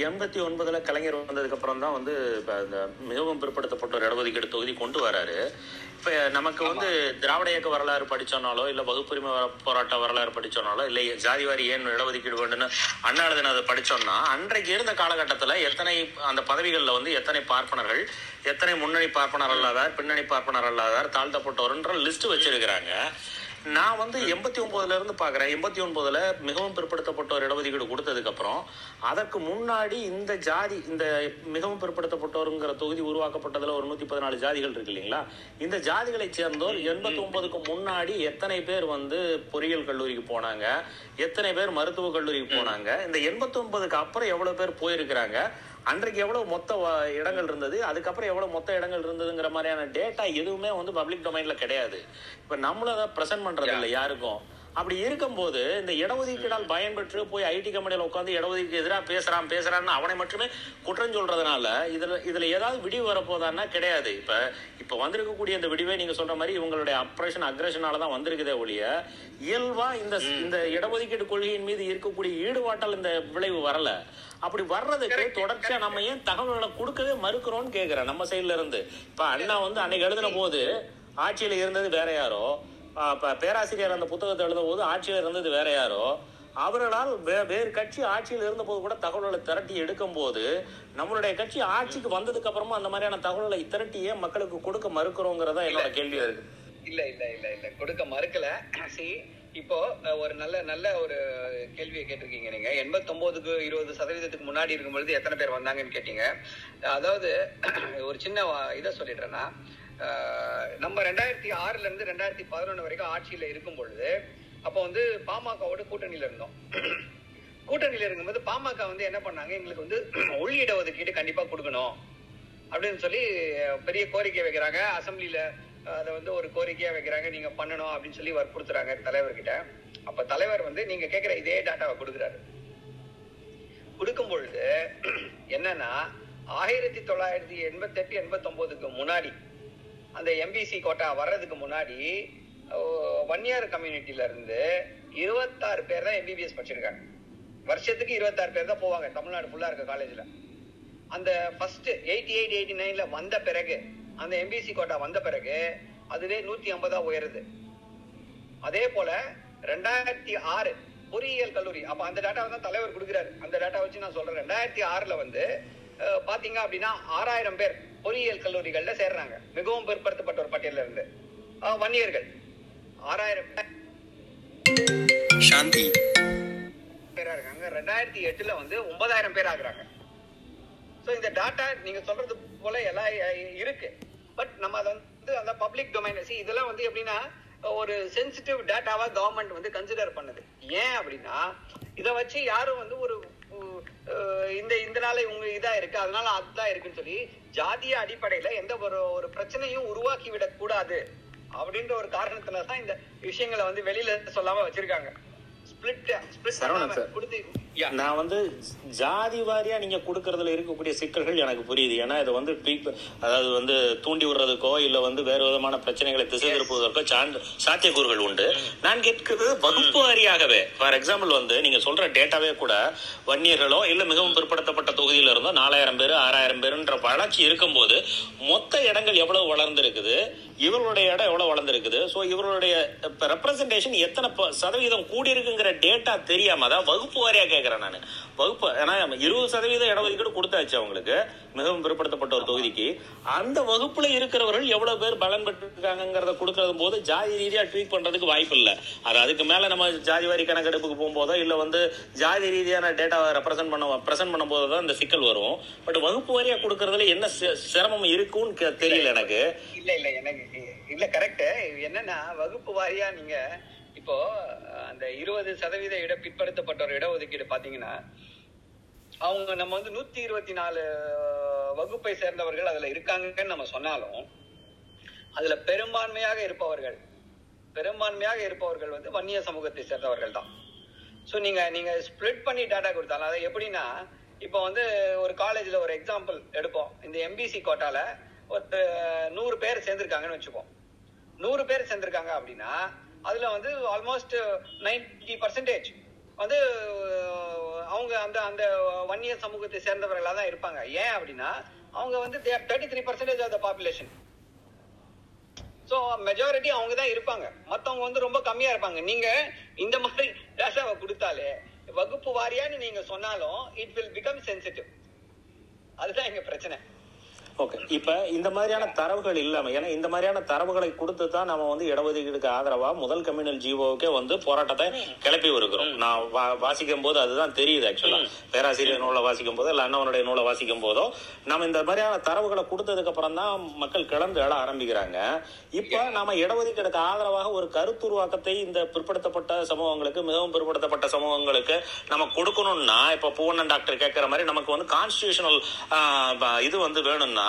எண்பத்தி ஒன்பதுல கலைஞர் வந்ததுக்கு அப்புறம் தான் வந்து இப்ப இந்த மிகவும் பிற்படுத்தப்பட்டோர் இடஒதுக்கீடு தொகுதி கொண்டு வராரு. இப்ப நமக்கு வந்து திராவிட இயக்க வரலாறு படிச்சோனாலோ இல்ல வகுப்புரிமை போராட்ட வரலாறு படிச்சோனாலோ இல்ல ஜாதிவாரி ஏன் இடஒதுக்கீடு வேண்டும்னு அண்ணா எழுதினதை படிச்சோம்னா அன்றைக்கு இருந்த காலகட்டத்துல எத்தனை அந்த பதவிகள்ல வந்து எத்தனை பார்ப்பனர்கள் எத்தனை முன்னணி பார்ப்பனர் அல்லாதார் பின்னணி பார்ப்பனர் அல்லாதார் தாழ்த்தப்பட்டோர்ன்ற லிஸ்ட் வச்சிருக்கிறாங்க. நான் வந்து எண்பத்தி ஒன்பதுல இருந்து பாக்குறேன். எண்பத்தி ஒன்பதுல மிகவும் பிற்படுத்தப்பட்டோர் இடஒதுக்கீடு கொடுத்ததுக்கு அப்புறம் அதற்கு முன்னாடி இந்த ஜாதி இந்த மிகவும் பிற்படுத்தப்பட்டோருங்கிற தொகுதி உருவாக்கப்பட்டதுல ஒரு நூத்தி பதினாலு ஜாதிகள் இருக்கு இல்லைங்களா? இந்த ஜாதிகளை சேர்ந்தோர் எண்பத்தி ஒன்பதுக்கு முன்னாடி எத்தனை பேர் வந்து பொறியியல் கல்லூரிக்கு போனாங்க? எத்தனை பேர் மருத்துவக் கல்லூரிக்கு போனாங்க? இந்த எண்பத்தி ஒன்பதுக்கு அப்புறம் எவ்வளவு பேர் போயிருக்கிறாங்க? அன்றைக்கு எவ்வளவு மொத்த இடங்கள் இருந்தது அதுக்கப்புறம் எவ்வளவு மொத்த இடங்கள் இருந்ததுங்கிற மாதிரியான டேட்டா எதுவுமே வந்து பப்ளிக் டொமைன்ல கிடையாது. இப்ப நம்மளும் அதை பிரசன்ட் பண்றது இல்லை யாருக்கும். அப்படி இருக்கும்போது இந்த இடஒதுக்கீடால் பயன்பெற்று போய் ஐடி கம்பெனியில உட்காந்து இடஒதுக்கீடு எதிராக பேசுறான் பேசுறான்னு அவனை மட்டுமே குற்றம் சொல்றதுனால இதுல இதுல ஏதாவது விடிவு வரப்போதான்னா கிடையாது. இப்ப இப்ப வந்திருக்கக்கூடிய இந்த விடிவே நீங்க சொல்ற மாதிரி இவங்களுடைய அப்ரேஷன் அக்ரஷனால தான் வந்திருக்குதே ஒழிய இயல்பா இந்த இந்த இடஒதுக்கீடு கொள்கையின் மீது இருக்கக்கூடிய ஈடுபாட்டால் இந்த விளைவு வரல. அப்படி வர்றதுக்கு தொடர்ச்சியா நம்ம ஏன் தகவல்களை கொடுக்கவே மறுக்கிறோம்னு கேக்குறேன். நம்ம சைடுல இருந்து. இப்ப அண்ணா வந்து அன்னைக்கு எழுதின போது ஆட்சியில இருந்தது வேற யாரோ? பேராசிரியர் அந்த புத்தகத்தை எழுதும் போது ஆட்சியில இருந்தது வேற யாரோ? அவர்களால் வேறு கட்சி ஆட்சியில் இருந்த போது கூட தகவல்களை திரட்டி எடுக்கும் போது நம்மளுடைய கட்சி ஆட்சிக்கு வந்ததுக்கு அப்புறமா அந்த மாதிரியான தகவல்களை திரட்டி ஏன் மக்களுக்கு கொடுக்க மறுக்கிறோங்கிறதா என்னோட கேள்வியா இருக்கு. இல்ல இல்ல இல்ல இல்ல. கொடுக்க மறுக்கல. (clears throat) இப்போ ஒரு நல்ல நல்ல ஒரு கேள்வியை கேட்டிருக்கீங்க நீங்க. எண்பத்தொன்பதுக்கு இருபது சதவீதத்துக்கு முன்னாடி இருக்கும் பொழுது எத்தனை பேர் வந்தாங்கன்னு கேட்டீங்க. அதாவது ஒரு சின்ன இதை சொல்லிடுறேன்னா நம்ம ரெண்டாயிரத்தி ஆறுல இருந்து ரெண்டாயிரத்தி பதினொன்னு வரைக்கும் ஆட்சியில இருக்கும் பொழுது அப்போ வந்து பாமகவோட கூட்டணியில இருந்தோம். கூட்டணியில இருக்கும்போது பாமக வந்து என்ன பண்ணாங்க? எங்களுக்கு வந்து உள்ளிட ஒதுக்கீடு கண்டிப்பா கொடுக்கணும் அப்படின்னு சொல்லி பெரிய கோரிக்கை வைக்கிறாங்க. அசெம்பிளில அதை வந்து ஒரு கோரிக்கையா வைக்கிறாங்க. நீங்க பண்ணணும் அப்படின்னு சொல்லி வற்புறுத்துறாங்க தலைவர்கிட்ட. அப்ப தலைவர் வந்து நீங்க கேட்குற இதே டாட்டாவை கொடுக்குறாரு. கொடுக்கும் பொழுது என்னன்னா ஆயிரத்தி தொள்ளாயிரத்தி எண்பத்தி எட்டு முன்னாடி அந்த எம்பிசி கோட்டா வர்றதுக்கு முன்னாடி வன்னியார் கம்யூனிட்டில இருந்து இருபத்தாறு பேர் தான் எம்பிபிஎஸ் படிச்சிருக்காங்க. வருஷத்துக்கு இருபத்தாறு பேர் தான் போவாங்க. தமிழ்நாடு ஃபுல்லா இருக்க காலேஜ்ல அந்த ஃபர்ஸ்ட் எயிட்டி எயிட் எயிட்டி நைன்ல வந்த பிறகு அந்த எம்பிசி கோட்டா வந்த பிறகு அதுவே நூத்தி ஐம்பதா உயருது. அதே போல ரெண்டாயிரத்தி ஆறு பொறியியல் கல்லூரி அப்ப அந்த டேட்டாவை தான் தலைவர் கொடுக்குறாரு. அந்த டேட்டா வச்சு நான் சொல்றேன். ரெண்டாயிரத்தி ஆறுல வந்து பாத்தீங்க அப்படின்னா ஆறாயிரம் பேர் பொறியியல் கல்லூரிகள்ல சேர்றாங்க. மிகவும் பிற்படுத்தப்பட்ட ஒரு பட்டியல்ல இருந்து. வன்னியர்கள். ஆறாயிரம் சாந்தி. பேரா இருக்காங்க. ரெண்டாயிரத்தி எட்டுல வந்து ஒன்பதாயிரம் பேர் ஆகுறாங்க. சோ இந்த டாட்டா நீங்க சொல்றது போல எல்லாம் இருக்கு. பட் நம்ம அதை வந்து அந்த பப்ளிக் டொமைன் சி இதெல்லாம் வந்து எப்படின்னா ஒரு சென்சிட்டிவ் டேட்டாவா கவர்மெண்ட் வந்து கன்சிடர் பண்ணுது ஏன் அப்படின்னா இத வச்சு யாரும் வந்து ஒரு இந்த இந்த நாள் இவங்க இதா இருக்கு அதனால அதுதான் இருக்குன்னு சொல்லி ஜாதிய அடிப்படையில எந்த ஒரு ஒரு பிரச்சனையும் உருவாக்கி விடக் கூடாது அப்படின்ற ஒரு காரணத்துல தான் இந்த விஷயங்களை வந்து வெளியில சொல்லாம வச்சிருக்காங்க ஸ்பிளிட் ஸ்பிளிட். கொடுத்து நான் வந்து ஜாதி வாரியா நீங்க கொடுக்கறதுல இருக்கக்கூடிய சிக்கல்கள் எனக்கு புரியுது. ஏன்னா இது வந்து அதாவது வந்து தூண்டி விடுறதுக்கோ இல்ல வந்து வேறு விதமான பிரச்சனைகளை திசை திருப்புவதற்கோ சாத்தியக்கூறுகள் உண்டு. நான் கேட்கிறது வகுப்பு வாரியாகவே. ஃபார் எக்ஸாம்பிள் வந்து நீங்க சொல்ற டேட்டாவே கூட வன்னியர்களோ இல்ல மிகவும் பிற்படுத்தப்பட்ட தொகுதியில இருந்தோ நாலாயிரம் பேர் ஆறாயிரம் பேருன்ற வளர்ச்சி இருக்கும்போது மொத்த இடங்கள் எவ்வளவு வளர்ந்திருக்குது? இவர்களுடைய இடம் எவ்வளவு வளர்ந்திருக்குது? சோ இவர்களுடைய ரெப்ரசன்டேஷன் எத்தனை சதவீதம் கூடி இருக்குங்கிற டேட்டா தெரியாம அதான் வகுப்பு வாரியா கேட்கறேன் நான். வகுப்பு ஏன்னா இருபது சதவீதம் இடஒதுக்கீடு கொடுத்தாச்சு அவங்களுக்கு. மிகவும் பிற்படுத்தப்பட்ட ஒரு தொகுதிக்கு. அந்த வகுப்புல இருக்கிறவர்கள் எவ்வளவு பேர் பலன் பெற்றிருக்காங்கிறத கொடுக்கறது போது ஜாதி ரீதியா ட்வீட் பண்றதுக்கு வாய்ப்பு இல்லை. அது அதுக்கு மேல நம்ம ஜாதி வாரி கணக்கெடுப்புக்கு போகும்போதோ இல்ல வந்து ஜாதி ரீதியான டேட்டாவை ரெப்ரசென்ட் பண்ண பிரசன்ட் பண்ணும்போது தான் இந்த சிக்கல் வரும். பட் வகுப்பு வாரியா கொடுக்கறதுல என்ன சிரமம் இருக்கும்னு கே- தெரியல எனக்கு. இல்ல இல்ல எனக்கு இல்ல கரெக்ட் என்னன்னா வகுப்பு வாரியா நீங்க இப்போ அந்த இருபது சதவீத இட பிற்படுத்தப்பட்டோர் இடஒதுக்கீடு பாத்தீங்கன்னா அவங்க நம்ம வந்து நூத்தி இருபத்தி நாலு வகுப்பை சேர்ந்தவர்கள் அதுல இருக்காங்கன்னு நம்ம சொன்னாலும் அதுல பெரும்பான்மையாக இருப்பவர்கள் பெரும்பான்மையாக இருப்பவர்கள் வந்து வன்னிய சமூகத்தை சேர்ந்தவர்கள் தான். ஸோ நீங்க நீங்க ஸ்ப்ளிட் பண்ணி டேட்டா கொடுத்தாலும் அதை எப்படின்னா இப்போ வந்து ஒரு காலேஜ்ல ஒரு எக்ஸாம்பிள் எடுப்போம். இந்த எம்பிசி கோட்டால ஒரு நூறு பேர் சேர்ந்திருக்காங்கன்னு வச்சுப்போம். நூறு பேர் சேர்ந்திருக்காங்க அப்படின்னா அதுல வந்து ஆல்மோஸ்ட் 90% பர்சன்டேஜ் வந்து அவங்க அந்த அந்த வன்னிய சமூகத்தை சேர்ந்தவர்களாக தான் இருப்பாங்க. ஏன் அப்படின்னா அவங்க வந்து thirty three percentage of the population so majority அவங்க தான் இருப்பாங்க. மற்றவங்க வந்து ரொம்ப கம்மியா இருப்பாங்க. நீங்க இந்த மாதிரி டேட்டாவை கொடுத்தாலே வகுப்பு வாரியான்னு நீங்க சொன்னாலும் இட் வில் பிகம் சென்சிட்டிவ் அதுதான் எங்க பிரச்சனை. ஓகே இப்ப இந்த மாதிரியான தரவுகள் இல்லாம ஏன்னா இந்த மாதிரியான தரவுகளை கொடுத்து தான் நம்ம வந்து இடஒதுக்கீடுக்கு ஆதரவா முதல் கம்யூனல் ஜிஓவுக்கே வந்து போராட்டத்தை கிளப்பி வருகிறோம். நான் வாசிக்கும் போது அதுதான் தெரியுது ஆக்சுவலா பேராசிரியர் நூலை வாசிக்கும் போதோ இல்ல அண்ணவனுடைய நூலை வாசிக்கும் போதோ நம்ம இந்த மாதிரியான தரவுகளை கொடுத்ததுக்கு அப்புறம் தான் மக்கள் கிளர்ந்து எழ ஆரம்பிக்கிறாங்க. இப்ப நாம இடஒதுக்கீடுக்கு ஆதரவாக ஒரு கருத்துருவாக்கத்தை இந்த பிற்படுத்தப்பட்ட சமூகங்களுக்கு மிகவும் பிற்படுத்தப்பட்ட சமூகங்களுக்கு நம்ம கொடுக்கணும்னா இப்ப பூவண்ணன் டாக்டர் கேட்கிற மாதிரி நமக்கு வந்து கான்ஸ்டியூஷனல் இது வந்து வேணும்னா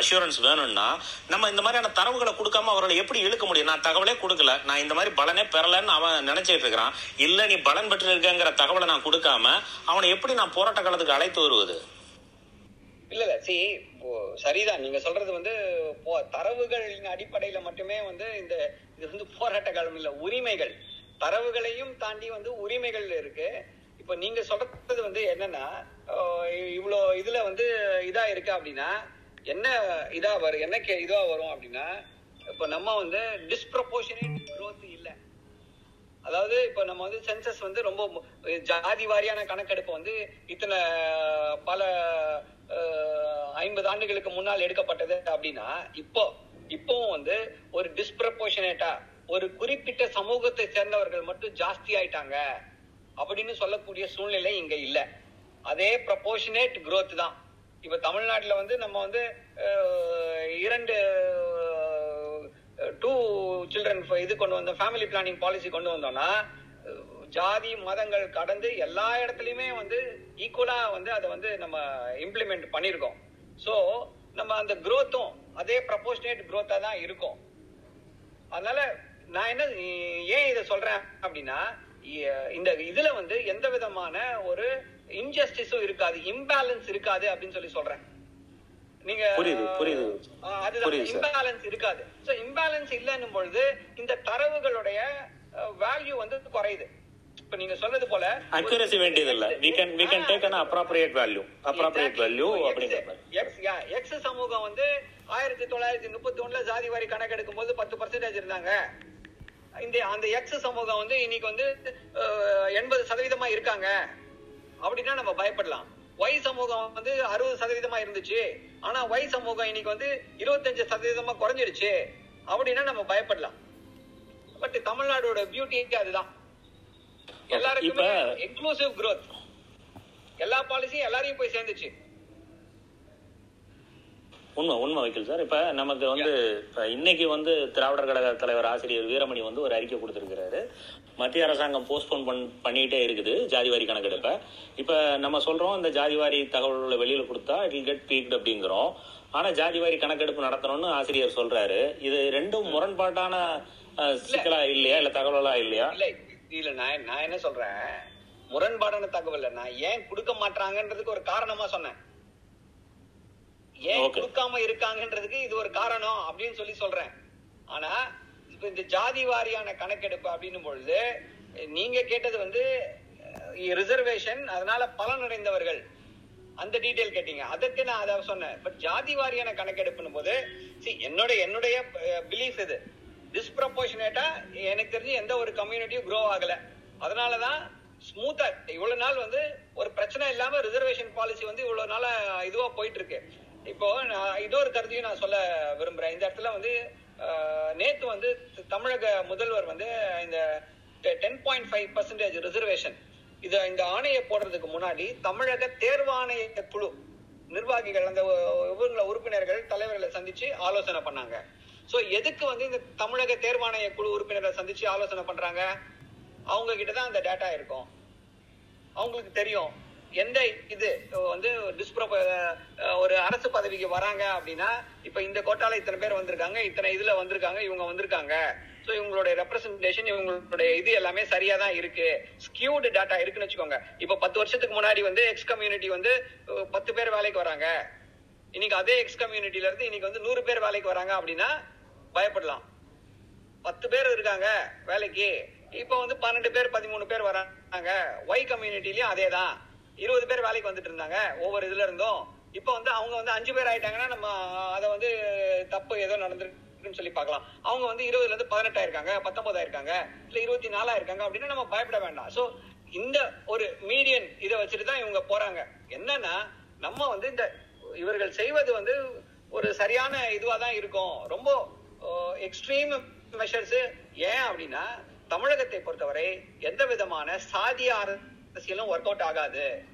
அஷூரன்ஸ் வேணும்னா நம்ம இந்த மாதிரியான தரவுகளை கொடுக்காம அவர்களை எப்படி இழுக்க முடியும்? நான் தகவலே கொடுக்கல. நான் இந்த மாதிரி பலனே பெறலன்னு அவன் நினைச்சிட்டு இருக்கிறான். இல்ல நீ பலன் பெற்று இருக்கங்கிற தகவலை நான் கொடுக்காம அவனை எப்படி நான் போராட்ட காலத்துக்கு அழைத்து வருவது? இல்ல இல்ல. சி சரிதான். நீங்க சொல்றது வந்து போ- தரவுகளின் அடிப்படையில மட்டுமே வந்து இந்த இது வந்து போராட்ட காலம் இல்ல உரிமைகள். தரவுகளையும் தாண்டி வந்து உரிமைகள் இருக்கு. இப்ப நீங்க சொல்றது வந்து என்னன்னா இவ்வளோ இதுல வந்து இதா இருக்கு அப்படின்னா என்ன இதா வரும் என்ன கே- வரும் அப்படின்னா இப்ப நம்ம வந்து டிஸ்ப்ரப்போர்ஷனேட் க்ரோத் இல்ல. அதாவது இப்ப நம்ம வந்து சென்சஸ் வந்து ரொம்ப ஜாதி வாரியான கணக்கெடுப்பு வந்து இத்தனை பல ஐம்பது ஆண்டுகளுக்கு முன்னால் எடுக்கப்பட்டது அப்படின்னா இப்போ இப்போவும் வந்து ஒரு டிஸ்ப்ரப்போர்ஷனேட்டா ஒரு குறிப்பிட்ட சமூகத்தை சேர்ந்தவர்கள் மட்டும் ஜாஸ்தி ஆயிட்டாங்க அப்படின்னு சொல்லக்கூடிய சூழ்நிலை இங்க இல்லை. அதே ப்ரப்போர்ஷனேட் குரோத் தான். இப்போ தமிழ்நாட்டில் வந்து நம்ம வந்து இரண்டு டூ சில்ட்ரன் இது கொண்டு வந்தோம் ஃபேமிலி பிளானிங் பாலிசி கொண்டு வந்தோம்னா ஜாதி மதங்கள் கடந்து எல்லா இடத்துலையுமே வந்து ஈக்குவலாக வந்து அதை வந்து நம்ம இம்ப்ளிமெண்ட் பண்ணியிருக்கோம் ஸோ நம்ம அந்த குரோத்தும் அதே ப்ரப்போர்ஷனேட் குரோத்தாக தான் இருக்கும். அதனால நான் என்ன ஏன் இதை சொல்றேன் அப்படின்னா இந்த இதுல வந்து எந்த விதமான ஒரு இன்ஜஸ்டிஸும் இருக்காது இம்பேலன்ஸ் இருக்காது அப்படின்னு சொல்லி சொல்றேன். நீங்க அதுதான். இம்பேலன்ஸ் இருக்காது. சோ இம்பேலன்ஸ் இல்லைன்னும் பொழுது இந்த தரவுகளுடைய வேல்யூ வந்து குறையுது. இப்ப நீங்க சொல்றது போல அக்யூரசி வேண்டியது இல்ல we can we can take an appropriate value. Appropriate value X சமூகம் வந்து ஆயிரத்தி தொள்ளாயிரத்தி முப்பத்தி ஒண்ணுல ஜாதி வாரி கணக்கெடுக்கும் போது பத்து பர்சன்டேஜ் இருந்தாங்க. இந்த அந்த எக்ஸ் சமூகம் வந்து இன்னைக்கு வந்து எண்பது சதவீதமா இருக்காங்க. அப்படின்னா நம்ம பயப்படலாம். ஒய் சமூகம் வந்து அறுபது சதவீதமா இருந்துச்சு. ஆனா ஒய் சமூகம் இன்னைக்கு வந்து இருபத்தஞ்சு சதவீதமா குறைஞ்சிருச்சு. அப்படின்னா நம்ம பயப்படலாம். பட் தமிழ்நாடோட பியூட்டி அதுதான். எல்லாருக்குமே எக்ஸ்க்ளூசிவ் growth. எல்லா பாலிசியும் எல்லாரையும் போய் சேர்ந்துச்சு. உண்மை உண்மை வைக்கல் சார். இப்ப நமக்கு வந்து இன்னைக்கு வந்து திராவிடர் கழக தலைவர் ஆசிரியர் வீரமணி வந்து ஒரு அறிக்கை கொடுத்திருக்கிறாரு. மத்திய அரசாங்கம் போஸ்ட்போன் பண் பண்ணிட்டே இருக்குது ஜாதிவாரி கணக்கெடுப்ப. இப்ப நம்ம சொல்றோம் இந்த ஜாதிவாரி தகவல்களை வெளியில கொடுத்தா இட் will கெட் பீக்ட் அப்படிங்கிறோம். ஆனா ஜாதிவாரி கணக்கெடுப்பு நடத்தணும்னு ஆசிரியர் சொல்றாரு. இது ரெண்டும் முரண்பாட்டான சிக்கலா இல்லையா? இல்ல தகவலா இல்லையா? இல்ல இல்ல நான் நான் என்ன சொல்றேன்? முரண்பாடான தகவல் நான் ஏன் கொடுக்க மாட்டாங்கன்றதுக்கு ஒரு காரணமா சொன்னேன். ஏன். கொடுக்காம இருக்காங்கன்றதுக்கு இது ஒரு காரணம் அப்படின்னு சொல்லி சொல்றேன். ஆனா இப்போ இந்த ஜாதி வாரியான கணக்கெடுப்பு அப்படின்னும் பொழுது நீங்க கேட்டது வந்து ரிசர்வேஷன் அதனால பலனடைந்தவர்கள். அந்த டீட்டெயில் கேட்டீங்க. அதுக்கு நான் அதை சொன்னேன். பட் ஜாதி வாரியான கணக்கெடுப்புன்னு போது சி என்னோட என்னுடைய பிலீஃப் இது. டிஸ்ப்ரப்போர்ஷனேட்டா எனக்கு தெரிஞ்சு எந்த ஒரு கம்யூனிட்டியும் க்ரோ ஆகல. அதனாலதான் ஸ்மூத்தா இவ்வளவு நாள் வந்து ஒரு பிரச்சனை இல்லாம ரிசர்வேஷன் பாலிசி வந்து இவ்வளவு நாளா இதுவா போயிட்டு இருக்கு. இப்போ நான் இன்னொரு கருத்தையும் நான் சொல்ல விரும்புறேன். இந்த இடத்துல வந்து நேற்று வந்து தமிழக முதல்வர் வந்து இந்த ten point five percentage reservation இது இந்த ஆணையை போடுறதுக்கு முன்னாடி தமிழக தேர்வாணைய குழு நிர்வாகிகள் அந்த ஊர்ல உறுப்பினர்கள் தலைவர்களை சந்திச்சு ஆலோசனை பண்ணாங்க. ஸோ எதுக்கு வந்து இந்த தமிழக தேர்வாணைய குழு உறுப்பினர்களை சந்திச்சு ஆலோசனை பண்றாங்க? அவங்க கிட்ட தான் அந்த டேட்டா இருக்கும். அவங்களுக்கு தெரியும். எந்த இது வந்து டிஸ்ப்ரோ ஒரு அரசு பதவிக்கு வராங்க அப்படின்னா இப்ப இந்த கோட்டால இத்தனை பேர் வந்திருக்காங்க இத்தனை இதுல வந்திருக்காங்க இவங்க வந்திருக்காங்க. ஸோ இவங்களுடைய ரெப்ரஸன்டேஷன் இவங்களுடைய இது எல்லாமே சரியா தான் இருக்கு. ஸ்கியூடு டேட்டா இருக்குன்னு வச்சுக்கோங்க. இப்ப பத்து வருஷத்துக்கு முன்னாடி வந்து எக்ஸ் கம்யூனிட்டி வந்து பத்து பேர் வேலைக்கு வராங்க. இன்னைக்கு அதே எக்ஸ் கம்யூனிட்டில இருந்து இன்னைக்கு வந்து நூறு பேர் வேலைக்கு வராங்க அப்படின்னா பயப்படலாம். பத்து பேர் இருக்காங்க வேலைக்கு. இப்ப வந்து பன்னெண்டு பேர் பதிமூணு பேர் வராங்க. ஒய் கம்யூனிட்டிலயும் அதே தான் இருபது பேர் வேலைக்கு வந்துட்டு இருந்தாங்க ஒவ்வொரு இதுல இருந்தும். இப்ப வந்து அவங்க வந்து அஞ்சு பேர் ஆயிட்டாங்கன்னா நம்ம அதை வந்து தப்பு ஏதோ நடந்துருக்குன்னு சொல்லி பார்க்கலாம். அவங்க வந்து இருபதுல இருந்து பதினெட்டு ஆயிருக்காங்க பத்தொன்பது ஆயிருக்காங்க இல்ல இருபத்தி நாலாயிருக்காங்க அப்படின்னு நம்ம பயப்பட வேண்டாம். சோ இந்த ஒரு மீடியன் இதை வச்சுட்டு தான் இவங்க போறாங்க. என்னன்னா நம்ம வந்து இந்த இவர்கள் செய்வது வந்து ஒரு சரியான இதுவா தான் இருக்கும். ரொம்ப எக்ஸ்ட்ரீம் மெஷர்ஸ் ஏன் அப்படின்னா தமிழகத்தை பொறுத்தவரை எந்த விதமான சாதிய அரசியலும் ஒர்க் அவுட் ஆகாது.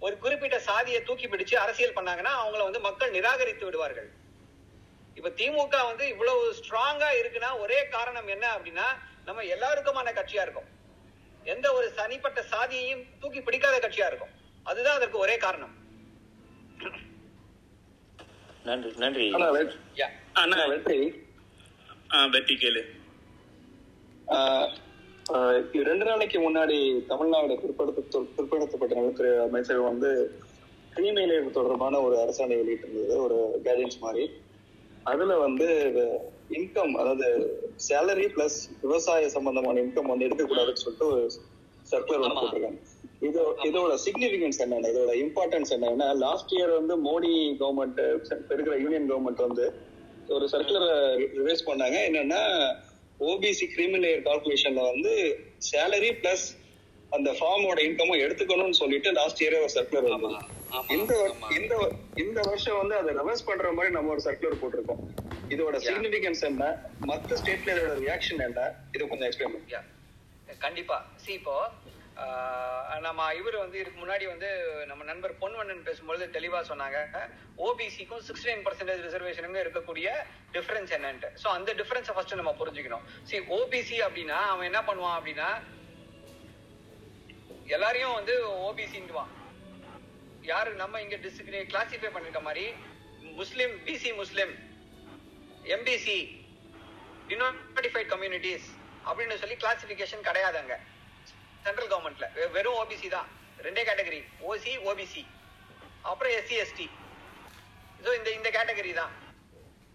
ஒரு குறிப்பிட்ட சாதியை தூக்கி பிடிச்சு அரசியல் பண்ணாங்கன்னா அவங்கள வந்து மக்கள் நிராகரித்து விடுவார்கள். இப்ப திமுக வந்து இவ்வளவு ஸ்ட்ராங்கா இருக்குன்னா ஒரே காரணம் என்ன அப்படின்னா நம்ம எல்லாருக்குமான கட்சியா இருக்கும். எந்த ஒரு தனிப்பட்ட சாதியையும் தூக்கி பிடிக்காத கட்சியா இருக்கும். அதுதான் அதற்கு ஒரே காரணம். நன்றி நன்றி. வெற்றி. கேளு. ரெண்டு நாளைக்கு முன்னாடி தமிழ்நாடு பிற்படுத்த பிற்படுத்தப்பட்ட நலத்துறை அமைச்சர் வந்து கிரீமிலேயர் தொடர்பான ஒரு அரசாணை வெளியிட்டிருந்தது ஒரு கைடன்ஸ் மாதிரி. அதுல வந்து இன்கம் அதாவது சேலரி பிளஸ் விவசாய சம்பந்தமான இன்கம் வந்து எடுக்கக்கூடாதுன்னு சொல்லிட்டு ஒரு சர்க்குலர் ஒன்று போட்டிருக்காங்க. இது இதோட சிக்னிபிகன்ஸ் என்னென்ன? இதோட இம்பார்ட்டன்ஸ் என்னன்னா? லாஸ்ட் இயர் வந்து மோடி கவர்மெண்ட் இருக்கிற யூனியன் கவர்மெண்ட் வந்து ஒரு சர்க்குலரை ரிவைஸ் பண்ணாங்க. என்னன்னா ஓபிசி கிரிமினல் கால்குலேஷன்ல வந்து சேலரி பிளஸ் அந்த ஃபார்மோட இன்கமும் எடுத்துக்கணும்னு சொல்லிட்டு லாஸ்ட் இயரே ஒரு சர்க்குலர் வந்தது இந்த. இந்த இந்த வருஷம் வந்து அதை ரிவர்ஸ் பண்ற மாதிரி நம்ம ஒரு சர்க்குலர் போட்டிருக்கோம் இதோட. சிக்னிபிகன்ஸ் என்ன மத்த ஸ்டேட்ல இதோட ரியாக்ஷன் என்ன இதை கொஞ்சம் எக்ஸ்பிளைன் பண்ணுங்க. கண்டிப்பா சி இப்போ நம்ம இவர் வந்து இதுக்கு முன்னாடி வந்து நம்ம நண்பர் பொன்வண்ணன் பேசும்பொழுது தெளிவா சொன்னாங்க. ஓபிசிக்கும் சிக்ஸ்டி நைன் பர்சன்டேஜ் ரிசர்வேஷனுக்கும் இருக்கக்கூடிய டிஃபரன்ஸ் என்னன்ட்டு. ஸோ அந்த டிஃபரன்ஸை ஃபர்ஸ்ட் நம்ம புரிஞ்சுக்கணும். சி ஓபிசி அப்படின்னா அவன் என்ன பண்ணுவான் அப்படின்னா எல்லாரையும் வந்து ஓபிசின்னுவான் யாரு நம்ம இங்க டிஸ்கிரி கிளாசிஃபை பண்ணிருக்க மாதிரி Muslim BC Muslim MBC denotified communities அப்படின்னு சொல்லி கிளாசிபிகேஷன் கிடையாது அங்க சென்ட்ரல் கவர்மெண்ட்ல வெறும் ஓபிசி தான். ரெண்டே கேட்டகரி ஓசி ஓபிசி அப்புறம் எஸ்சி எஸ்டி ஸோ இந்த இந்த கேட்டகரி தான்.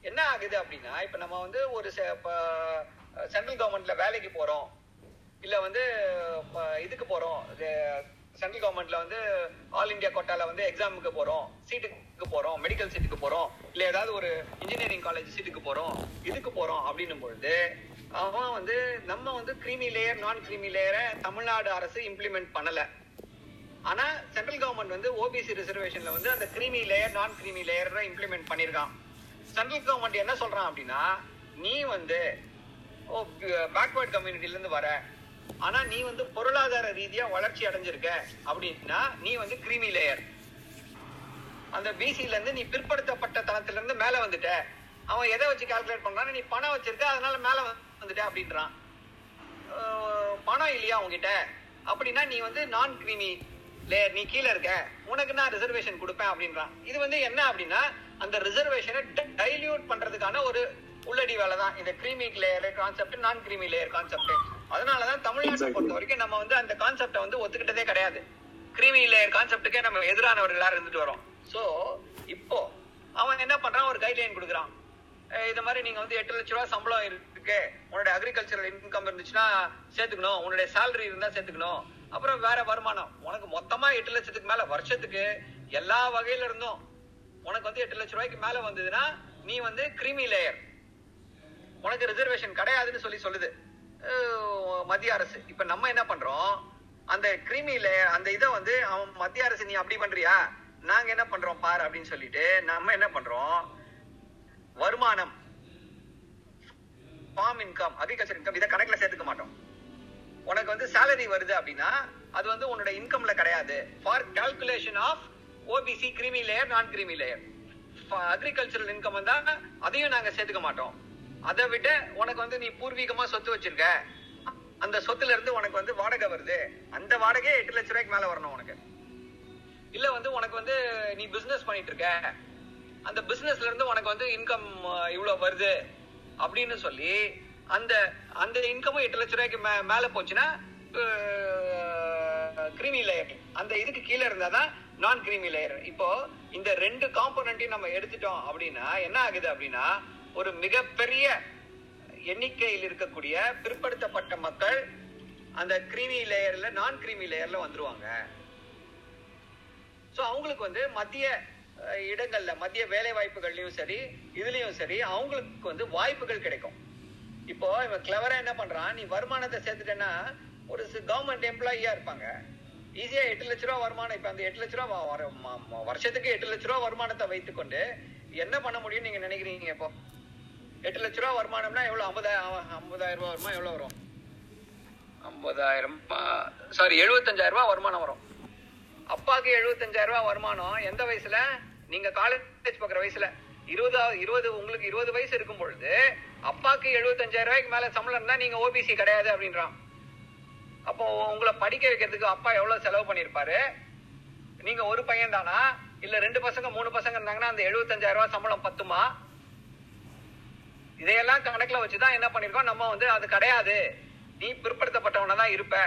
என்ன ஆகுது அப்படின்னா இப்போ நம்ம வந்து ஒரு சென்ட்ரல் கவர்மெண்ட்ல வேலைக்கு போறோம். இல்ல வந்து இதுக்கு போறோம். சென்ட்ரல் கவர்மெண்ட்ல வந்து ஆல் இந்தியா கோட்டால வந்து எக்ஸாமுக்கு போறோம். சீட்டுக்கு போறோம். மெடிக்கல் சீட்டுக்கு போறோம். இல்ல ஏதாவது ஒரு இன்ஜினியரிங் காலேஜ் சீட்டுக்கு போறோம். இதுக்கு போறோம் அப்படின்னும் பொழுது அவன் வந்து நம்ம வந்து கிரீமி லேயர் நான் கிரீமி லேயரை தமிழ்நாடு அரசு இம்ப்ளிமெண்ட் பண்ணல. ஆனா சென்ட்ரல் கவர்மெண்ட் வந்து ஓபிசி ரிசர்வேஷன்ல வந்து அந்த creamy layer non creamy layer implement பண்ணிருக்கான். சென்ட்ரல் கவர்மெண்ட் என்ன சொல்றான் அப்படின்னா நீ வந்து ஓ கம்யூனிட்டில இருந்து வர. ஆனா நீ வந்து பொருளாதார ரீதியா வளர்ச்சி அடைஞ்சிருக்க அப்படின்னா நீ வந்து கிரீமி லேயர் அந்த பிசில இருந்து நீ பிற்படுத்தப்பட்ட தளத்துல இருந்து மேல வந்துட்ட. அவன் எதை வச்சு கால்குலேட் பண்றான் நீ பணம் வச்சிருக்க அதனால மேல வந்துட்ட அப்படின்றான். பணம் இல்லையா உங்ககிட்ட அப்படின்னா நீ வந்து நான் கிரீமி லேயர் நீ கீழே இருக்க. உனக்கு நான் ரிசர்வேஷன் கொடுப்பேன் அப்படின்றான். இது வந்து என்ன அப்படின்னா அந்த ரிசர்வேஷனை டைல்யூட் பண்றதுக்கான ஒரு உள்ளடி வேலை தான். இந்த creamy layer concept non creamy layer concept அதனாலதான் தமிழ்நாட்டை பொறுத்த வரைக்கும் நம்ம வந்து அந்த கான்செப்டை வந்து ஒத்துக்கிட்டதே கிடையாது. கிரீமி லேயர் கான்செப்டுக்கே நம்ம எதிரானவர்களா இருந்துட்டு வரோம். சோ இப்போ அவன் என்ன பண்றான்? ஒரு கைட்லைன் கொடுக்குறான். இது மாதிரி நீங்க வந்து எட்டு லட்ச ரூபா சம்பளம் இருக்கு உன்னோட அக்ரிகல்ச்சரல் இன்கம் இருந்துச்சுன்னா சேர்த்துக்கணும். உன்னுடைய சேலரி இருந்தா சேர்த்துக்கணும். அப்புறம் வேற வருமானம். உனக்கு மொத்தமா எட்டு லட்சத்துக்கு மேல வருஷத்துக்கு எல்லா வகையில இருந்தும் உனக்கு வந்து எட்டு லட்ச ரூபாய்க்கு மேல வந்ததுன்னா நீ வந்து கிரீமி லேயர் உனக்கு ரிசர்வேஷன் கிடையாதுன்னு சொல்லி சொல்லுது. மத்திய அரசு. இப்ப நம்ம என்ன பண்றோம்? அந்த கிருமி லேயர் அந்த இதை வந்து அவன் மத்திய அரசு நீ அப்படி பண்றியா? நாங்க என்ன பண்றோம் பார் அப்படின்னு சொல்லிட்டு நம்ம என்ன பண்றோம்? வருமானம். ஃபார்ம் இன்கம் அக்ரிகல்ச்சர் இன்கம் இதை கணக்கில் சேர்த்துக்க மாட்டோம். உனக்கு வந்து சேலரி வருது அப்படின்னா அது வந்து உன்னோட இன்கம்ல கிடையாது. For calculation of OBC creamy layer non creamy layer agricultural income வந்தா அதையும் நாங்க சேர்த்துக்க மாட்டோம். அதை விட உனக்கு வந்து நீ பூர்வீகமா சொத்து வச்சிருக்க. அந்த சொத்துல இருந்து உனக்கு வந்து வாடகை வருது. அந்த வாடகையே எட்டு லட்ச ரூபாய்க்கு மேல வரணும் உனக்கு. இல்ல வந்து உனக்கு வந்து நீ பிசினஸ் பண்ணிட்டு இருக்க. அந்த பிசினஸ்ல இருந்து உனக்கு வந்து இன்கம் இவ்வளவு வருது. அப்படின்னு சொல்லி அந்த அந்த இன்கமும் எட்டு லட்ச ரூபாய்க்கு மே- மேல போச்சுன்னா கிரீமி லேயர் அந்த இதுக்கு கீழே இருந்தாதான் நான் கிரீமி லேயர் இப்போ இந்த ரெண்டு காம்போனண்ட்டையும் நம்ம எடுத்துட்டோம் அப்படின்னா என்ன ஆகுது அப்படின்னா ஒரு மிகப்பெரிய எண்ணிக்கையில் இருக்கக்கூடிய பிற்படுத்தப்பட்ட மக்கள் அந்த கிரீமி லேயர்ல நான் கிரீமி லேயர்ல வந்துருவாங்க. சோ அவங்களுக்கு வந்து மத்திய இடங்கள்ல மத்திய வேலை வாய்ப்புகள்லயும் சரி இதுலயும் சரி அவங்களுக்கு வந்து வாய்ப்புகள் கிடைக்கும். இப்போ இவன் கிளவரா என்ன பண்றான் நீ வருமானத்தை சேர்த்துட்டேன்னா ஒரு கவர்மெண்ட் எம்ப்ளாயியா இருப்பாங்க. ஈஸியா எட்டு லட்ச ரூபா வருமானம் இப்ப அந்த எட்டு லட்ச ரூபா வர- வருஷத்துக்கு எட்டு லட்ச ரூபா வருமானத்தை வைத்துக்கொண்டு என்ன பண்ண முடியும்னு நீங்க நினைக்கிறீங்க இப்போ? எட்டு லட்ச ரூபா வருமானம்னா எவ்வளவு? ஐம்பதாயிரம் ஐம்பதாயிரம் ரூபா வருமா? எவ்வளவு வரும்? ஐம்பதாயிரம் சாரி எழுபத்தஞ்சாயிரம் ரூபா வருமானம் வரும். அப்பாக்கு எழுபத்தஞ்சாயிரம் ரூபா வருமானம் எந்த வயசுல? நீங்க காலேஜ் பார்க்குற வயசுல இருபதாவது இருபது உங்களுக்கு இருபது வயசு இருக்கும் பொழுது அப்பாக்கு எழுபத்தஞ்சாயிரம் ரூபாய்க்கு மேல சம்பளம் தான் நீங்க ஓபிசி கிடையாது அப்படின்றான். அப்போ உங்களை படிக்க வைக்கிறதுக்கு அப்பா எவ்வளவு செலவு பண்ணிருப்பாரு நீங்க ஒரு பையன் தானா? இல்ல ரெண்டு பசங்க மூணு பசங்க இருந்தாங்கன்னா அந்த எழுபத்தஞ்சாயிரம் ரூபாய் சம்பளம் பத்துமா? இதையெல்லாம் கணக்குல வச்சுதான் என்ன பண்ணிருக்கோம் நம்ம வந்து அது கிடையாது. நீ பிற்படுத்தப்பட்டவனதான் இருப்ப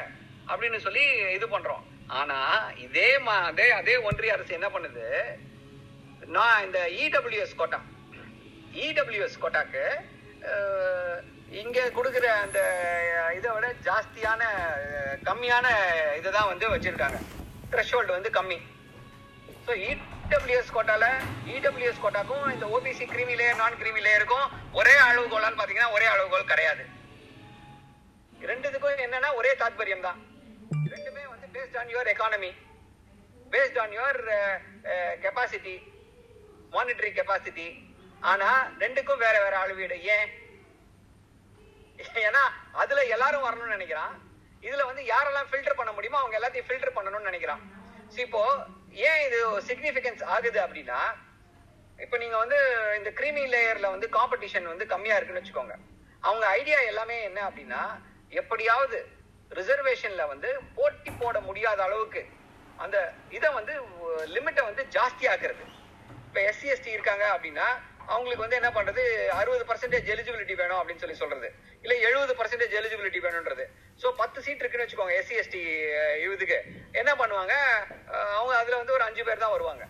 அப்படின்னு சொல்லி இது பண்றோம். ஆனா இதே மா அதே அதே ஒன்றிய அரசு என்ன பண்ணுது? நான் இந்த இடபிள்யூஎஸ் கோட்டா. இடபிள்யூஎஸ் கோட்டாக்கு இங்கே கொடுக்குற அந்த இதை விட ஜாஸ்தியான கம்மியான இதை தான் வந்து வச்சுருக்காங்க. த்ரெஷோல்டு வந்து கம்மி. ஸோ இடபிள்யூஎஸ் கோட்டாவில் இடபிள்யூஎஸ் கோட்டாக்கும் இந்த ஓபிசி கிரிமி லேயர் நான் கிரிமி லேயருக்கும் ஒரே அளவுகோலான்னு பார்த்தீங்கன்னா ஒரே அளவுகோல் கிடையாது. ரெண்டுத்துக்கும் என்னன்னா ஒரே தாத்பரியம் தான். ரெண்டுமே வந்து based on your economy based on your capacity monetary capacity ஆனா ரெண்டுக்கும் வேற வேற அளவீடு ஏன்? ஏன்னா அதுல எல்லாரும் வரணும்னு நினைக்கிறான். இதுல வந்து யாரெல்லாம் ஃபில்டர் பண்ண முடியுமோ அவங்க எல்லாத்தையும் ஃபில்டர் பண்ணணும்னு நினைக்கிறான். இப்போ ஏன் இது சிக்னிபிகன்ஸ் ஆகுது அப்படின்னா இப்போ நீங்க வந்து இந்த கிரீமி லேயர்ல வந்து காம்படிஷன் வந்து கம்மியா இருக்குன்னு வச்சுக்கோங்க. அவங்க ஐடியா எல்லாமே என்ன அப்படின்னா எப்படியாவது ரிசர்வேஷன்ல வந்து போட்டி போட முடியாத அளவுக்கு அந்த இதை வந்து லிமிட்டை வந்து ஜாஸ்தி ஆக்குறது இப்ப எஸ்சி எஸ்டி இருக்காங்க அப்படின்னா அவங்களுக்கு வந்து என்ன பண்றது? அறுபது பர்சன்டேஜ் எலிஜிபிலிட்டி வேணும் அப்படின்னு சொல்லி சொல்றது. இல்ல எழுபது பர்சன்டேஜ் எலிஜிபிலிட்டி வேணும்ன்றது. சோ பத்து சீட் இருக்குன்னு வச்சுக்கோங்க எஸ்சி எஸ்டி இதுக்கு. என்ன பண்ணுவாங்க? அவங்க அதுல வந்து ஒரு அஞ்சு பேர் தான் வருவாங்க.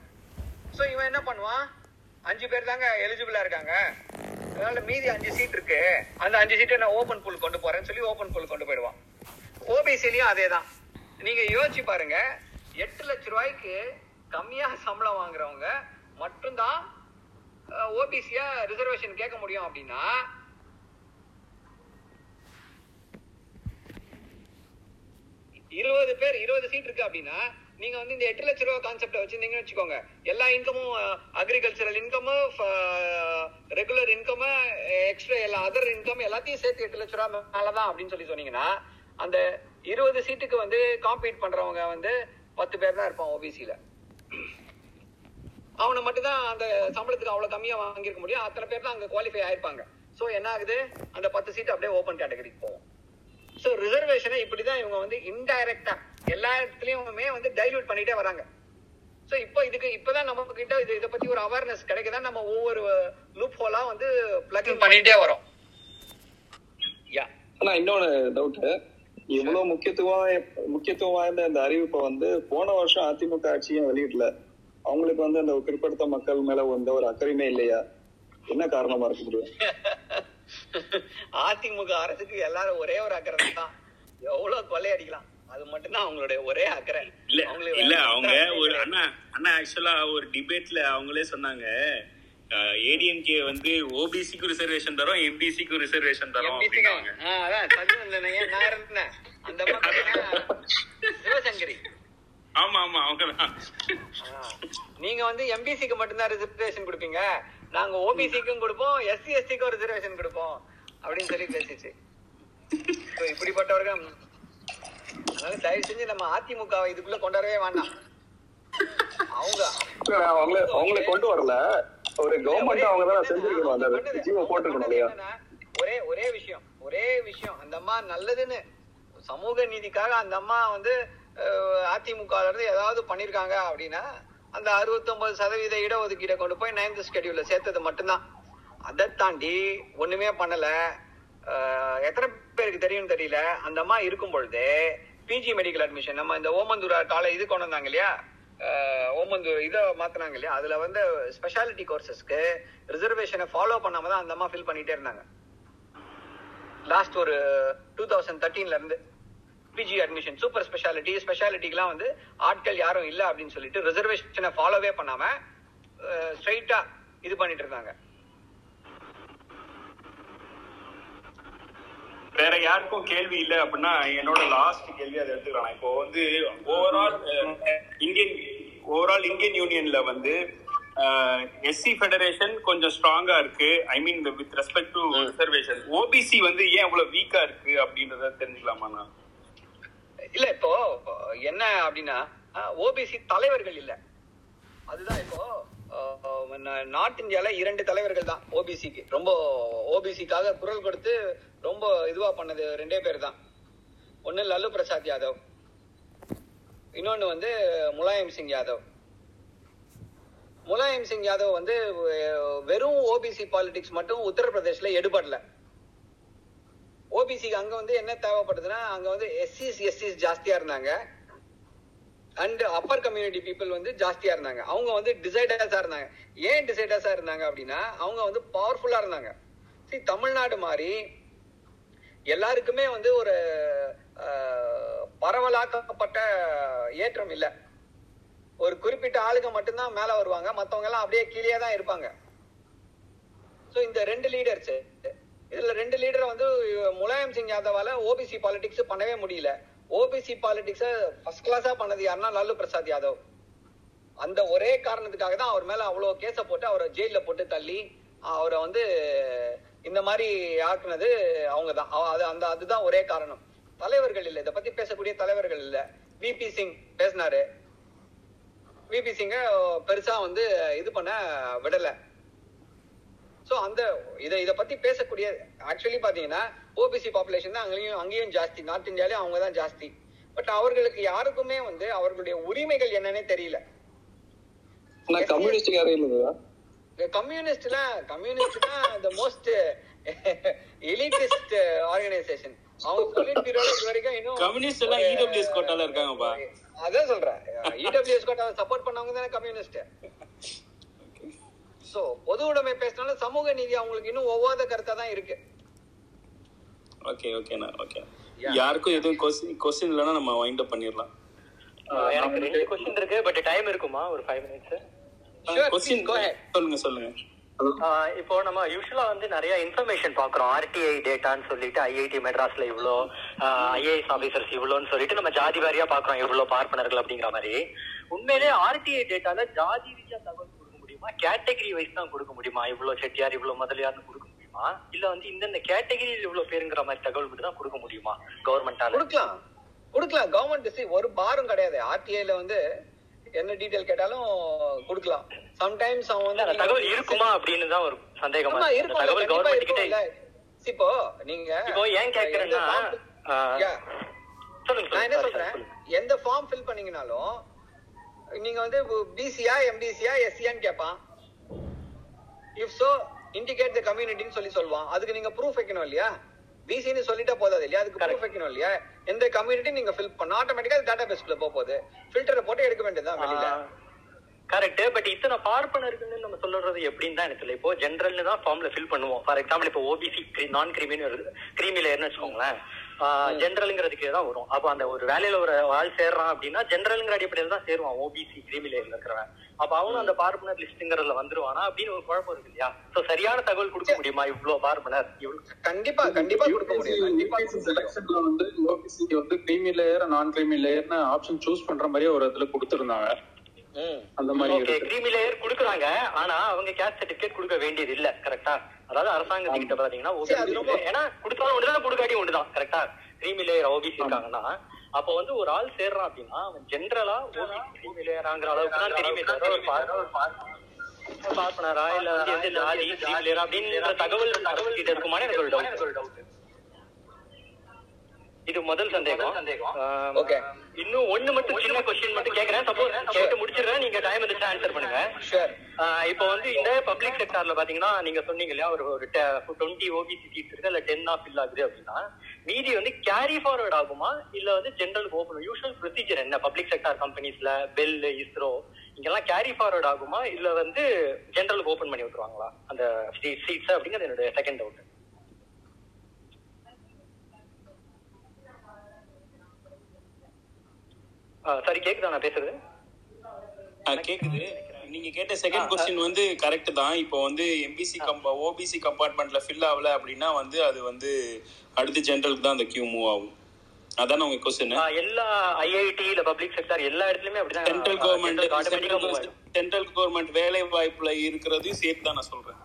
சோ இவன் என்ன பண்ணுவான்? அஞ்சு பேர் தாங்க எலிஜிபிளா இருக்காங்க. அதனால மீதி அஞ்சு சீட் இருக்கு. அந்த அஞ்சு சீட்டை நான் ஓபன் பூல் கொண்டு போறேன்னு சொல்லி ஓபன் பூல் கொண்டு போயிடுவான். ஓபிசிலையும் அதே தான். நீங்க யோசிச்சு பாருங்க எட்டு லட்ச ரூபாய்க்கு கம்மியா சம்பளம் வாங்குறவங்க மட்டும்தான் ஓபிசியா ரிசர்வேஷன் கேட்க முடியும் அப்படின்னா இருபது பேர் இருபது சீட் இருக்கு அப்படின்னா நீங்க வந்து இந்த எட்டு லட்ச ரூபா கான்செப்ட வச்சிருந்தீங்கன்னு வச்சுக்கோங்க. எல்லா இன்கமும் agricultural income regular income extra எல்லா அதர் இன்கம் எல்லாத்தையும் சேர்த்து எட்டு லட்ச ரூபா மேலதான் அப்படின்னு சொல்லி சொன்னீங்கன்னா அந்த இருபது சீட்டுக்கு வந்து காம்பீட் பண்றவங்க வந்து பத்து பேர் தான் இருப்பான் ஓபிசியில அவனை மட்டும் தான் அந்த சம்பளத்துக்கு அவ்வளவு கம்மியா வாங்கியிருக்க முடியும். அத்தனை பேர் தான் அங்க குவாலிஃபை ஆயிருப்பாங்க. சோ என்ன ஆகுது? அந்த பத்து சீட் அப்படியே ஓபன் கேட்டகரிக்கு போகும். சோ ரிசர்வேஷனை இப்படிதான் இவங்க வந்து இன்டைரக்டா எல்லா இடத்துலயுமே வந்து டைல்யூட் பண்ணிட்டே வராங்க. சோ இப்போ இதுக்கு இப்பதான் நம்ம கிட்ட இது இதை பத்தி ஒரு அவேர்னஸ் கிடைக்கதான் நம்ம ஒவ்வொரு லூப் ஹோலா வந்து பிளக் பண்ணிட்டே வரோம். யா ஆனா இன்னொன்னு டவுட் இவ்வளவு முக்கியத்துவம் முக்கியத்துவம் வாய்ந்த இந்த அறிவிப்பை வந்து போன வருஷம் அதிமுக ஆட்சியும் வெளியிடல. அவங்களுக்கு வந்து அந்த பிற்படுத்த மக்கள் மேல வந்து ஒரு அக்கறையுமே இல்லையா? என்ன காரணமா இருக்க முடியும் அதிமுக அரசுக்கு எல்லாரும் ஒரே ஒரு அக்கறை தான். எவ்வளவு கொள்ளையடிக்கலாம் அது மட்டும்தான் அவங்களுடைய ஒரே அக்கறை. இல்ல இல்ல அவங்க ஒரு. அண்ணா அண்ணா ஆக்சுவலா ஒரு டிபேட்ல அவங்களே சொன்னாங்க. ஏடிஎம்கே வந்து ஓபிசிக்கு ரிசர்வேஷன் தரோம் எம்பிசிக்கு ரிசர்வேஷன் தரோம் அதான் நான் இருந்தேன். அந்த சிவசங்கரி. ஆமா ஆமா அவங்கதான். நீங்க வந்து எம்பிசிக்கு மட்டும்தான் ரிசர்வேஷன் கொடுப்பீங்க. நாங்க ஓபிசிக்கும் கொடுப்போம் எஸ்சி எஸ்டிக்கும் ரிசர்வேஷன் கொடுப்போம். அப்படின்னு சொல்லி பேசிச்சு. இப்படிப்பட்டவர்கள் அதனால தயவு செஞ்சு நம்ம அதிமுக வை இதுக்குள்ள கொண்டு வரவே வேண்டாம். அவங்க அவங்கள அவங்களை கொண்டு வரல. ஒரு கவர்மெண்ட் அவங்க தான் செஞ்சிருக்கணும். அந்த ஜீவோ இல்லையா? ஒரே ஒரே விஷயம். ஒரே விஷயம். அந்த அம்மா நல்லதுன்னு. சமூக நீதிக்காக அந்த அம்மா வந்து அஹ், அதிமுக இருந்து ஏதாவது பண்ணிருக்காங்க அப்படின்னா அந்த 69% சதவீத இடஒதுக்கீடை கொண்டு போய் நைன்த் ஸ்கெடியூல்ல சேர்த்தது மட்டும்தான். அதை தாண்டி ஒண்ணுமே பண்ணல. எத்தனை பேருக்கு தெரியும் தெரியல. அந்த அம்மா இருக்கும் பொழுது பிஜி மெடிக்கல் அட்மிஷன் நம்ம இந்த ஓமந்தூர் காலை இது கொண்டு வந்தாங்க இல்லையா? ஓமந்தூர் இதை மாத்தினாங்க இல்லையா? அதுல வந்து ஸ்பெஷாலிட்டி கோர்சஸ்க்கு ரிசர்வேஷனை ஃபாலோ பண்ணாம தான் அந்த அம்மா ஃபில் பண்ணிட்டே இருந்தாங்க. லாஸ்ட் ஒரு டூ தௌசண்ட் தேர்ட்டீன்ல இருந்து. பிஜி அட்மிஷன் சூப்பர் ஸ்பெஷாலிட்டி ஸ்பெஷாலிட்டிக்கெல்லாம் வந்து ஆட்கள் யாரும் இல்ல அப்படின்னு சொல்லிட்டு ரிசர்வேஷனை ஃபாலோவே பண்ணாம ஸ்ட்ரைட்டா இது பண்ணிட்டு இருந்தாங்க. வேற யாருக்கும் கேள்வி இல்ல அப்படின்னா என்னோட லாஸ்ட் கேள்வி அதை எடுத்துக்கலாம்? இப்போ வந்து ஓவரால் இந்தியன் ஓவரால் இந்தியன் யூனியன்ல வந்து எஸ்சி ஃபெடரேஷன் கொஞ்சம் ஸ்ட்ராங்கா இருக்கு. I mean with respect to reservation OBC வந்து ஏன் இவ்வளவு வீக்கா இருக்கு அப்படின்றத தெரிஞ்சுக்கலாமா நான் இல்ல இப்போ என்ன அப்படின்னா ஓபிசி தலைவர்கள் இல்ல. அதுதான் இப்போ நார்த் இந்தியால இரண்டு தலைவர்கள் தான் ஓபிசிக்கு ரொம்ப ஓபிசிக்காக குரல் கொடுத்து ரொம்ப இதுவா பண்ணது ரெண்டே பேர் தான் ஒன்னு லல்லு பிரசாத் யாதவ். இன்னொன்னு வந்து முலாயம் சிங் யாதவ். முலாயம் சிங் யாதவ் வந்து வெறும் ஓபிசி பாலிடிக்ஸ் மட்டும் உத்தரப்பிரதேஷ்ல எடுபடல. ஓபிசிக்கு அங்க வந்து என்ன தேவைப்படுதுன்னா அங்க வந்து எஸ்சிஸ் எஸ்சிஸ் ஜாஸ்தியா இருந்தாங்க. அண்ட் அப்பர் கம்யூனிட்டி பீப்புள் வந்து ஜாஸ்தியா இருந்தாங்க. அவங்க வந்து டிசைடர்ஸா இருந்தாங்க. ஏன் டிசைடர்ஸா இருந்தாங்க அப்படின்னா அவங்க வந்து பவர்ஃபுல்லா இருந்தாங்க. சரி தமிழ்நாடு மாதிரி எல்லாருக்குமே வந்து ஒரு பரவலாக்கப்பட்ட ஏற்றம் இல்ல. ஒரு குறிப்பிட்ட ஆளுங்க மட்டும்தான் மேல வருவாங்க. மத்தவங்க எல்லாம் அப்படியே கீழே தான் இருப்பாங்க. சோ இந்த ரெண்டு லீடர்ஸ் இதுல ரெண்டு லீடரை வந்து முலாயம் சிங் யாதவால ஓபிசி பாலிடிக்ஸ் பண்ணவே முடியல. ஓபிசி பாலிடிக்ஸ ஃபர்ஸ்ட் கிளாஸா பண்ணது யாருன்னா லாலு பிரசாத் யாதவ். அந்த ஒரே காரணத்துக்காக தான் அவர் மேல அவ்வளவு கேஸ போட்டு அவரை ஜெயில போட்டு தள்ளி அவரை வந்து இந்த மாதிரி ஆக்குனது அவங்க தான். அது அந்த அதுதான் ஒரே காரணம். தலைவர்கள் இல்லை இதை பத்தி பேசக்கூடிய தலைவர்கள் இல்ல. விபி சிங் பேசினாரு. விபி சிங்க பெருசா வந்து இது பண்ண விடலை. சோ அந்த இத இத பத்தி பேசக்கூடிய ஆக்சுவலி பாத்தீங்கன்னா ஓபிசி பாப்புலேஷன் தான் அங்கேயும் அங்கேயும் ஜாஸ்தி. நார்த் இந்தியாலயும் அவங்க தான் ஜாஸ்தி. பட் அவர்களுக்கு யாருக்குமே வந்து அவர்களுடைய உரிமைகள் என்னன்னே தெரியல. கம்யூனிஸ்ட்ல கம்யூனிஸ்ட் தான் த மோஸ்ட் எலிட்டிஸ்ட் ஆர்கனைசேஷன் அவங்க பொலிட் பீரோல இது வரைக்கும் இன்னும் கம்யூனிஸ்ட் எல்லாம் இடபிள்யூஎஸ் கோட்டால இருக்காங்கப்பா. அதான் சொல்றேன். இடபிள்யூஎஸ் கோட்டாவை சப்போர்ட் பண்ணவங்க தானே கம்யூனிஸ்ட் சோ பொது உடைமை பேசினாலும் சமூக நீதி அவங்களுக்கு இன்னும் ஒவ்வாத கருத்தா தான் இருக்கு. ஓகே ஓகேண்ணா ஓகே யாருக்கும் எதுவும் கொஸ்டின் கொஸ்டின் இல்லைன்னா நம்ம வைண்ட் அப் பண்ணிடலாம். எனக்கு ரெண்டு கொஸ்டின் இருக்கு பட் டைம் இருக்குமா? ஒரு ஃபைவ் மினிட்ஸ் கொஸ்டின் சொல்லுங்க சொல்லுங்க. இப்போ நம்ம யூஸ்வலா வந்து நிறைய இன்ஃபர்மேஷன் பாக்குறோம் ஆர்டிஐ டேட்டான்னு சொல்லிட்டு ஐஐடி மெட்ராஸ்ல இவ்வளோ ஐஏஎஸ் ஆபீசர்ஸ் இவ்வளோன்னு சொல்லிட்டு நம்ம ஜாதி வாரியா பாக்குறோம் இவ்வளோ பார்ப்பனர்கள் அப்படிங்கிற மாதிரி. உண்மையிலே ஆர்டிஐ டேட்டால ஜாதி ரீதியா தகவல் முடியுமா? கேட்டகரி வைஸ் தான் கொடுக்க முடியுமா? இவ்வளோ செட்டியார் இவ்வளோ முதலியார்னு கொடுக்க முடியுமா? இல்ல வந்து இந்தந்த கேட்டகரியில் இவ்வளவு பேருங்கிற மாதிரி தகவல் மட்டும் தான் கொடுக்க முடியுமா? கவர்மெண்டால கொடுக்கலாம். கொடுக்கலாம். கவர்மெண்ட் ஒரு பாரும் கிடையாது. ஆர்டிஐல வந்து என்ன டீடைல் கேட்டாலும் கொடுக்கலாம். சம்டைம்ஸ் அவன் வந்து தகவல் இருக்குமா அப்படின்னு தான் ஒரு சந்தேகமா ஆமா, இருக்கு. அந்த இருக்கும்ல, தகவல் கவர்மெண்ட் கிட்ட. இப்போ நீங்க இப்போ ஏன் கேக்குறேன்னா, நான் என்ன சொல்றேன்? எந்த ஃபார்ம் ஃபில் பண்ணீங்கனாலும் நீங்க வந்து பிசியா எம்பிசியா எஸ்சியான்னு கேட்பான் இஃப் சோ இண்டிகேட் த கம்யூனிட்டின்னு சொல்லி சொல்லுவான் அதுக்கு நீங்க ப்ரூஃப் வைக்கணும் இல்லையா? பிசின்னு சொல்லிட்டா போதாது இல்லையா? அதுக்கு ப்ரூஃப் வைக்கணும் இல்லையா? எந்த கம்யூனிட்டி நீங்க ஃபில் பண்ண ஆட்டோமேட்டிக்கா டேட்டா பேஸ்க்குள்ள போக போகுது. ஃபில்டரை போட்டு எடுக்க வேண்டியதுதான் வெளியில. கரெக்ட் பட் இத்தனை பார்ப்பனருக்குன்னு நம்ம சொல்றது எப்படின்னு தான் எனக்கு தெரியல. இப்போ ஜென்ரல்னு தான் ஃபார்ம்ல ஃபில் பண்ணுவோம். ஃபார் எக்ஸாம்பிள் இப்போ ஓபிசி நான் கிரிமின்னு வருது கிரிமி லேயர்னு வச்சுக்கோங்களேன். ஜென்ரலுங்கிறதுக்கே தான் வரும். அப்போ அந்த ஒரு வேலையில ஒரு ஆள் சேர்றான் அப்படின்னா ஜென்ரலுங்கிற அடிப்படையில் தான் சேருவான் ஓபிசி கிரிமி லேயர்ல இருக்கிறவன். அப்ப அவனும் அந்த பார்ப்பனர் லிஸ்ட்ங்கிறதுல வந்துருவானா அப்படின்னு ஒரு குழப்பம் இருக்கு இல்லையா? சோ சரியான தகவல் கொடுக்க முடியுமா இவ்வளவு பார்ப்பனர்? கண்டிப்பா கண்டிப்பா கொடுக்க முடியும். கண்டிப்பா செலக்ஷன்ல வந்து ஓபிசிக்கு வந்து கிரீமி லேயர் நான் கிரீமி லேயர்னு ஆப்ஷன் சூஸ் பண்ற மாதிரி ஒரு இடத்துல கொடுத்திருந்தாங்க. அந்த மாதிரி கிரீமி லேயர் கொடுக்குறாங்க. ஆனா அவங்க கேஸ்ட் சர்டிபிகேட் கொடுக்க வேண்டியது இல்ல கரெக்டா அதாவது அரசாங்கத்துக்கிட்ட பாத்தீங்கன்னா OBC ஏன்னா கொடுத்தாலும் ஒண்ணுதான் கொடுக்காட்டி ஒண்ணுதான் கரெக்டா கிரீமி லேயர் ஓபிசி இருக்காங்கன்னா. அப்போ வந்து ஒரு ஆள் சேர்றான் அப்படின்னா அவன் ஜென்ரலா ஓபிசி கிரீமி லேயராங்கிற அளவுக்கு தான் தெரியுமே பார்ப்பனரா இல்ல வந்து எந்த ஜாதி கிரீமி லேயர் அப்படின்ற தகவல் தகவல் கிட்ட இருக்குமானே எனக்கு ஒரு டவுட் இது முதல் சந்தேகம். ஓகே இன்னும் ஒண்ணு மட்டும் சின்ன கொஸ்டின் மட்டும் கேக்குறேன். சப்போஸ் கேட்டு முடிச்சிடுறேன். நீங்க டைம் இருந்துச்சு ஆன்சர் பண்ணுங்க. இப்போ வந்து இந்த பப்ளிக் செக்டார்ல பாத்தீங்கன்னா நீங்க சொன்னீங்க இல்லையா ஒரு ஒரு டுவெண்ட்டி ஓபிசி சீட்ஸ் இருக்கு இல்ல டென் ஆஃப் ஃபில் ஆகுது அப்படின்னா மீதி வந்து கேரி ஃபார்வர்ட் ஆகுமா இல்ல வந்து ஜென்ரல் ஓபன் யூஷுவல் ப்ரொசீஜர் என்ன? பப்ளிக் செக்டார் கம்பெனிஸ்ல பெல் இஸ்ரோ இங்கெல்லாம் கேரி ஃபார்வர்ட் ஆகுமா இல்ல வந்து ஜென்ரலுக்கு ஓபன் பண்ணி விட்டுருவாங்களா? அந்த சீட்ஸ் அப்படிங்கிறது என்னோட செகண்ட் டவுட் சாரி கேக்குதா நான் பேசுறது? கேக்குது. நீங்க கேட்ட செகண்ட் கொஸ்டின் வந்து கரெக்ட் தான். இப்போ வந்து எம்பிசி கம்ப ஓபிசி கம்பார்ட்மெண்ட்ல ஃபில் ஆகல அப்படின்னா வந்து அது வந்து அடுத்த ஜென்ரலுக்கு தான் அந்த கியூ மூவ் ஆகும். அதானே உங்க கொஸ்டின் எல்லா ஐஐடி இல்ல பப்ளிக் செக்டார் எல்லா இடத்துலயுமே அப்படிதான் சென்ட்ரல் கவர்மெண்ட் சென்ட்ரல் கவர்மெண்ட் வேலை வாய்ப்புல இருக்கிறதையும் சேர்த்து தான் நான் சொல்றேன்.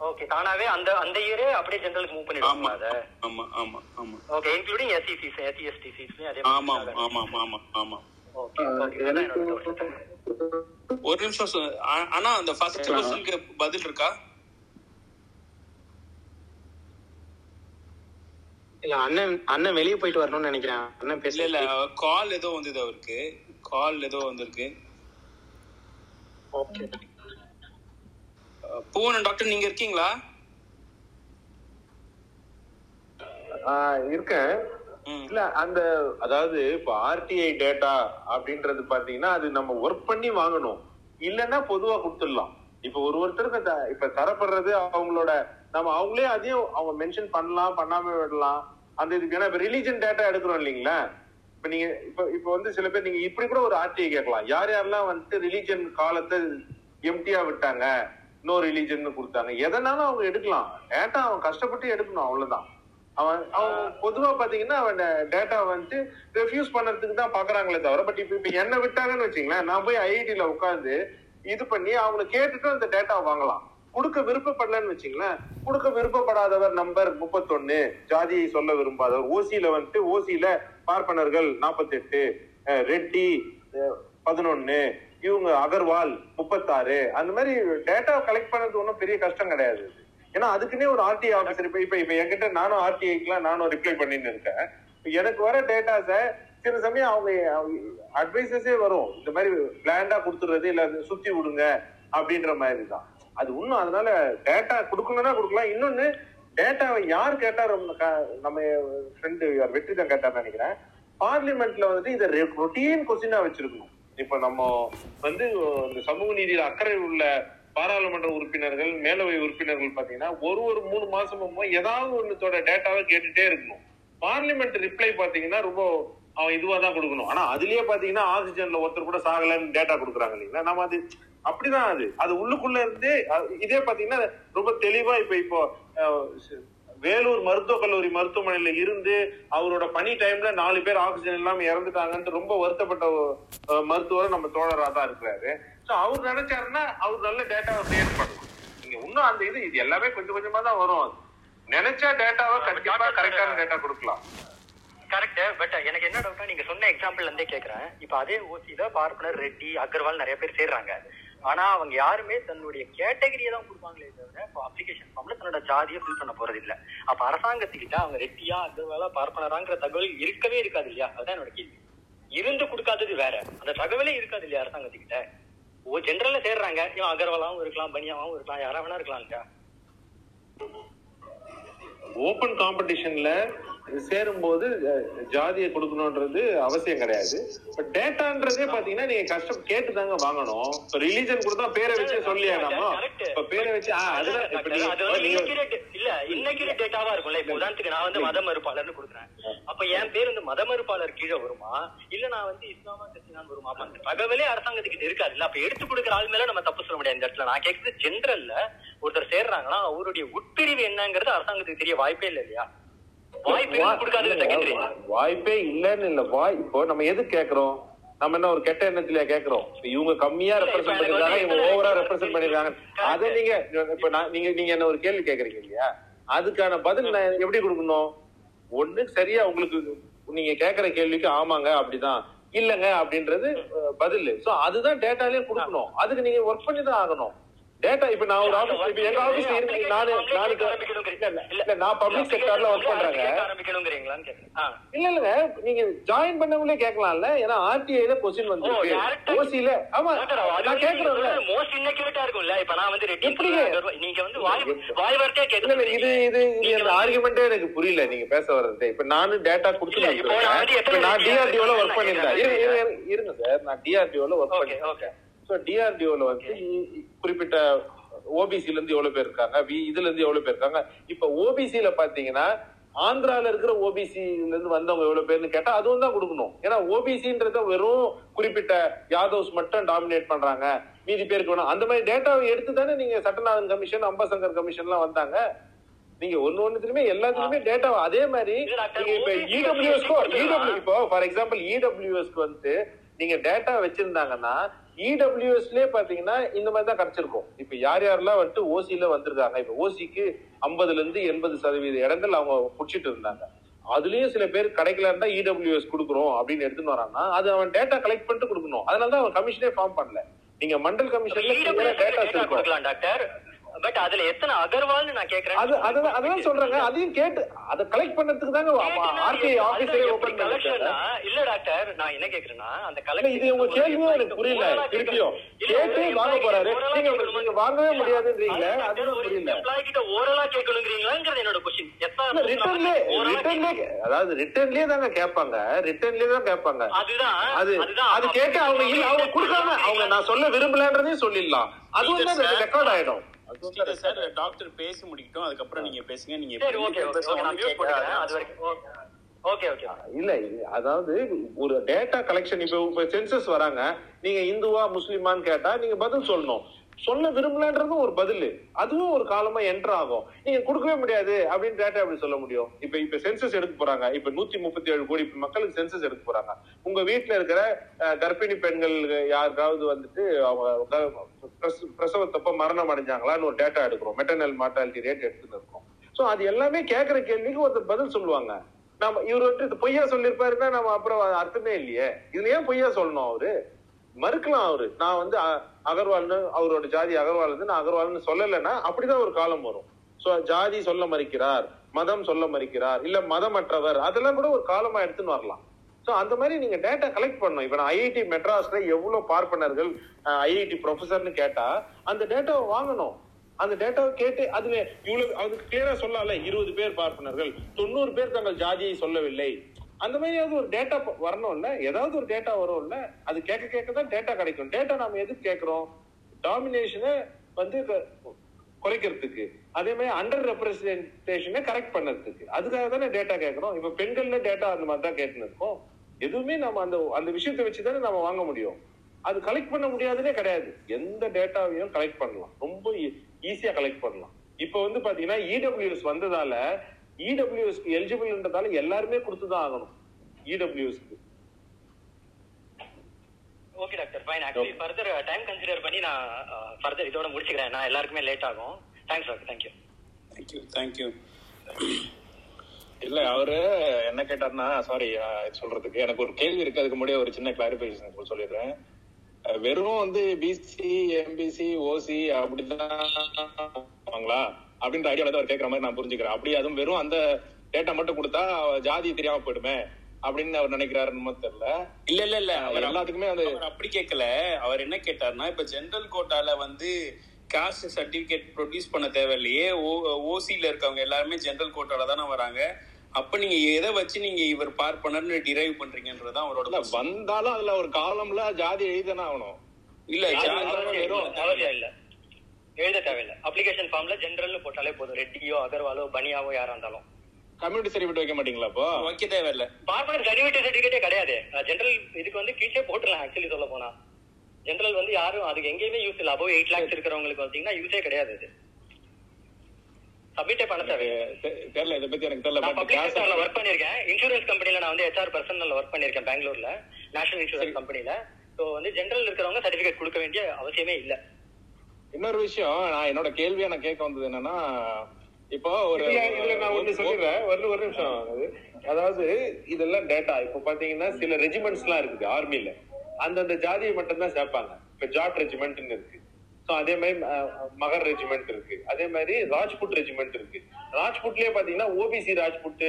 ஓகே தானாவே அந்த அந்த இயரே அப்படியே ஜெனரலுக்கு மூவ் பண்ணிடுவாங்க அத. ஆமா ஆமா ஆமா. ஓகே இன்க்ளூடிங் எஸ்சிசிஸ் எஸ்சிஎஸ்டி சீட்ஸ்லயும் அதே ஆமா ஆமா ஆமா ஆமா ஓகே. ஒரு நிமிஷம் ஆனா அந்த ஃபர்ஸ்ட் கொஸ்டினுக்கு பதில் இருக்கா? இல்ல அண்ணன் அண்ணன் வெளியே போயிட்டு வரணும்னு நினைக்கிறேன். அண்ணன் இல்ல இல்ல கால் ஏதோ வந்தது அவருக்கு. கால் ஏதோ வந்திருக்கு. ஓகே பூவனன் டாக்டர் நீங்க இருக்கீங்களா? இருக்கேன். இல்ல அந்த அதாவது இப்ப ஆர்டிஐ டேட்டா அப்படின்றது பாத்தீங்கன்னா அது நம்ம ஒர்க் பண்ணி வாங்கணும். இல்லைன்னா பொதுவா கொடுத்துடலாம். இப்ப ஒரு ஒருத்தருக்கு இப்ப தரப்படுறது அவங்களோட நம்ம அவங்களே அதையும் அவங்க மென்ஷன் பண்ணலாம் பண்ணாம விடலாம். அந்த இதுக்கு ஏன்னா இப்ப ரிலீஜன் டேட்டா எடுக்கிறோம் இல்லைங்களா? இப்ப நீங்க இப்ப இப்ப வந்து சில பேர் நீங்க இப்படி கூட ஒரு ஆர்டிஐ கேட்கலாம். யார் யாரெல்லாம் வந்துட்டு ரிலீஜன் காலத்தை எம்டியா விட்டாங்க? நோ ரிலீஜன் கொடுத்தாங்க. எதனாலும் அவங்க எடுக்கலாம். டேட்டா அவன் கஷ்டப்பட்டு எடுக்கணும் அவ்வளவுதான். அவன் அவன் பொதுவா பாத்தீங்கன்னா அவன் டேட்டா வந்துட்டு ரெஃப்யூஸ் பண்றதுக்கு தான் பாக்குறாங்களே தவிர பட் இப்ப இப்ப என்ன விட்டாங்கன்னு வச்சுங்களேன் நான் போய் ஐஐடில உட்காந்து இது பண்ணி அவங்கள கேட்டுட்டு அந்த டேட்டா வாங்கலாம். கொடுக்க விருப்பப்படலன்னு வச்சுங்களேன் கொடுக்க விருப்பப்படாதவர் நம்பர் முப்பத்தொன்னு ஜாதியை சொல்ல விரும்பாதவர். ஓசியில வந்துட்டு ஓசியில பார்ப்பனர்கள் நாற்பத்தெட்டு ரெட்டி பதினொன்னு இவங்க அகர்வால் முப்பத்தாறு அந்த மாதிரி டேட்டா கலெக்ட் பண்ணது ஒன்றும் பெரிய கஷ்டம் கிடையாது. ஏன்னா அதுக்குன்னே ஒரு ஆர்டிஐ ஆஃபீஸர் இப்ப இப்ப இப்ப என்கிட்ட நானும் ஆர்டிஐக்குலாம் நானும் ரிப்ளை பண்ணிட்டு இருக்கேன். எனக்கு வர டேட்டாஸை சில சமயம் அவங்க அட்வைசஸே வரும். இந்த மாதிரி பிளாண்டா கொடுத்துறது இல்ல சுத்தி விடுங்க அப்படின்ற மாதிரி தான் அது இன்னும் அதனால டேட்டா கொடுக்கணும்னா கொடுக்கலாம். இன்னொன்னு டேட்டாவை யார் கேட்டா ரொம்ப க- நம்ம ஃப்ரெண்டு வெற்றி தான் கேட்டார் நினைக்கிறேன். பார்லிமெண்ட்ல வந்துட்டு இதை ரொட்டீன் கொஸ்டினா வச்சிருக்கணும். இப்ப நம்ம வந்து இந்த சமூக நீதியில அக்கறை உள்ள பாராளுமன்ற உறுப்பினர்கள் மேலவை உறுப்பினர்கள் பாத்தீங்கன்னா ஒரு ஒரு மூணு மாசமும் ஏதாவது ஒண்ணுத்தோட டேட்டாவை கேட்டுட்டே இருக்கணும். பார்லிமெண்ட் ரிப்ளை பாத்தீங்கன்னா ரொம்ப அவன் இதுவா தான் கொடுக்கணும். ஆனா அதுலயே பாத்தீங்கன்னா ஆக்சிஜன்ல ஒருத்தர் கூட சாகலன்னு டேட்டா கொடுக்குறாங்க இல்லைங்களா? நம்ம அது அப்படிதான் அது. அது உள்ளுக்குள்ள இருந்தே இதே பாத்தீங்கன்னா ரொம்ப தெளிவா இப்ப இப்போ வேலூர் மருத்துவக் கல்லூரி மருத்துவமனையில இருந்து அவரோட பணி டைம்ல நாலு பேர் ஆக்சிஜன் இல்லாம இறந்துட்டாங்கன்னு ரொம்ப வருத்தப்பட்ட மருத்துவர் நம்ம தோழரா தான் இருக்கிறாரு. சோ அவர் நினைச்சாருன்னா அவர் நல்ல டேட்டாவை கிரியேட் பண்ணலாம் நீங்க இன்னும் அந்த இது இது எல்லாமே கொஞ்சம் கொஞ்சமா தான் வரும். நினைச்சா டேட்டாவை கண்டிப்பா கரெக்டான டேட்டா கொடுக்கலாம். கரெக்ட் பட் எனக்கு என்ன டவுட்டா நீங்க சொன்ன எக்ஸாம்பிள் இருந்தே கேக்குறேன். இப்ப அதே ஓசியில பார்ப்பனர் ரெட்டி அகர்வால் நிறைய பேர் சேர்றாங்க. ஆனா அவங்க யாருமே தன்னுடைய கேட்டகரியை தான் கொடுப்பாங்களே தவிர இப்போ அப்ளிகேஷன் ஃபார்ம்ல தன்னோட ஜாதியை ஃபில் பண்ண போறது இல்ல. அப்ப அரசாங்கத்துக்கிட்ட அவங்க ரெட்டியா அகர்வாலா பார்ப்பனராங்கிற தகவல் இருக்கவே இருக்காது இல்லையா? அதுதான் என்னோட கேள்வி. இருந்து கொடுக்காதது வேற. அந்த தகவலே இருக்காது இல்லையா அரசாங்கத்துக்கிட்ட ஓ ஜென்ரல்ல சேர்றாங்க இவன் அகர்வாலாவும் இருக்கலாம் பனியாவும் இருக்கலாம் யாரா வேணா இருக்கலாம் இல்லையா? ஓபன் காம்படிஷன்ல சேரும்போது ஜாதியை கொடுக்கணும்ன்றது அவசியம் கிடையாது. பட் டேட்டான்றதே பாத்தீங்கன்னா நீங்க கஷ்டம் கேட்டு தாங்க வாங்கணும். இப்ப ரிலீஜன் கொடுத்தா பேரை வச்சு நம்ம இப்ப பேரை வச்சு இல்ல இன்னக்யூரேட் டேட்டாவா இருக்கும்ல. இப்ப உதாரணத்துக்கு நான் வந்து மத மறுப்பாளர்னு கொடுக்குறேன். அப்ப என் பேர் வந்து மத மறுப்பாளர் கீழே வருமா? இல்ல நான் வந்து இஸ்லாமா கிறிஸ்டினான்னு வருமா? அந்த தகவலே அரசாங்கத்துக்கு இருக்காது. இல்ல அப்ப எடுத்து கொடுக்குற ஆள் மேல நம்ம தப்பு சொல்ல முடியாது இந்த இடத்துல. நான் கேட்கறது ஜென்ரல்ல ஒருத்தர் சேர்றாங்கன்னா அவருடைய உட்பிரிவு என்னங்கிறது அரசாங்கத்துக்கு தெரிய வாய்ப்பே இல்லை இல்லையா? வாய்ப்பே இல்லன்னு இல்ல. வாய் இப்போ நம்ம எது கேக்குறோம்? நம்ம என்ன ஒரு கெட்ட எண்ணத்திலயா கேக்குறோம்? இவங்க கம்மியா ரெப்ரசென்ட் பண்ணிருக்காங்க இவங்க ஓவரா ரெப்ரசென்ட் பண்ணிருக்காங்க அதை நீங்க இப்ப நான் நீங்க நீங்க என்ன ஒரு கேள்வி கேக்குறீங்க இல்லையா? அதுக்கான பதில் நான் எப்படி கொடுக்கணும்? ஒண்ணு சரியா உங்களுக்கு நீங்க கேக்குற கேள்விக்கு ஆமாங்க அப்படிதான். இல்லங்க அப்படின்றது பதில். சோ அதுதான் டேட்டாலே கொடுக்கணும். அதுக்கு நீங்க ஒர்க் பண்ணி தான் ஆகணும். டேட்டா இப்ப நான் ஒரு ஆபீஸ் இப்ப எங்க ஆபீஸ்ல இருக்கு நானு இல்ல, இல்ல நான் பப்ளிக் செக்டர்ல ஒர்க் பண்றேங்க. இல்ல இல்லங்க. நீங்க ஜாயின் பண்ணவங்களே கேட்கலாம்ல. ஏன்னா ஆர்டிஐல கொஸ்டின் வந்திருக்கு. ஓசில ஆமா நான் கேக்குறேன்ல மோஸ்ட் இன்னக்யூரேட்டா இருக்கும்ல. இப்ப நான் வந்து? நீங்க வந்து வாய் வாய் வார்த்தையா இல்ல, இல்ல, கேட்கணும் இது இது அந்த ஆர்குமெண்டே எனக்கு புரியல. நீங்க பேச வர்றது. இப்ப நானும் டேட்டா கொடுத்து இல்ல, நான் வந்து நான் டிஆர்டிஓல நான் ஒர்க் பண்ணிருந்தேன். இருங்க சார் நான் டிஆர்டிஓல ஒர்க் பண்ணிருக்கேன் சோ டிஆர்டிஓல வந்து குறிப்பிட்ட ஓபிசில இருந்து எவ்வளவு பேர் இருக்காங்க? வி இதுல இருந்து எவ்வளவு பேர் இருக்காங்க? இப்ப ஓபிசில பாத்தீங்கன்னா ஆந்திரால இருக்கிற ஓபிசில இருந்து வந்தவங்க எவ்வளவு பேர்னு கேட்டா அதுவும் தான் கொடுக்கணும். ஏன்னா ஓபிசின்றத வெறும் குறிப்பிட்ட யாதவ்ஸ் மட்டும் டாமினேட் பண்றாங்க. மீதி பேருக்கு வேணும் அந்த மாதிரி டேட்டாவை எடுத்து தானே நீங்க சட்டநாதன் கமிஷன் அம்பாசங்கர் கமிஷன் எல்லாம் வந்தாங்க. நீங்க ஒண்ணு ஒண்ணுத்துலயுமே எல்லாத்துலயுமே டேட்டா அதே மாதிரி இப்ப இடபிள்யூஎஸ்க்கோ இடபிள்யூ இப்போ ஃபார் எக்ஸாம்பிள் இடபிள்யூஎஸ்க்கு வந்து நீங்க டேட்டா வச்சிருந்தாங்கன்னா இடபிள்யூஎஸ்லயே பாத்தீங்கன்னா இந்த மாதிரி தான் கிடைச்சிருக்கும் இப்ப யார் யாரெல்லாம் வந்துட்டு ஓசில வந்திருக்காங்க? இப்ப ஓசிக்கு ஐம்பதுல இருந்து எண்பது சதவீத இடங்கள் அவங்க புடிச்சிட்டு இருந்தாங்க. அதுலயும் சில பேர் கிடைக்கல இருந்தா இடபிள்யூஎஸ் கொடுக்குறோம் அப்படின்னு எடுத்துன்னு வரான்னா அது அவன் டேட்டா கலெக்ட் பண்ணிட்டு கொடுக்கணும். அதனால தான் அவன் கமிஷனே ஃபார்ம் பண்ணல. நீங்க மண்டல் கமிஷன்ல டேட்டா இருக்கும் கொடுக்கலாம் டாக்டர். பட் அதுல எத்தனை அகர்வால்னு நான் கேக்குறேன். அது அதுதான் அதுதான் சொல்றாங்க. அதையும் கேட்டு அதை கலெக்ட் பண்றதுக்கு தாங்க ஆர்டிஐ ஆபீஸரே ஓபன் பண்ணிருக்காங்க. இல்ல டாக்டர் நான் என்ன கேக்குறேன்னா அந்த இல்ல, இது உங்க கேள்வியும் எனக்கு புரியல. திருப்பியும் கேட்டு வாங்க போறாரு. நீங்க நீங்க வாங்கவே முடியாதுன்றீங்களே அதுவும் புரியல. எம்ப்ளாயி கிட்ட ஓரலா கேட்கணுங்கிறீங்களாங்கிறது என்னோட கொஸ்டின் இல்ல ரிட்டர்ன்லயே ரிட்டர்ன்லயே அதாவது ரிட்டர்ன்லயே தாங்க கேட்பாங்க. ரிட்டர்ன்லயே தான் கேட்பாங்க. அதுதான் அது அதுதான். அது கேட்டு அவங்க இல்ல அவங்க கொடுக்காம அவங்க நான் சொல்ல விரும்பலன்றதையும் சொல்லிடலாம். தான் ரெக்கார்ட் ஆயிடும். சார் டாக்டர் பேசி முடிக்கட்டும். அதுக்கப்புறம் நீங்க பேசுங்க நீங்க சரி ஓகே ஓகே பேசுறது நான் ஒண்ணும் மியூட் பண்ணிக்கிறேன் கேட்காது. அது வரைக்கும் ஓகே. ஓகே இல்ல அதாவது ஒரு டேட்டா கலெக்ஷன் இப்ப இப்ப சென்சஸ் வராங்க. நீங்க இந்துவா முஸ்லிமான்னு கேட்டா நீங்க பதில் சொல்லணும். சொல்ல விரும்பலன்றதும் ஒரு பதில். அதுவும் ஒரு காலமா என்டர் ஆகும். நீங்க கொடுக்கவே முடியாது அப்படின்னு டேட்டா எப்படி சொல்ல முடியும்? இப்ப இப்ப சென்சஸ் எடுக்க போறாங்க. இப்ப நூத்தி முப்பத்தி ஏழு கோடி மக்களுக்கு சென்சஸ் எடுக்க போறாங்க. உங்க வீட்டுல இருக்கிற கர்ப்பிணி பெண்கள் யாருக்காவது வந்துட்டு அவங்க பிரசவத்தப்ப மரணம் அடைஞ்சாங்களான்னு ஒரு டேட்டா எடுக்கிறோம். மெட்டர்னல் மார்டாலிட்டி ரேட் எடுத்துட்டு இருக்கோம். சோ அது எல்லாமே கேட்கிற கேள்விக்கு ஒருத்தர் பதில் சொல்லுவாங்க. நம்ம இவர் வந்துட்டு இது பொய்யா சொல்லியிருப்பாருன்னா நம்ம அப்புறம் அர்த்தமே இல்லையே. இதுல ஏன் பொய்யா சொல்லணும் அவரு? மறுக்கலாம் அவரு. நான் வந்து அ- அகர்வால்னு அவரோட ஜாதி அகர்வால் வந்து நான் அகர்வால்னு சொல்லலைன்னா அப்படிதான் ஒரு காலம் வரும். சோ ஜாதி சொல்ல மறுக்கிறார் மதம் சொல்ல மறுக்கிறார் இல்ல மதமற்றவர் அதெல்லாம் கூட ஒரு காலமா எடுத்துன்னு வரலாம். ஸோ அந்த மாதிரி நீங்க டேட்டா கலெக்ட் பண்ணணும். இப்ப நான் ஐஐடி மெட்ராஸ்ல எவ்வளவு பார்ப்பனர்கள் ஐஐடி ப்ரொஃபசர்னு கேட்டா அந்த டேட்டாவை வாங்கணும். அந்த டேட்டாவை கேட்டு அதுல இவ்வளவு அதுக்கு கிளியரா சொல்லல இருபது பேர் பார்ப்பனர்கள். தொண்ணூறு பேர் தங்கள் ஜாதியை சொல்லவில்லை. அந்த மாதிரியாவது ஒரு டேட்டா வரணும்ல? ஏதாவது ஒரு டேட்டா வரும்ல? அது கேட்க கேட்க தான் டேட்டா கிடைக்கும். டேட்டா நாம எதுக்கு கேட்கிறோம்? டாமினேஷனை வந்து க- குறைக்கிறதுக்கு. அதே மாதிரி அண்டர் ரெப்ரஸன்டேஷனை கரெக்ட் பண்ணுறதுக்கு. அதுக்காக தானே டேட்டா கேட்கறோம். இப்ப பெண்கள்ல டேட்டா அந்த மாதிரி தான் கேட்டுன்னு இருக்கோம். எதுவுமே நம்ம அந்த அந்த விஷயத்தை வச்சு தானே நம்ம வாங்க முடியும். அது கலெக்ட் பண்ண முடியாதுன்னே கிடையாது. எந்த டேட்டாவையும் கலெக்ட் பண்ணலாம். ரொம்ப e-, ஈஸியா கலெக்ட் பண்ணலாம். இப்போ வந்து பாத்தீங்கன்னா இடபிள்யூஎஸ் வந்ததால இடபிள்யூஎஸ்க்கு எலிஜிபிள்ன்றதால எல்லாருமே கொடுத்துதான் ஆகணும். இடபிள்யூஎஸ்க்கு okay doctor fine actually further time consider பண்ணி நான் ஃபர்தர் இதோட முடிச்சுக்கிறேன். நான் எல்லாருக்குமே லேட் ஆகும். Thanks doctor thank you thank you thank you இல்ல அவரு என்ன கேட்டாருன்னா சாரி சொல்றதுக்கு எனக்கு ஒரு கேள்வி இருக்கு. அதுக்கு முன்னாடி ஒரு சின்ன கிளாரிபிகேஷன் சொல்லிடுறேன். வெறும் வந்து பிசி எம்பிசி ஓசி அப்படிதான் அப்படின்ற ஐடியால தான் அவர் கேட்கற மாதிரி நான் புரிஞ்சுக்கிறேன். அப்படி அதுவும் வெறும் அந்த டேட்டா மட்டும் கொடுத்தா ஜாதி தெரியாம போயிடுமே அப்படின்னு அவர் நினைக்கிறாருன்னு தெரியல. இல்ல இல்ல இல்ல. அவர் எல்லாத்துக்குமே அவர் அப்படி கேட்கல அவர் என்ன கேட்டாருன்னா இப்ப ஜெனரல் கோட்டால வந்து காஸ்ட் சர்டிபிகேட் ப்ரொடியூஸ் பண்ண தேவையில்லையே. ஓசியில் இருக்கவங்க எல்லாருமே ஜென்ரல் கோட்டால தானே வராங்க. அப்ப நீங்க எதை வச்சு நீங்க இவர் பார்ப்பனர்னு டிரைவ் பண்றீங்கன்றதுதான் அவரோட வந்தாலும் அதுல ஒரு காலம்ல ஜாதி எழுதிதானே ஆகணும். இல்ல இல்ல. எழுத தேவையில்ல. அப்ளிகேஷன் ஃபார்ம்ல ஜென்ரல்னு போட்டாலே போதும். ரெட்டியோ அகர்வாலோ பனியாவோ யாரா இருந்தாலும். கம்யூனிட்டி சர்டிபிகேட் வைக்க மாட்டீங்களா அப்போ? வைக்க தேவையில்ல. பார்ப்பனர் சர்டிபிகேட் சர்டிபிகேட்டே கிடையாது. ஜென்ரல் இதுக்கு வந்து கீழே போட்டுடலாம் ஆக்சுவலி சொல்ல போனா. ஜென்ரல் வந்து யாரும் அதுக்கு எங்கேயுமே யூஸ் இல்ல. அபவ் எயிட் லேக்ஸ் இருக்கிறவங்களுக்கு பாத்தீங்கன்னா யூஸே கிடையாது இது சப்மிட்டே பண்ண தெரியல இதை பத்தி எனக்கு தெரியல. நான் பட் பப்ளிக் செக்டர்ல ஒர்க் பண்ணிருக்கேன் இன்சூரன்ஸ் கம்பெனில நான் வந்து ஹெச்ஆர் பர்சனல் ஒர்க் பண்ணிருக்கேன் பெங்களூர்ல நேஷனல் இன்சூரன்ஸ் கம்பெனில சோ வந்து ஜென்ரல் இருக்கிறவங்க சர்டிபிகேட் கொடுக்க வேண்டிய அவசியமே இல்ல. இன்னொரு விஷயம் நான் என்னோட கேள்வியா நான் கேட்க வந்தது என்னன்னா இப்போ ஒரு இதுல நான் ஒண்ணு சொல்லிடுறேன். ஒரு ஒரு நிமிஷம். அது. அதாவது இதெல்லாம் டேட்டா இப்போ பாத்தீங்கன்னா சில ரெஜிமெண்ட்ஸ் எல்லாம் இருக்குது ஆர்மில அந்தந்த ஜாதியை மட்டும் தான் சேர்ப்பாங்க. இப்ப ஜாட் ரெஜிமெண்ட்னு இருக்கு. சோ அதே மாதிரி மகர் ரெஜிமெண்ட் இருக்கு. அதே மாதிரி ராஜ்புட் ரெஜிமெண்ட் இருக்கு. ராஜ்புட்லயே பாத்தீங்கன்னா ஓபிசி ராஜ்புட்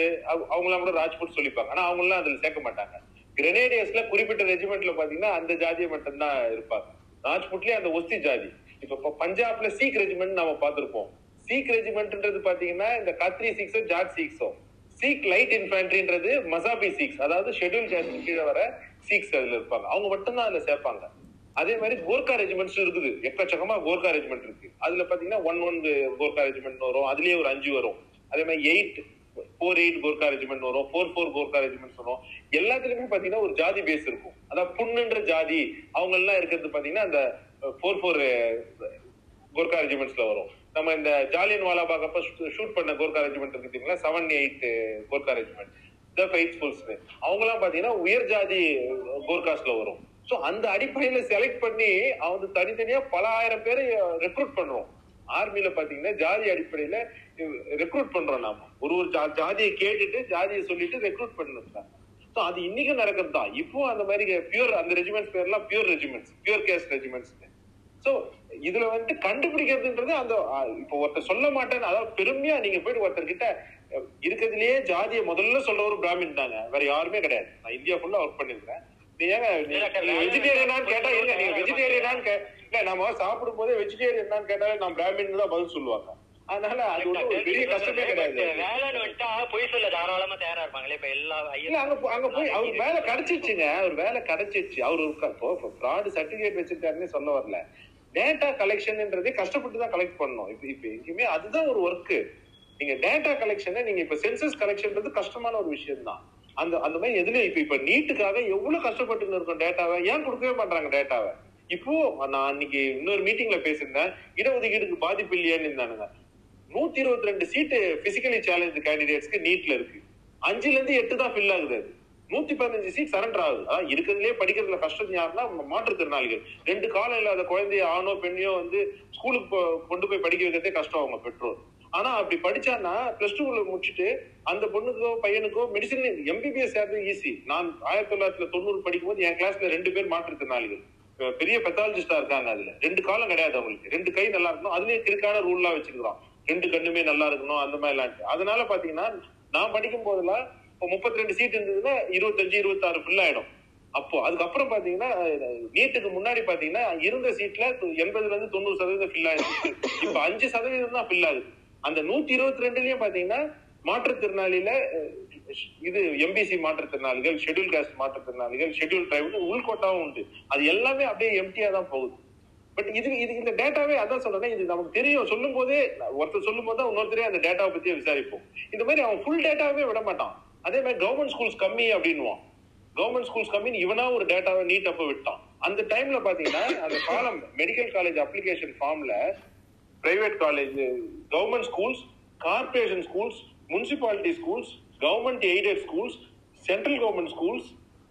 அவங்களாம் கூட ராஜ்புட் சொல்லிப்பாங்க. ஆனா அவங்க எல்லாம் அதுல சேர்க்க மாட்டாங்க. கிரெனேடியர்ஸ்ல குறிப்பிட்ட ரெஜிமெண்ட்ல பாத்தீங்கன்னா அந்த ஜாதியை மட்டும்தான் இருப்பாங்க. ராஜ்புட்லயே அந்த ஒஸ்தி ஜாதி. இப்ப பஞ்சாப்ல சீக் ரெஜிமெண்ட் நம்ம பார்த்திருப்போம். சீக் ரெஜிமெண்ட்ன்றது பாத்தீங்கன்னா இந்த கத்ரி சிக்ஸோ ஜாட் சிக்ஸோ சீக் லைட் இன்ஃபேண்ட்ரின்றது மசாபி சீக்ஸ் அதாவது ஷெட்யூல் கேஸ்ட் கீழே வர சீக்ஸ் அதுல இருப்பாங்க. அவங்க மட்டும்தான் அதுல சேர்ப்பாங்க. அதே மாதிரி கோர்கா ரெஜிமெண்ட்ஸ் இருக்குது. எக்கச்சக்கமா கோர்கா ரெஜிமெண்ட் இருக்கு. அதுல பாத்தீங்கன்னா ஒன் ஒன் கோர்கா ரெஜிமெண்ட் வரும். அதுலயே ஒரு அஞ்சு வரும். அதே மாதிரி eight four eight Gorkha regiment வரும் ஃபோர் ஃபோர் கோர்கா ரெஜிமெண்ட்ஸ் வரும். எல்லாத்துலயுமே பாத்தீங்கன்னா ஒரு ஜாதி பேஸ் இருக்கும். அதாவது புண்ணுன்ற ஜாதி அவங்க எல்லாம் இருக்கிறது பாத்தீங்கன்னா அந்த ஃபோர் ஃபோர் கோர்கா ரெஜிமெண்ட்ஸ்ல வரும். நம்ம இந்த ஜாலியன் வாலாபாக் அப்ப ஷூட் பண்ண கோர்கா ரெஜிமெண்ட் இருக்கு தெரியுங்களா seven eight Gorkha regiment the ஃபைட்ஃபுல்ஸ் அவங்க எல்லாம் பாத்தீங்கன்னா உயர் ஜாதி கோர்காஸ்ல வரும். ஸோ அந்த அடிப்படையில செலக்ட் பண்ணி அவங்க தனித்தனியா பல ஆயிரம் பேரை ரெக்ரூட் பண்றோம் ஆர்மியில பாத்தீங்கன்னா ஜாதி அடிப்படையில ரெக்ரூட் பண்றோம் நாம. ஒரு ஒரு ஜாதியை கேட்டுட்டு ஜாதியை சொல்லிட்டு ரெக்ரூட் பண்ணிருக்காங்க அது இன்னைக்கு நடக்கிறது? தான் இப்போ அந்த மாதிரி பியூர் அந்த ரெஜிமெண்ட்ஸ் பேர்லாம் pure regiments pure caste regiments so இதுல வந்துட்டு கண்டுபிடிக்கிறதுன்றது அந்த இப்போ ஒருத்தர் சொல்ல மாட்டேன்னு அதாவது பெருமையா நீங்க போயிட்டு ஒருத்தர் கிட்ட இருக்கிறதுலயே ஜாதியை முதல்ல சொல்ற ஒரு பிராமின் தாங்க வேற யாருமே கிடையாது. நான் இந்தியா ஃபுல்லா ஒர்க் பண்ணிருக்கேன் நீங்க வெஜிடேரியனான்னு கேட்டா இல்ல நீங்க வெஜிடேரியனான்னு இல்ல நம்ம சாப்பிடும் போதே வெஜிடேரியன் கேட்டாலே நான் பிராமின் தான் பதில் சொல்லுவாங்க. அதனால அது ஒரு பெரிய கஷ்டமே கிடையாது. வேலைன்னு வந்துட்டா பொய் சொல்ல தாராளமா தயாரா இருப்பாங்களே? இப்ப எல்லா இல்ல அங்க அங்க போய் அவர் வேலை கிடைச்சிச்சுங்க அவர் வேலை கிடைச்சிச்சு அவர் ஒரு ஃப்ராடு சர்டிபிகேட் வச்சிருக்காருன்னு சொல்ல வரல. டேட்டா கலெக்ஷன்ன்றதே கஷ்டப்பட்டு தான் கலெக்ட் பண்ணணும். இப்ப இப்ப எங்கேயுமே அதுதான் ஒரு ஒர்க் நீங்க டேட்டா கலெக்ஷனை நீங்க இப்ப சென்சஸ் கலெக்ஷன்ன்றது கஷ்டமான ஒரு விஷயம் தான் அந்த அந்த மாதிரி எதுல இப்ப இப்ப நீட்டுக்காக எவ்வளவு கஷ்டப்பட்டு இருக்கோம் டேட்டாவை ஏன் கொடுக்கவே மாட்டாங்க டேட்டாவை இப்போ நான் அன்னைக்கு இன்னொரு மீட்டிங்ல பேசியிருந்தேன். இடஒதுக்கீடுக்கு பாதிப்பு இல்லையான்னு இருந்தானுங்க. நூத்தி இருபத்தி ரெண்டு சீட்டு பிசிக்கலி சேலஞ்ச் கேண்டிடேட்ஸ்க்கு நீட்ல இருக்கு. அஞ்சுல இருந்து எட்டு தான் ஃபில் ஆகுது. அது நூத்தி பதினஞ்சு சீட் சரண்டர் ஆகுது. அதான் இருக்கிறதுலே படிக்கிறதுல கஷ்டம் யாருன்னா மாற்றுத்திறனாளிகள். ரெண்டு காலம் இல்லாத குழந்தைய ஆணோ பெண்ணையோ வந்து ஸ்கூலுக்கு போ- கொண்டு போய் படிக்க வைக்கிறதே கஷ்டம் அவங்க பெற்றோர். ஆனா அப்படி படிச்சான்னா பிளஸ் டூல முடிச்சுட்டு அந்த பொண்ணுக்கோ பையனுக்கோ மெடிசன் எம்பிபிஎஸ் சேர்றது ஈஸி நான் ஆயிரத்தி தொள்ளாயிரத்தி தொண்ணூறு படிக்கும்போது என் கிளாஸ்ல ரெண்டு பேர் மாற்றுத்திறனாளிகள். பெரிய பெத்தாலஜிஸ்டா இருக்காங்க அதுல. ரெண்டு காலம் கிடையாது அவங்களுக்கு. ரெண்டு கை நல்லா இருக்கணும். அதுலயே கிறுக்கான ரூல்லாம் வச்சிருக்கிறோம். ரெண்டு கண்ணுமே நல்லா இருக்கணும் அந்த மாதிரி எல்லாம் அதனால பாத்தீங்கன்னா நான் படிக்கும் போதெல்லாம் இப்போ முப்பத்தி ரெண்டு சீட் இருந்ததுன்னா இருபத்தஞ்சு இருபத்தாறு ஃபுல் ஆயிடும். அப்போ அதுக்கப்புறம் பாத்தீங்கன்னா நீட்டுக்கு முன்னாடி பாத்தீங்கன்னா இருந்த சீட்ல எண்பதுல இருந்து தொண்ணூறு சதவீதம் ஃபில் ஆயிருக்கு இப்ப அஞ்சு சதவீதம் தான் ஃபில் ஆகுது. அந்த நூத்தி இருபத்தி ரெண்டுலயும் பாத்தீங்கன்னா மாற்றுத்திறனாளியில இது எம்பிசி மாற்றுத்திறனாளிகள் ஷெட்யூல் காஸ்ட் மாற்றுத்திறனாளிகள் ஷெட்யூல் டிரைவ் உள்கோட்டாவும் உண்டு. அது எல்லாமே அப்படியே எம்டியா தான் போகுது. பட் இது இது இந்த டேட்டாவே அதான் சொல்றேன் இது நமக்கு தெரியும். சொல்லும் போதே ஒருத்தர் சொல்லும் போது தான் இன்னொருத்தரே அந்த டேட்டாவை பத்தி விசாரிப்போம். இந்த மாதிரி அவன் ஃபுல் டேட்டாவே விட மாட்டான். அதே மாதிரி கவர்மெண்ட் ஸ்கூல்ஸ் கம்மி அப்படின்னுவான். கவர்மெண்ட் ஸ்கூல்ஸ் கம்மின்னு இவனா ஒரு டேட்டாவை நீட் அப்ப விட்டான். அந்த டைம்ல பாத்தீங்கன்னா அந்த காலம் மெடிக்கல் காலேஜ் அப்ளிகேஷன் ஃபார்ம்ல private college government schools corporation schools municipality schools government aided schools central government schools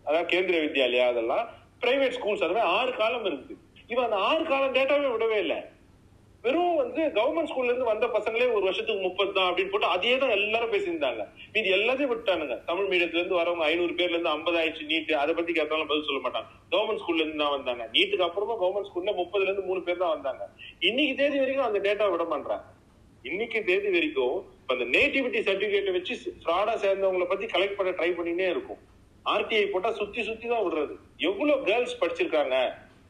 அதாவது கேந்திரிய வித்யாலயா அதெல்லாம் பிரைவேட் ஸ்கூல்ஸ் அது மாதிரி ஆறு காலம் இருக்குது. இவன் அந்த ஆறு காலம் டேட்டாவே விடவே இல்லை. வெறும் வந்து கவர்மெண்ட் ஸ்கூல்ல இருந்து வந்த பசங்களே ஒரு வருஷத்துக்கு முப்பது தான் அப்படின்னு போட்டு அதே தான் எல்லாரும் பேசியிருந்தாங்க. மீதி எல்லாத்தையும் விட்டானுங்க தமிழ் மீடியத்துல இருந்து வரவங்க ஐநூறு பேர்ல இருந்து ஐம்பது ஆயிடுச்சு நீட் அதை பத்தி கேட்டாலும் பதில் சொல்ல மாட்டாங்க. கவர்மெண்ட் ஸ்கூல்ல இருந்து தான் வந்தாங்க. நீட்டுக்கு அப்புறமா கவர்மெண்ட் ஸ்கூல்ல முப்பதுல இருந்து மூணு பேர் தான் வந்தாங்க. இன்னைக்கு தேதி வரைக்கும் அந்த டேட்டா விட மாட்டாங்க இன்னைக்கு தேதி வரைக்கும் அந்த நேட்டிவிட்டி சர்டிபிகேட்டை வச்சு ஃப்ராடா சேர்ந்தவங்களை பத்தி கலெக்ட் பண்ண ட்ரை பண்ணினே இருக்கும். ஆர்டிஐ போட்டா சுத்தி சுத்தி தான் விடுறது. எவ்வளவு கேர்ள்ஸ் படிச்சிருக்காங்க?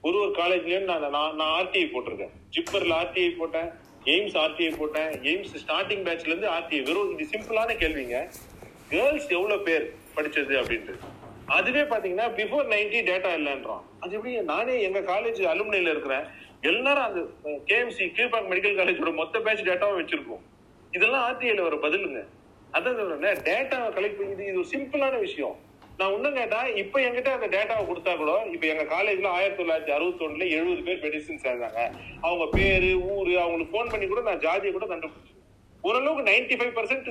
ஒரு ஒரு காலேஜ்லயும் நான் நான் நான் ஆர்டிஐ போட்டிருக்கேன். ஜிப்பர்ல ஆர்டிஐ போட்டேன் எய்ம்ஸ் ஆர்டிஐ போட்டேன் எய்ம்ஸ் ஸ்டார்டிங் பேட்ச்ல இருந்து ஆர்டிஐ வெறும் இது சிம்பிளான கேள்விங்க. கேர்ள்ஸ் எவ்வளவு பேர் படிச்சது அப்படின்ட்டு. அதுவே பாத்தீங்கன்னா பிஃபோர் நைன்டி டேட்டா இல்லைன்றோம் அது எப்படி? நானே எங்க காலேஜ் அலுமினில இருக்கிறேன். எல்லாரும் அந்த கேஎம்சி கீழ்பாக் மெடிக்கல் காலேஜோட மொத்த பேட்ச் டேட்டாவும் வச்சிருக்கோம். இதெல்லாம் ஆர்டிஐல வர பதிலுங்க. அதான் டேட்டாவை கலெக்ட் பண்ணி இது இது ஒரு சிம்பிளான விஷயம். நான் ஒண்ணும் கேட்டா இப்ப என்கிட்ட அந்த டேட்டாவை கொடுத்தா கூட இப்ப எங்க காலேஜ்ல ஆயிரத்தி தொள்ளாயிரத்தி அறுபத்தி ஒண்ணுல எழுபது பேர் மெடிசின் சேர்ந்தாங்க. அவங்க பேரு ஊரு அவங்களுக்கு ஃபோன் பண்ணி கூட நான் ஜாதியை கூட கண்டுபிடிச்சேன் ஓரளவுக்கு நைன்டி ஃபைவ் பர்சன்ட்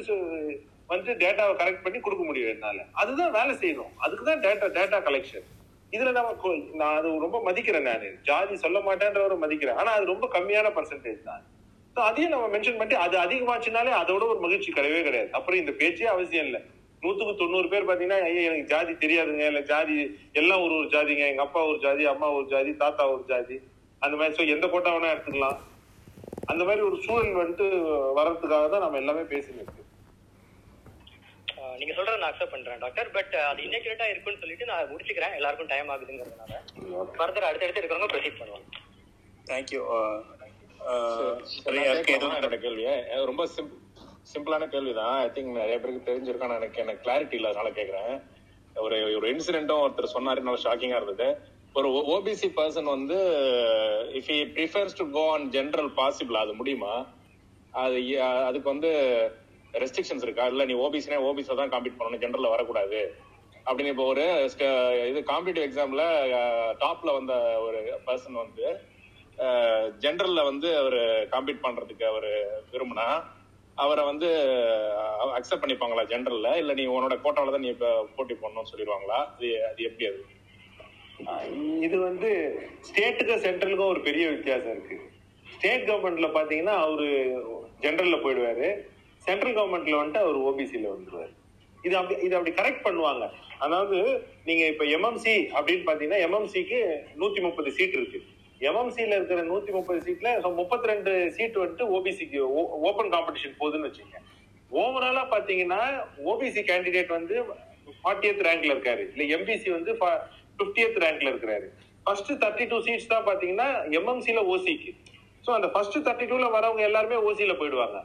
வந்து டேட்டாவை கரெக்ட் பண்ணி கொடுக்க முடியும் என்னால. அதுதான் வேலை செய்யணும். அதுக்கு தான் டேட்டா டேட்டா கலெக்ஷன் இதுல நம்ம கொ- நான் அது ரொம்ப மதிக்கிறேன் நான். ஜாதி சொல்ல மாட்டேன்றவரை மதிக்கிறேன். ஆனா அது ரொம்ப கம்மியான பர்சன்டேஜ் தான். ஸோ அதையும் நம்ம மென்ஷன் பண்ணி அது அதிகமாச்சுனாலே அதோட ஒரு மகிழ்ச்சி கிடையவே கிடையாது. அப்புறம் இந்த பேச்சே அவசியம் இல்லை. நூத்துக்கு தொண்ணூறு பேர் பாத்தீங்கன்னா ஐயா எனக்கு ஜாதி தெரியாதுங்க. இல்ல ஜாதி எல்லாம் ஒரு ஒரு ஜாதிங்க. எங்க அப்பா ஒரு ஜாதி அம்மா ஒரு ஜாதி தாத்தா ஒரு ஜாதி. அந்த மாதிரி. So எந்த போட்டா வேணா எடுத்துக்கலாம். அந்த மாதிரி ஒரு சூழல் வந்துட்டு வர்றதுக்காக தான் நம்ம எல்லாமே ஆஹ் நீங்க சொல்றத நான் அக்செப்ட் பண்றேன் டாக்டர் பட் அது இன்னெக்யூரேட்டா இருக்குன்னு சொல்லிட்டு நான் முடிச்சுக்கிறேன். எல்லாருக்கும் டைம் ஆகுதுங்கிறதுனால. ஃபர்தர் அடுத்தடுத்து இருக்கிறவங்க ப்ரொசீட் பண்ணுவாங்க தேங்க்யூ ரொம்ப சிம்பிள் சிம்பிளான கேள்விதான். ஐ திங்க் நிறைய பேருக்கு தெரிஞ்சிருக்கான்னு எனக்கு எனக்கு கிளாரிட்டி இல்லாதனால கேக்குறேன். ஒரு ஒரு இன்சிடென்ட்டும் ஒருத்தர் சொன்னாரு நல்லா ஷாக்கிங்கா இருந்தது. ஒரு ஓபிசி பர்சன் வந்து if he prefers to go on general possible அது முடியுமா? அது அதுக்கு வந்து ரெஸ்ட்ரிக்ஷன்ஸ் இருக்கா? இல்ல நீ ஓபிசினா ஓபிசில தான் காம்பீட் பண்ணணும் ஜென்ரல்ல வரக்கூடாது. அப்படின்னு இப்போ ஒரு இது காம்படிட்டிவ் எக்ஸாம்ல டாப்ல வந்த ஒரு பர்சன் வந்து ஜென்ரல்ல வந்து அவர் காம்பீட் பண்றதுக்கு அவர் விரும்பினா அவரை வந்து அக்செப்ட் பண்ணிப்பாங்களா ஜென்ரல்ல இல்ல நீ உன்னோட கோட்டாவில தான் நீ இப்ப போட்டி போடணும்னு சொல்லிடுவாங்களா? அது அது எப்படி அது? இது வந்து ஸ்டேட்டுக்கும் சென்ட்ரலுக்கும் ஒரு பெரிய வித்தியாசம் இருக்கு. ஸ்டேட் கவர்மெண்ட்ல பாத்தீங்கன்னா அவரு ஜென்ரல்ல போயிடுவாரு. சென்ட்ரல் கவர்மெண்ட்ல வந்துட்டு அவர் ஓபிசில வந்துருவாரு. இது அப்படி இது அப்படி கரெக்ட் பண்ணுவாங்க. அதாவது நீங்க இப்ப எம்எம்சி அப்படின்னு பாத்தீங்கன்னா எம்எம்சிக்கு நூத்தி முப்பது சீட் இருக்கு. எம்எம்சியில இருக்கிற நூத்தி முப்பது சீட்ல முப்பத்தி ரெண்டு சீட் வந்துட்டு ஓபிசிக்கு ஓபன் காம்படிஷன் போகுதுன்னு வச்சுங்க ஓவராலா பாத்தீங்கன்னா ஓபிசி கேண்டிடேட் வந்து ஃபார்ட்டியத் ரேங்க்ல இருக்காரு. இல்ல எம்பிசி வந்து பிப்டியத் ரேங்க்ல இருக்கிறாரு. ஃபர்ஸ்ட் தேர்ட்டி டூ சீட்ஸ் தான் பாத்தீங்கன்னா எம்எம்சில ஓசிக்கு ஸோ அந்த ஃபர்ஸ்ட் தேர்ட்டி டூல வரவங்க எல்லாருமே ஓசியில போயிடுவாங்க.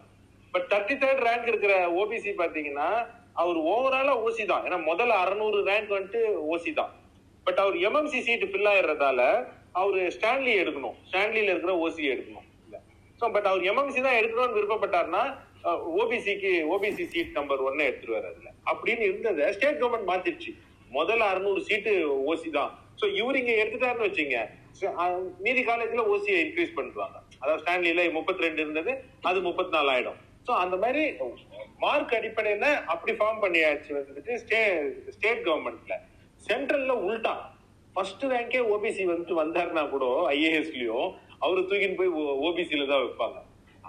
பட் தேர்ட்டி தேர்ட் ரேங்க் இருக்கிற ஓபிசி பாத்தீங்கன்னா அவர் ஓவராலா ஓசி தான். ஏன்னா முதல்ல அறுநூறு ரேங்க் வந்துட்டு ஓசி தான். பட் அவர் எம்எம்சி சீட் ஃபில் ஆயிடுறதால அவர் ஸ்டான்லி எடுக்கணும். ஸ்டான்லியில் இருக்கிற ஓசி எடுக்கணும். இல்லை. ஸோ பட் அவர் எம்எம்சி தான் எடுக்கணும்னு விருப்பப்பட்டாருன்னா ஓபிசிக்கு ஓபிசி சீட் நம்பர் ஒன்னு எடுத்துருவாரு அதுல. அப்படின்னு இருந்ததை ஸ்டேட் கவர்மெண்ட் மாத்திருச்சு முதல்ல அறுநூறு சீட்டு ஓசி தான். ஸோ இவர் இங்க எடுத்துட்டாருன்னு வச்சுங்க. மீதி காலேஜ்ல ஓசியை இன்க்ரீஸ் பண்ணிடுவாங்க. அதாவது ஸ்டான்லியில் முப்பத்தி ரெண்டு இருந்தது அது முப்பத்தி நாலு ஆயிடும். ஸோ அந்த மாதிரி மார்க் அடிப்படையில அப்படி ஃபார்ம் பண்ணியாச்சு வந்துட்டு ஸ்டே ஸ்டேட் கவர்மெண்ட்ல சென்ட்ரல்ல உல்டா ஃபர்ஸ்ட் ரேங்கே ஓபிசி வந்துட்டு வந்தாருன்னா கூட ஐஏஎஸ்லயும் அவரு தூக்கின்னு போய் ஓபிசில தான் வைப்பாங்க.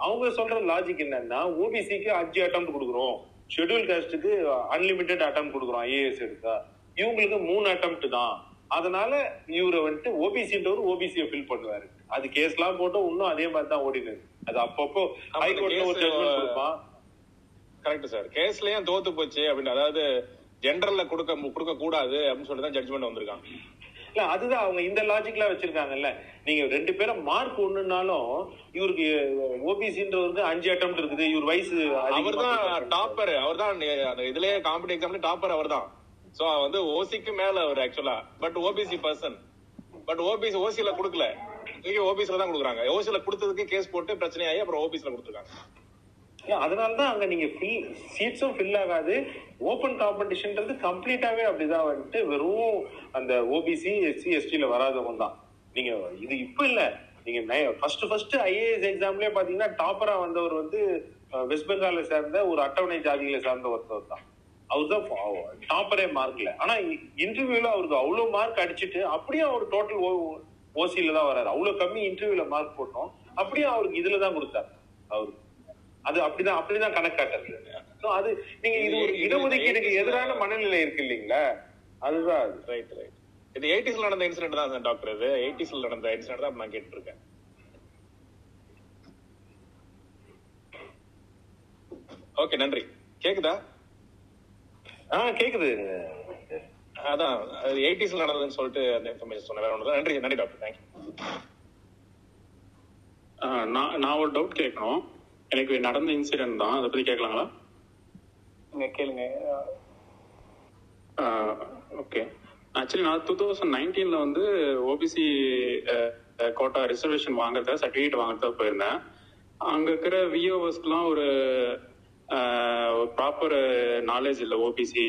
அவங்க சொல்ற லாஜிக் என்னன்னா ஓபிசிக்கு அஞ்சு அட்டம் கொடுக்குறோம். ஷெட்யூல் காஸ்டுக்கு அன்லிமிட்டெட் அட்டம் கொடுக்குறோம் ஐஏஎஸ் எடுத்தா இவங்களுக்கு மூணு அட்டம் தான். அதனால இவரை வந்துட்டு ஓபிசின்றவர் ஓபிசியை ஃபில் பண்ணுவாரு. அது கேஸ்லாம் போட்டு இன்னும் அதே மாதிரி தான் ஓடினது. அது அப்பப்போ ஹைகோர்ட்ல ஒரு ஜட்மெண்ட் கொடுப்பான். கரெக்ட் சார் கேஸ்லயும் தோத்து போச்சு அப்படின்னு அதாவது ஜென்ரல்ல கொடுக்க கொடுக்க கூடாது அப்படின்னு சொல்லி தான் ஜட்ஜ்மெண்ட் வந்திருக்காங்க. இல்ல அதுதான் அவங்க இந்த லாஜிக்ல வச்சிருக்காங்கல்ல. நீங்க ரெண்டு பேரும் மார்க் ஒண்ணுனாலும் இவருக்கு ஓபிசின்றவருக்கு அஞ்சு அட்டம் இருக்குது. இவர் வயசு அவர் தான் டாப்பர் அவர் தான் இதுலயே காம்படி எக்ஸாம்ல டாப்பர் அவர் தான். சோ வந்து ஓசிக்கு மேல அவர் ஆக்சுவலா but OBC person but OBC ஓசில கொடுக்கல. ஓபிசில தான் கொடுக்குறாங்க. ஓசில கொடுத்ததுக்கு கேஸ் போட்டு பிரச்சனையாகி அப்புறம் ஓபிசில கொடுத்துருக்காங்க. அதனாலதான் அங்க நீங்க ஃபில் சீட்ஸும் ஃபில் ஆகாது. ஓப்பன் காம்படிஷன்ன்றது கம்ப்ளீட்டாவே அப்படிதான் வந்துட்டு வெறும் அந்த ஓபிசி எஸ்சி எஸ்டில வராதவங்க தான். நீங்க இது இப்ப இல்ல. நீங்க ஃபர்ஸ்ட் ஃபர்ஸ்ட் ஐஏஎஸ் எக்ஸாம்லயே பாத்தீங்கன்னா டாப்பரா வந்தவர் வந்து வெஸ்ட் பெங்கால சேர்ந்த ஒரு அட்டவணை ஜாதியில சேர்ந்த ஒருத்தவர் தான். அவர் தான் டாப்பரே மார்க்ல ஆனா இன்டர்வியூல அவருக்கு அவ்வளவு மார்க் அடிச்சிட்டு அப்படியே அவர் டோட்டல் ஓசியில தான் வராரு. அவ்வளவு கம்மி இன்டர்வியூல மார்க் போட்டோம். அப்படியே அவருக்கு இதுல தான் கொடுத்தாரு. அவருக்கு அது அப்படிதான் அப்படிதான் கணக்காட்டுறது So அது நீங்க இது ஒரு இடஒதுக்கீடுக்கு எதிரான மனநிலை இருக்கு இல்லைங்களா அதுதான் அது. ரைட் ரைட் இது எயிட்டிஸ்ல நடந்த இன்சிடென்ட் தான் டாக்டர் இது எயிட்டிஸ்ல நடந்த இன்சிடென்ட் தான் நான் கேட்டு இருக்கேன் ஓகே நன்றி. கேக்குதா? ஆ கேக்குது. அதான் அது எயிட்டிஸ்ல நடந்ததுன்னு சொல்லிட்டு அந்த இன்ஃபர்மேஷன் வேற ஒன்று நன்றி நன்றி டாக்டர் தேங்க்யூ ஆஹ் நான் நான் ஒரு டவுட் கேட்கணும் எனக்கு நடந்த இன்சிடென்ட் தான். அதை பத்தி கேட்கலாங்களா? நீங்க கேளுங்க. ஓகே. ஆக்சுவலி நான் டூ தௌசண்ட் நைன்டீன்ல வந்து ஓபிசி கோட்டா ரிசர்வேஷன் வாங்குறத சர்டிஃபிகேட் வாங்குறத போயிருந்தேன். அங்க இருக்கிற விஓஎஸ்க்குலாம் ஒரு ப்ராப்பர் நாலேஜ் இல்லை ஓபிசி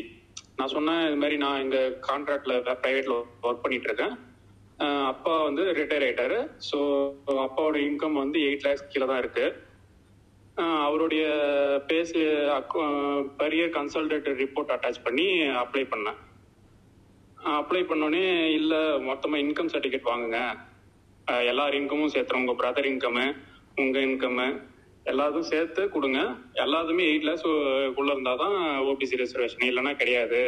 நான் சொன்னேன் இது மாதிரி நான் எங்க கான்ட்ராக்ட்ல பிரைவேட்ல ஒர்க் பண்ணிட்டு இருக்கேன் அப்பா வந்து ரிட்டையர் ஆயிட்டாரு. ஸோ அப்பாவோட இன்கம் வந்து எயிட் லேக்ஸ் கீழே தான் இருக்கு. ஆஹ் அவருடைய பேசு பெரிய கன்சல்டேட் ரிப்போர்ட் அட்டாச் பண்ணி அப்ளை பண்ணேன். அப்ளை பண்ணோடனே இல்லை மொத்தமாக இன்கம் சர்டிஃபிகேட் வாங்குங்க. எல்லார் இன்கமும் சேர்த்துறோம் உங்கள் பிரதர் இன்கமு உங்கள் இன்கமு எல்லாத்தையும் சேர்த்து கொடுங்க. எல்லாத்துமே எயிட் லேக்ஸ் உள்ள இருந்தால் தான் ஓபிசி ரிசர்வேஷன் இல்லைன்னா கிடையாது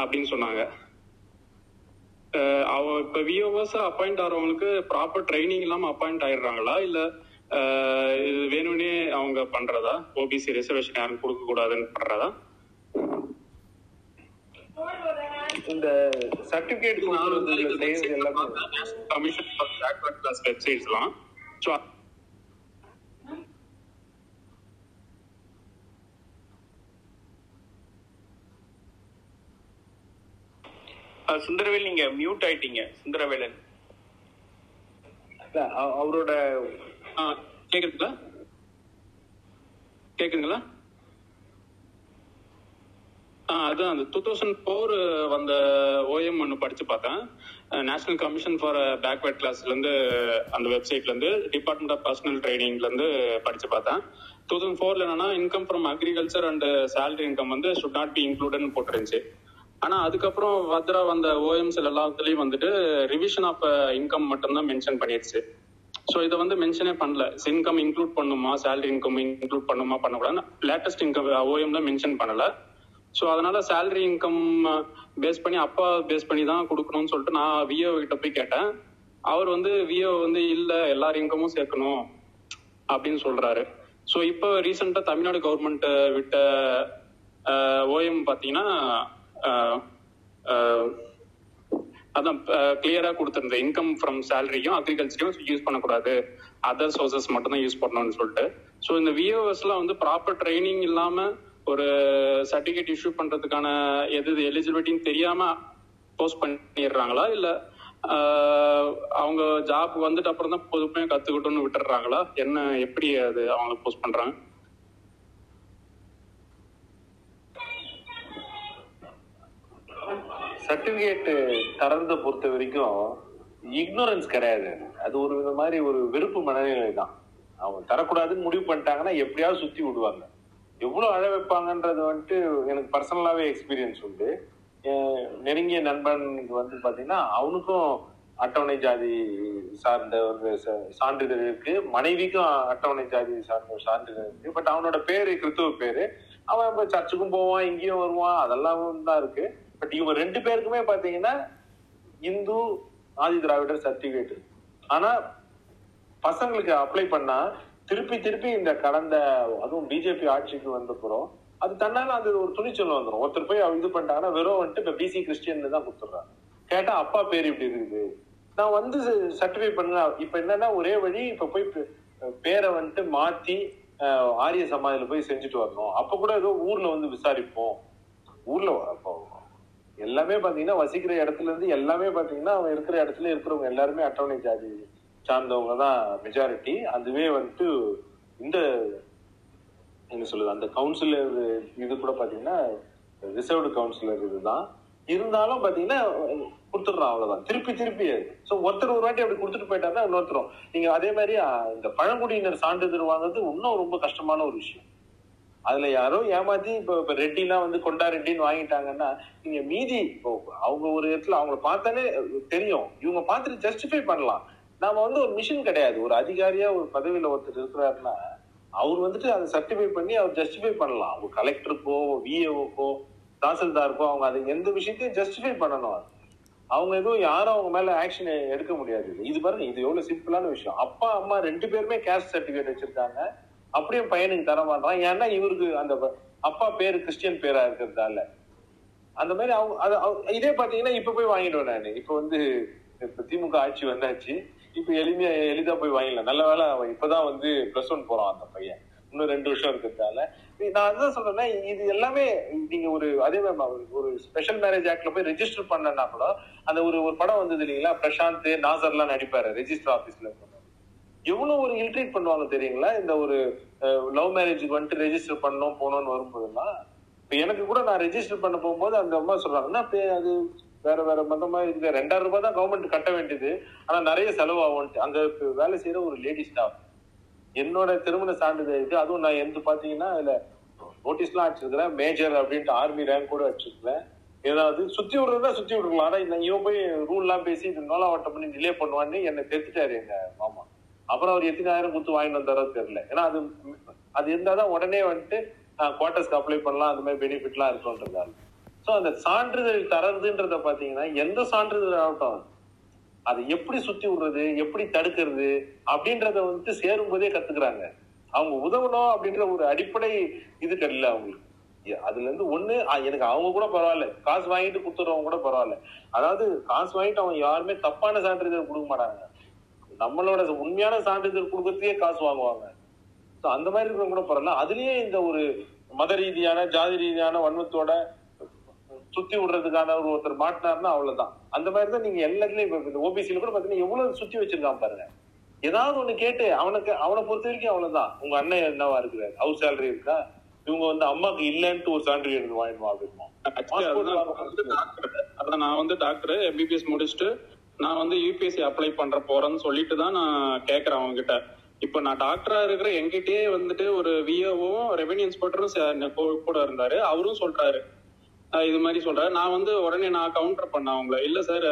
அப்படின்னு சொன்னாங்க. அவ இப்போ விஓஎஸ் அப்பாயிண்ட் ஆகிறவங்களுக்கு ப்ராப்பர் ட்ரைனிங் இல்லாமல் அப்பாயிண்ட் ஆயிடுறாங்களா? இல்லை இது வேணும்னே அவங்க பண்றதா? ஓபிசி ரிசர்வேஷன் யாரும் கொடுக்க கூடாதுன்னு பண்றதா? இந்த சர்டிபிகேட் எல்லாமே கமிஷன் கிளாஸ் வெப்சைட்ஸ்லாம் ஸோ சுந்தரவேல் நீங்க மியூட் ஆயிட்டீங்க. சுந்தரவேலன். அவரோட கேக்குதுங்களா? கேக்குதுங்களா? அதுதான் அதான் அந்த டூ தௌசண்ட் ஃபோர் வந்த ஓஎம் ஒன்று படிச்சு பார்த்தேன். நேஷனல் கமிஷன் ஃபார் பேக்வர்ட் கிளாஸ்ல இருந்து அந்த வெப்சைட்ல இருந்து டிபார்ட்மெண்ட் ஆஃப் பர்சனல் ட்ரைனிங்ல இருந்து படிச்சு பார்த்தேன். டூ தௌசண்ட் ஃபோர்ல என்னன்னா income from agriculture and salary income வந்து ஷுட் நாட் பி இன்க்ளூடட்னு போட்டுருந்துச்சு. ஆனா அதுக்கப்புறம் வத்ரா வந்த ஓஎம்ஸ் எல்லாத்துலேயும் வந்துட்டு ரிவிஷன் ஆஃப் இன்கம் மட்டும்தான் மென்ஷன் பண்ணிருச்சு. ஸோ இதை வந்து மென்ஷனே பண்ணல. இன்கம் இன்க்ளூட் பண்ணுமா? சேலரி இன்கம் இன்க்ளூட் பண்ணுமா? பண்ணக்கூடாது லேட்டஸ்ட் இன்கம் ஓஎம்ல மென்ஷன் பண்ணல. ஸோ அதனால சேலரி இன்கம் பேஸ் பண்ணி அப்பா பேஸ் பண்ணி தான் கொடுக்கணும்னு சொல்லிட்டு நான் விஓ கிட்ட போய் கேட்டேன். அவர் வந்து விஓ வந்து இல்லை எல்லார் இன்கமும் சேர்க்கணும் அப்படின்னு சொல்றாரு. ஸோ இப்போ ரீசெண்டாக தமிழ்நாடு கவர்மெண்ட் விட்ட ஓஎம் பார்த்தீங்கன்னா அதான் கிளியரா கொடுத்திருந்த இன்கம் ஃப்ரம் சேலரியும் அக்ரிகல்ச்சரையும் யூஸ் பண்ணக்கூடாது. அதர் சோர்சஸ் மட்டும் தான் யூஸ் பண்ணணும்னு சொல்லிட்டு. ஸோ இந்த விஓஎஸ்லாம் வந்து ப்ராப்பர் ட்ரைனிங் இல்லாம ஒரு சர்டிஃபிகேட் இஷ்யூ பண்றதுக்கான எது எலிஜிபிலிட்டின்னு தெரியாம போஸ்ட் பண்ணிடுறாங்களா? இல்ல அவங்க ஜாப் வந்துட்டு அப்புறம் தான் பொதுமையா கத்துக்கிட்டோம்னு விட்டுறாங்களா என்ன எப்படி அது அவங்க போஸ்ட் பண்றாங்க? சர்டிஃபிகேட்டு தரத பொறுத்த வரைக்கும் இக்னோரன்ஸ் கிடையாது. அது ஒரு வித மாதிரி ஒரு வெறுப்பு மனநிலை தான். அவங்க தரக்கூடாதுன்னு முடிவு பண்ணிட்டாங்கன்னா எப்படியாவது சுற்றி விடுவாங்க. எவ்வளோ அழ வைப்பாங்கன்றது வந்துட்டு எனக்கு பர்சனலாகவே எக்ஸ்பீரியன்ஸ் உண்டு. நெருங்கிய நண்பனுக்கு வந்து பார்த்தீங்கன்னா அவனுக்கும் அட்டவணை ஜாதி சார்ந்த ஒரு ச- சான்றிதழ் இருக்கு. மனைவிக்கும் அட்டவணை ஜாதி சார்ந்த ஒரு சான்றிதழ் இருக்கு. பட் அவனோட பேரு கிறிஸ்துவ பேரு. அவன் இப்போ சர்ச்சுக்கும் போவான் இங்கேயும் வருவான். அதெல்லாம் தான் இருக்கு. பட் இவங்க ரெண்டு பேருக்குமே பாத்தீங்கன்னா இந்து ஆதி திராவிடர் சர்டிபிகேட் ஆனா பசங்களுக்கு அப்ளை பண்ணா திருப்பி திருப்பி இந்த கடந்த அதுவும் பிஜேபி ஆட்சிக்கு வந்தப்புறம் அது தன்னால அது ஒரு துணிச்சல் வந்துடும் ஒருத்தர் போய் இது பண்ணிட்டாங்கன்னா வெறும் வந்துட்டு இப்ப பிசி கிறிஸ்டியன் தான் கொடுத்துட்றாங்க. கேட்டா அப்பா பேர் இப்படி இருக்குது. நான் வந்து சர்டிஃபை பண்ண இப்ப என்னன்னா ஒரே வழி இப்ப போய் பேரை வந்துட்டு மாத்தி ஆரிய சமாதியில போய் செஞ்சுட்டு வரணும். அப்ப கூட ஏதோ ஊர்ல வந்து விசாரிப்போம். ஊர்ல அப்போ எல்லாமே பாத்தீங்கன்னா வசிக்கிற இடத்துல இருந்து எல்லாமே பாத்தீங்கன்னா அவன் இருக்கிற இடத்துல இருக்கிறவங்க எல்லாருமே அட்டவணை ஜாதி சார்ந்தவங்க தான் மெஜாரிட்டி அதுவே வந்துட்டு இந்த என்ன சொல்லுது அந்த கவுன்சிலர் இது கூட பாத்தீங்கன்னா ரிசர்வ்டு கவுன்சிலர் இதுதான். இருந்தாலும் பாத்தீங்கன்னா கொடுத்துடுறான் அவ்வளவுதான். திருப்பி திருப்பி ஸோ ஒருத்தர் ஒரு வாட்டி அப்படி கொடுத்துட்டு போயிட்டாருன்னா இன்னொருத்தரும். நீங்க அதே மாதிரி இந்த பழங்குடியினர் சான்றிதழ் வாங்குறது இன்னும் ரொம்ப கஷ்டமான ஒரு விஷயம். அதுல யாரோ ஏமாத்தி இப்போ இப்ப ரெட்டிலாம் வந்து கொண்டா ரெட்டின்னு வாங்கிட்டாங்கன்னா நீங்க மீதி இப்போ அவங்க ஒரு இடத்துல அவங்கள பார்த்தாலே தெரியும். இவங்க பார்த்துட்டு ஜஸ்டிஃபை பண்ணலாம். நாம வந்து ஒரு மிஷின் கிடையாது. ஒரு அதிகாரியா ஒரு பதவியில ஒருத்தர் இருக்கிறாருன்னா அவர் வந்துட்டு அதை சர்டிஃபை பண்ணி அவர் ஜஸ்டிஃபை பண்ணலாம். அவங்க கலெக்டருக்கோ விஏஓக்கோ தாசில்தாருக்கோ அவங்க அதை எந்த விஷயத்தையும் ஜஸ்டிஃபை பண்ணணும். அது. அவங்க எதுவும் யாரும் அவங்க மேல ஆக்ஷன் எடுக்க முடியாது. இது பாருங்க இது எவ்வளவு சிம்பிளான விஷயம். அப்பா அம்மா ரெண்டு பேருமே கேஸ்ட் சர்டிபிகேட் வச்சிருக்காங்க. அப்படியே பையனுக்கு தர மாட்டான் ஏன்னா இவருக்கு அந்த அப்பா பேரு கிறிஸ்டியன் பேரா இருக்கிறதால. அந்த மாதிரி அவங்க அவங்க- இதே பாத்தீங்கன்னா இப்ப போய் வாங்கிடுவேன் நான். இப்ப வந்து இப்ப திமுக ஆட்சி வந்தாச்சு. இப்ப எளிமையா எளிதா போய் வாங்கிடலாம். நல்ல வேளை அவன் இப்பதான் வந்து பிளஸ் ஒன் போறான் அந்த பையன். இன்னும் ரெண்டு வருஷம் இருக்கிறதால. நான் அதான் சொல்றேன்னா இது எல்லாமே நீங்க ஒரு அதே மாதிரி ஒரு ஸ்பெஷல் மேரேஜ் ஆக்ட்ல போய் ரெஜிஸ்டர் பண்ணனா கூட அந்த ஒரு ஒரு படம் வந்தது இல்லைங்களா? பிரசாந்த் நாசர்லாம் நடிப்பாரு ரெஜிஸ்டர் ஆபீஸ்ல எவ்வளவு ஒரு இல்ட்ரீட் பண்ணுவாங்க தெரியுங்களா? இந்த ஒரு லவ் மேரேஜுக்கு வந்துட்டு ரெஜிஸ்டர் பண்ணோம் போனோம்னு வரும்போதெல்லாம். இப்ப எனக்கு கூட நான் ரெஜிஸ்டர் பண்ண போகும்போது அந்த அம்மா சொல்றாங்கன்னா அது வேற வேற மதமா இருக்கு. ரெண்டாயிரம் ரூபாய் தான் கவர்மெண்ட் கட்ட வேண்டியது. ஆனா நிறைய செலவாகும் அங்க வேலை செய்யற ஒரு லேடி ஸ்டாஃப் என்னோட திருமண சான்றிதழ் இது. அதுவும் நான் எந்த பாத்தீங்கன்னா அதுல நோட்டீஸ் எல்லாம் அடிச்சிருக்கிறேன். மேஜர் அப்படின்ட்டு ஆர்மி ரேங்க் கூட அடிச்சிருக்கிறேன் ஏதாவது சுத்தி விடுறதா சுத்தி விட்டுருக்கலாம். ஆனா இவன் போய் ரூல் எல்லாம் பேசி இது நோலாவட்டம் பண்ணி டிலே பண்ணுவான்னு என்னை தெரிஞ்சுட்டாரு எங்க மாமா. அப்புறம் அவர் எத்தனாயிரம் கொடுத்து வாங்கிட்டு வந்தாரோ தெரியல. ஏன்னா அது அது இருந்தாதான் உடனே வந்துட்டு குவார்டர்ஸ்க்கு அப்ளை பண்ணலாம் அந்த மாதிரி பெனிஃபிட்லாம் இருக்கும்ன்றதால. ஸோ அந்த சான்றிதழ் தரதுன்றத பார்த்தீங்கன்னா எந்த சான்றிதழ் ஆகட்டும் அதை எப்படி சுத்தி விடுறது எப்படி தடுக்கிறது அப்படின்றத வந்துட்டு சேரும் போதே கத்துக்கிறாங்க. அவங்க உதவணும் அப்படின்ற ஒரு அடிப்படை இது கிடையில அவங்களுக்கு. அதுல இருந்து ஒண்ணு எனக்கு அவங்க கூட பரவாயில்ல காசு வாங்கிட்டு கொடுத்துறவங்க கூட பரவாயில்ல. அதாவது காசு வாங்கிட்டு அவங்க யாருமே தப்பான சான்றிதழ் கொடுக்க மாட்டாங்க. நம்மளோட உண்மையான சான்றிதழ் கொடுக்கறதுக்கே காசு வாங்குவாங்க. So, அந்த மாதிரி இருக்கிறவங்க கூட பரவாயில்ல. அதுலயே இந்த ஒரு மத ரீதியான ஜாதி ரீதியான வன்மத்தோட சுத்தி விடுறதுக்கான ஒரு ஒருத்தர் மாட்டினாருன்னா அவ்வளவுதான். அந்த மாதிரி தான் நீங்க எல்லாத்துலயும் இப்ப இந்த ஓபிசில கூட பாத்தீங்கன்னா எவ்வளவு சுத்தி வச்சிருக்கான் பாருங்க. ஏதாவது ஒண்ணு கேட்டு அவனுக்கு அவனை பொறுத்த வரைக்கும் அவ்வளவுதான். உங்க அண்ணன் என்னவா இருக்கிறாரு? ஹவுஸ் சேலரி இருக்கா? இவங்க வந்து அம்மாக்கு இல்லன்ட்டு ஒரு சான்றிதழ் எடுத்து வாங்கிடுவா அப்படிமா அதான் நான் வந்து டாக்டர் எம்பிபிஎஸ் முடிச்சுட்டு நான் வந்து யூபிஎஸ்சி அப்ளை பண்ற போறேன்னு சொல்லிட்டு தான் நான் கேட்கறேன் அவங்க கிட்ட இப்ப நான் டாக்டரா இருக்கிற என்கிட்டயே வந்துட்டு ஒரு விஓவும் ரெவென்யூ இன்ஸ்பெக்டரும் கூட இருந்தாரு. அவரும் சொல்றாரு. இது மாதிரி சொல்றாரு. நான் வந்து உடனே நான் கவுண்டர் பண்ணேன் அவங்கள. இல்ல சார்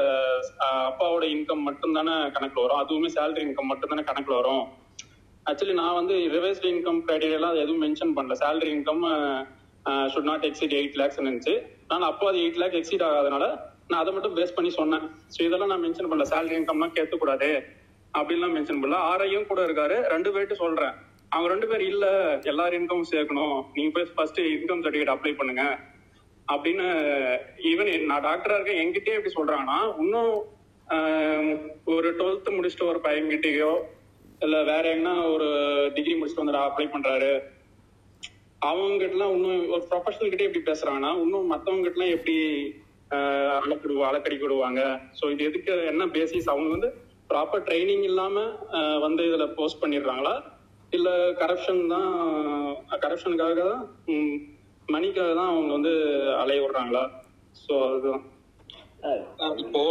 அப்பாவோட இன்கம் மட்டும் தானே கணக்குல வரும். அதுவுமே சேலரி இன்கம் மட்டும் தானே கணக்குல வரும். ஆக்சுவலி நான் வந்து ரிவர்ஸ்ட் இன்கம் கிரைடீரியெல்லாம் எதுவும் மென்ஷன் பண்ணல. Salary income should not exceed eight lakhs இருந்துச்சு நான் அப்போ அது எயிட் லேக் எக்ஸிட் ஆகாதனால நான் அதை மட்டும் பேஸ் பண்ணி சொன்னேன். ஸோ இதெல்லாம் நான் மென்ஷன் பண்ணல. சேலரி இன்கம்லாம் கேட்கக்கூடாது. அப்படின்லாம் மென்ஷன் பண்ணல. ஆரையும் கூட இருக்காரு. ரெண்டு பேர்ட்டு சொல்றேன். அவங்க ரெண்டு பேர் இல்ல எல்லாரும் இன்கம் சேர்க்கணும். நீங்க போய் ஃபர்ஸ்ட் இன்கம் சர்டிஃபிகேட் அப்ளை பண்ணுங்க. அப்படின்னு ஈவன் நான் டாக்டரா இருக்கேன். என்கிட்டயே எப்படி சொல்றாங்கன்னா இன்னும் ஒரு டுவெல்த் முடிச்சுட்டு ஒரு பையன் கிட்டயோ இல்ல வேற எங்கன்னா ஒரு டிகிரி முடிச்சுட்டு வந்து அப்ளை பண்றாரு. அவங்க கிட்டலாம் இன்னும் ஒரு ப்ரொஃபஷனல் கிட்டே எப்படி பேசுறாங்கன்னா இன்னும் மத்தவங்க கிட்டலாம் எப்படி ஆஹ், அளக்கடு விடுவாங்க ஸோ இது எதுக்கு என்ன பேசிஸ் அவங்க வந்து ப்ராப்பர் ட்ரைனிங் இல்லாம வந்து இதுல போஸ்ட் பண்ணிடுறாங்களா? இல்ல கரப்ஷன் தான் கரப்ஷனுக்காக தான் மணிக்காக தான் அவங்க வந்து அலைய விடுறாங்களா? ஸோ அதுதான். இப்போ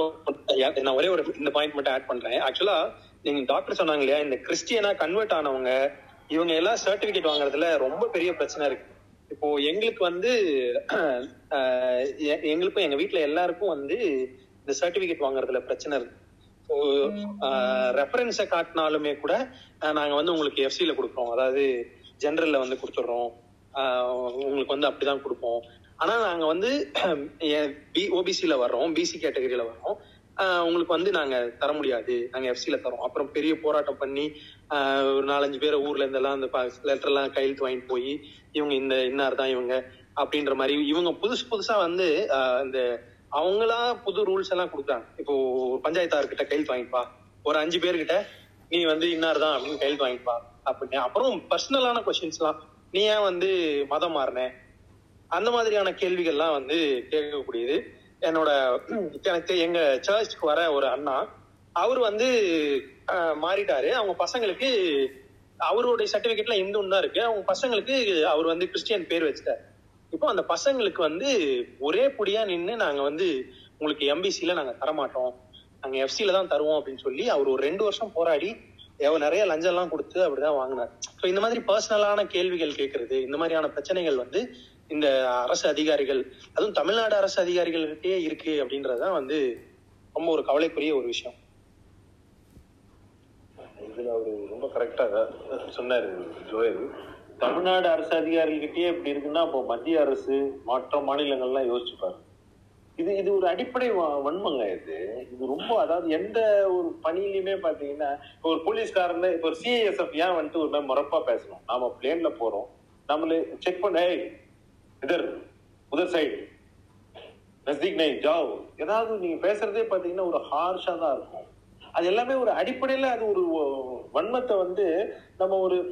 நான் ஒரே ஒரு இந்த பாயிண்ட் மட்டும் ஆட் பண்றேன். ஆக்சுவலா நீங்க டாக்டர் சொன்னாங்க இல்லையா இந்த கிறிஸ்டியனா கன்வெர்ட் ஆனவங்க இவங்க எல்லாம் சர்டிபிகேட் வாங்குறதுல ரொம்ப பெரிய பிரச்சனை இருக்கு. இப்போ எங்களுக்கு வந்து எங்களுக்கும் எங்க வீட்டுல எல்லாருக்கும் வந்து இந்த சர்டிபிகேட் வாங்குறதுல பிரச்சனை இருக்கு. ரெஃபரன்ஸை காட்டினாலுமே கூட நாங்க வந்து உங்களுக்கு எஃப்சியில கொடுக்குறோம். அதாவது ஜெனரல்ல வந்து கொடுத்துட்றோம். உங்களுக்கு வந்து அப்படிதான் கொடுப்போம். ஆனா நாங்க வந்து ஓபிசில வர்றோம். பிசி கேட்டகரியில வர்றோம். ஆஹ் உங்களுக்கு வந்து நாங்க தர முடியாது. நாங்க எஃப்சில தரோம் அப்புறம் பெரிய போராட்டம் பண்ணி ஆஹ் ஒரு நாலஞ்சு பேரை ஊர்ல இருந்தெல்லாம் அந்த லெட்டர் எல்லாம் கையெழுத்து வாங்கிட்டு போய் இவங்க இந்த இன்னார் தான் இவங்க அப்படின்ற மாதிரி இவங்க புதுசு புதுசா வந்து ஆஹ் இந்த அவங்களா புது ரூல்ஸ் எல்லாம் கொடுக்குறாங்க. இப்போ பஞ்சாயத்தார் பஞ்சாயத்தார்கிட்ட கையெழுத்து வாங்கிப்பா. ஒரு அஞ்சு பேர்கிட்ட நீ வந்து இன்னார் தான் அப்படின்னு கையெழுத்து வாங்கிப்பா அப்படின்னு. அப்புறம் பர்சனலான கொஸ்டின்ஸ்லாம் நீ ஏன் வந்து மதம் மாறின? அந்த மாதிரியான கேள்விகள்லாம் வந்து கேட்கக்கூடியது. என்னோட எனக்கு எங்க சர்ச்சுக்கு வர ஒரு அண்ணா அவர் வந்து அஹ், மாறிட்டாரு. அவங்க பசங்களுக்கு அவருடைய சர்டிபிகேட்ல இந்துன்னு தான் இருக்கு. அவங்க பசங்களுக்கு அவர் வந்து கிறிஸ்டியன் பேர் வச்சுட்டார். இப்போ அந்த பசங்களுக்கு வந்து ஒரே புடியா நின்று நாங்க வந்து உங்களுக்கு எம்பிசில நாங்க தரமாட்டோம். நாங்க எஃப்சில தான் தருவோம் அப்படின்னு சொல்லி அவர் ஒரு ரெண்டு வருஷம் போராடி எவ்வளவு நிறைய லஞ்சம் எல்லாம் கொடுத்து அப்படிதான் வாங்கினார். ஸோ இந்த மாதிரி பர்சனலான கேள்விகள் கேட்கறது இந்த மாதிரியான பிரச்சனைகள் வந்து இந்த அரசு அதிகாரிகள் அதுவும் தமிழ்நாடு அரசு அதிகாரிகள்கிட்டயே இருக்கு அப்படின்றதுதான் வந்து ரொம்ப ஒரு கவலைக்குரிய ஒரு விஷயம். இதுல அவரு ரொம்ப கரெக்டா சொன்னாரு ஜோயல். தமிழ்நாடு அரசு அதிகாரிகிட்டயே இப்படி இருக்குன்னா அப்போ மத்திய அரசு மற்ற மாநிலங்கள்லாம் யோசிச்சு இது இது ஒரு அடிப்படை வ- வன்மங்க இது. இது ரொம்ப அதாவது எந்த ஒரு பணியிலுமே பாத்தீங்கன்னா இப்போ ஒரு போலீஸ்காரன் இப்போ ஒரு சிஐஎஸ்எஃப் ஏன் வந்துட்டு ஒரு மாதிரி முறப்பா பேசணும்? நாம பிளேன்ல போறோம். நம்மளே செக் பண்ண "ஏய், இதர் உதர் சைடு நஸ்தீக் நை ஜாவ் ஏதாவது நீங்க பேசுறதே பாத்தீங்கன்னா ஒரு ஹார்ஷா தான் இருக்கும். அது எல்லாமே ஒரு அடிப்படையில அது ஒரு வன்மத்தை வந்து நம்ம ஒரு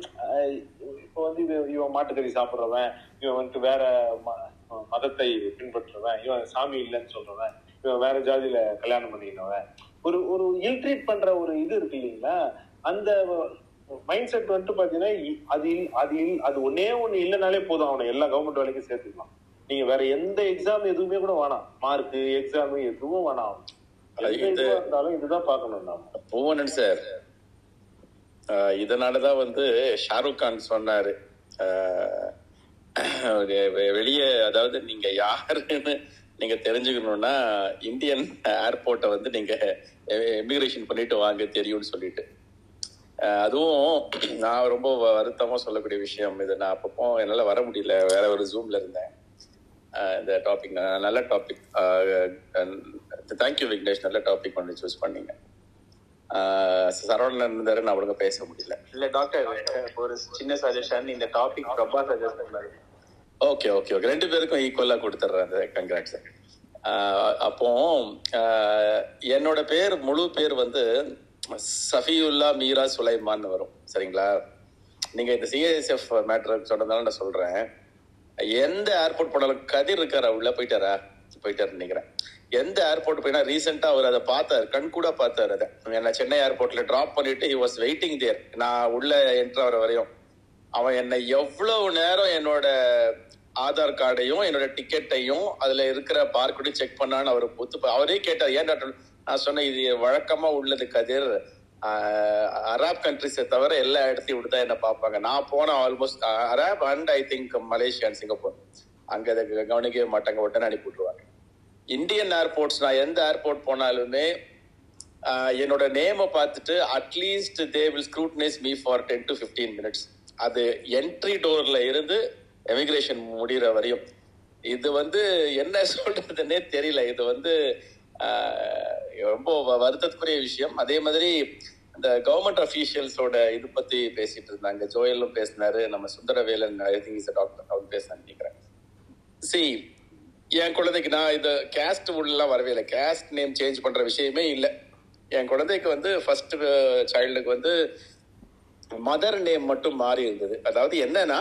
இப்போ வந்து இவன் இவன் மாட்டுக்கறி சாப்பிடுறவன் இவன் வந்து வேற ம- மதத்தை பின்பற்றுறவன் இவன் சாமி இல்லைன்னு சொல்றவன் இவன் வேற ஜாதியில கல்யாணம் பண்ணிக்கினவன். ஒரு ஒரு இல்ட்ரீட் பண்ற ஒரு இது இருக்கு இல்லைங்களா? அந்த மைண்ட் செட் வந்துட்டு பாத்தீங்கன்னா இ- அது இல்- அது இல்- அது ஒன்னே ஒண்ணு இல்லைனாலே போதும். அவனை எல்லா கவர்மெண்ட் வேலைக்கும் சேர்த்துக்கலாம். நீங்க வேற எந்த எக்ஸாம் எதுவுமே கூட வேணாம். மார்க் எக்ஸாம் எதுவும் வேணாம். இதுதான் பார்க்கணும் நாம. பூவனன் சார் இதனாலதான் வந்து ஷாருக் கான் சொன்னாரு. வெளியே அதாவது நீங்க யாருன்னு நீங்க தெரிஞ்சுக்கணும்னா இந்தியன் ஏர்போர்ட்டை வந்து நீங்க எமிகிரேஷன் பண்ணிட்டு வாங்க தெரியும்னு சொல்லிட்டு. அதுவும் நான் ரொம்ப வருத்தமா சொல்லக்கூடிய விஷயம் இது. நான் அப்பப்போ என்னால வர முடியல. வேற ஒரு ஜூம்ல இருந்தேன். இந்த டாபிக் நல்ல டாபிக் தேங்க்யூ விக்னேஷ் நல்ல டாபிக் ஒன்று சூஸ் பண்ணீங்க. ஆஹ் சரவணன் இருந்தாரு நான் ஒழுங்கா பேச முடியல. இல்ல டாக்டர் ஒரு சின்ன சஜஷன் இந்த டாபிக் பிரபா சஜஸ்ட் பண்ணாரு ஓகே ஓகே ஓகே ரெண்டு பேருக்கும் ஈக்குவலா கொடுத்துட்றேன் கங்க்ராட்ஸ் அப்போ ஆஹ் என்னோட பேர் முழு பேர் வந்து சஃபியுல்லா மீரா சுலைமான் வரும். சரிங்களா? நீங்க இந்த சிஎஸ்எஃப் மேட்டர் சொன்னதால நான் சொல்றேன். எந்த ஏர்போர்ட் போனாலும் கதிர் இருக்காரா? உள்ள போயிட்டாரா? போயிட்டாரு நினைக்கிறேன். எந்த ஏர்போர்ட் போயினா ரீசெண்டா அவர் அதை பார்த்தாரு. கண் கூட பார்த்தாரு அதை. என்ன சென்னை ஏர்போர்ட்ல டிராப் பண்ணிட்டு ஹி வாஸ் வெயிட்டிங் தேர் நான் உள்ள என்ட்ரு ஆகிற வரையும் அவன் என்னை எவ்வளவு நேரம் என்னோட ஆதார் கார்டையும் என்னோட டிக்கெட்டையும் அதுல இருக்கிற பார்க்கோடையும் செக் பண்ணான்னு அவர் ஒத்து அவரே கேட்டார் ஏன் டாக்டர்? நான் சொன்னேன் இது வழக்கமா உள்ளது கதிர். அராப் கண்ட்ரிஸை தவிர எல்லா இடத்தையும் தான் என்ன பார்ப்பாங்க. நான் போன almost Arab and I think Malaysia and Singapore அங்க அதை கவனிக்கவே மாட்டாங்க உடனே அனுப்பி விட்டுருவாங்க. இந்தியன் ஏர்போர்ட்ஸ் நான் எந்த ஏர்போர்ட் போனாலுமே என்னோட நேமை பார்த்துட்டு at least they will scrutinise me for ten to fifteen minutes அது என்ட்ரி டோர்ல இருந்து எமிக்ரேஷன் முடிகிற வரையும். இது வந்து என்ன சொல்றதுன்னே தெரியல. இது வந்து ரொம்ப வ- வருத்தத்துக்குரிய விஷயம். அதே மாதிரி இந்த கவர்மெண்ட் அஃபீஷியல்ஸோட இது பத்தி பேசிட்டு இருந்தாங்க. ஜோயலும் பேசினாரு. நம்ம Sundaravelan I think is doctor அவர் பேசினான்னு நினைக்கிறேன். சி என் குழந்தைக்கு நான் இந்த கேஸ்ட் உள்ளலாம் வரவே இல்லை கேஸ்ட் நேம் சேஞ்ச் பண்ற விஷயமே இல்லை. என் குழந்தைக்கு வந்து ஃபர்ஸ்ட் சைல்டுக்கு uh, வந்து மதர் நேம் மட்டும் மாறி இருந்தது. அதாவது என்னன்னா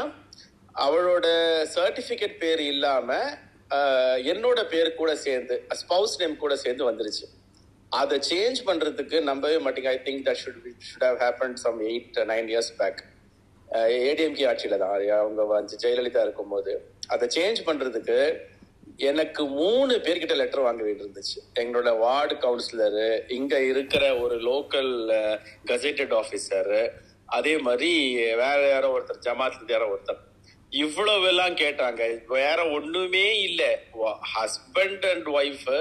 அவளோட சர்டிபிகேட் பேர் இல்லாம uh, என்னோட பேர் கூட சேர்ந்து ஸ்பவுஸ் நேம் கூட சேர்ந்து வந்துருச்சு. அதை சேஞ்ச் பண்றதுக்கு நம்பவே மாட்டீங்க. I think that should should have happen some eight nine years back ADMK ஆட்சியில தான். அவங்க வந்து ஜெயலலிதா இருக்கும்போது. அதை சேஞ்ச் பண்றதுக்கு எனக்கு மூணு பேர்கிட்ட லெட்டர் வாங்க வேண்டியிருந்துச்சு. எங்களோட வார்டு கவுன்சிலரு இங்க இருக்கிற ஒரு லோக்கல் கசெட்டட் ஆபீசர் அதே மாதிரி வேற யாரோ ஒருத்தர் ஜமாத் யாரோ ஒருத்தர். இவ்வளவு எல்லாம் கேட்டாங்க. வேற ஒண்ணுமே இல்லை. ஹஸ்பண்ட் அண்ட் ஒய்ஃபு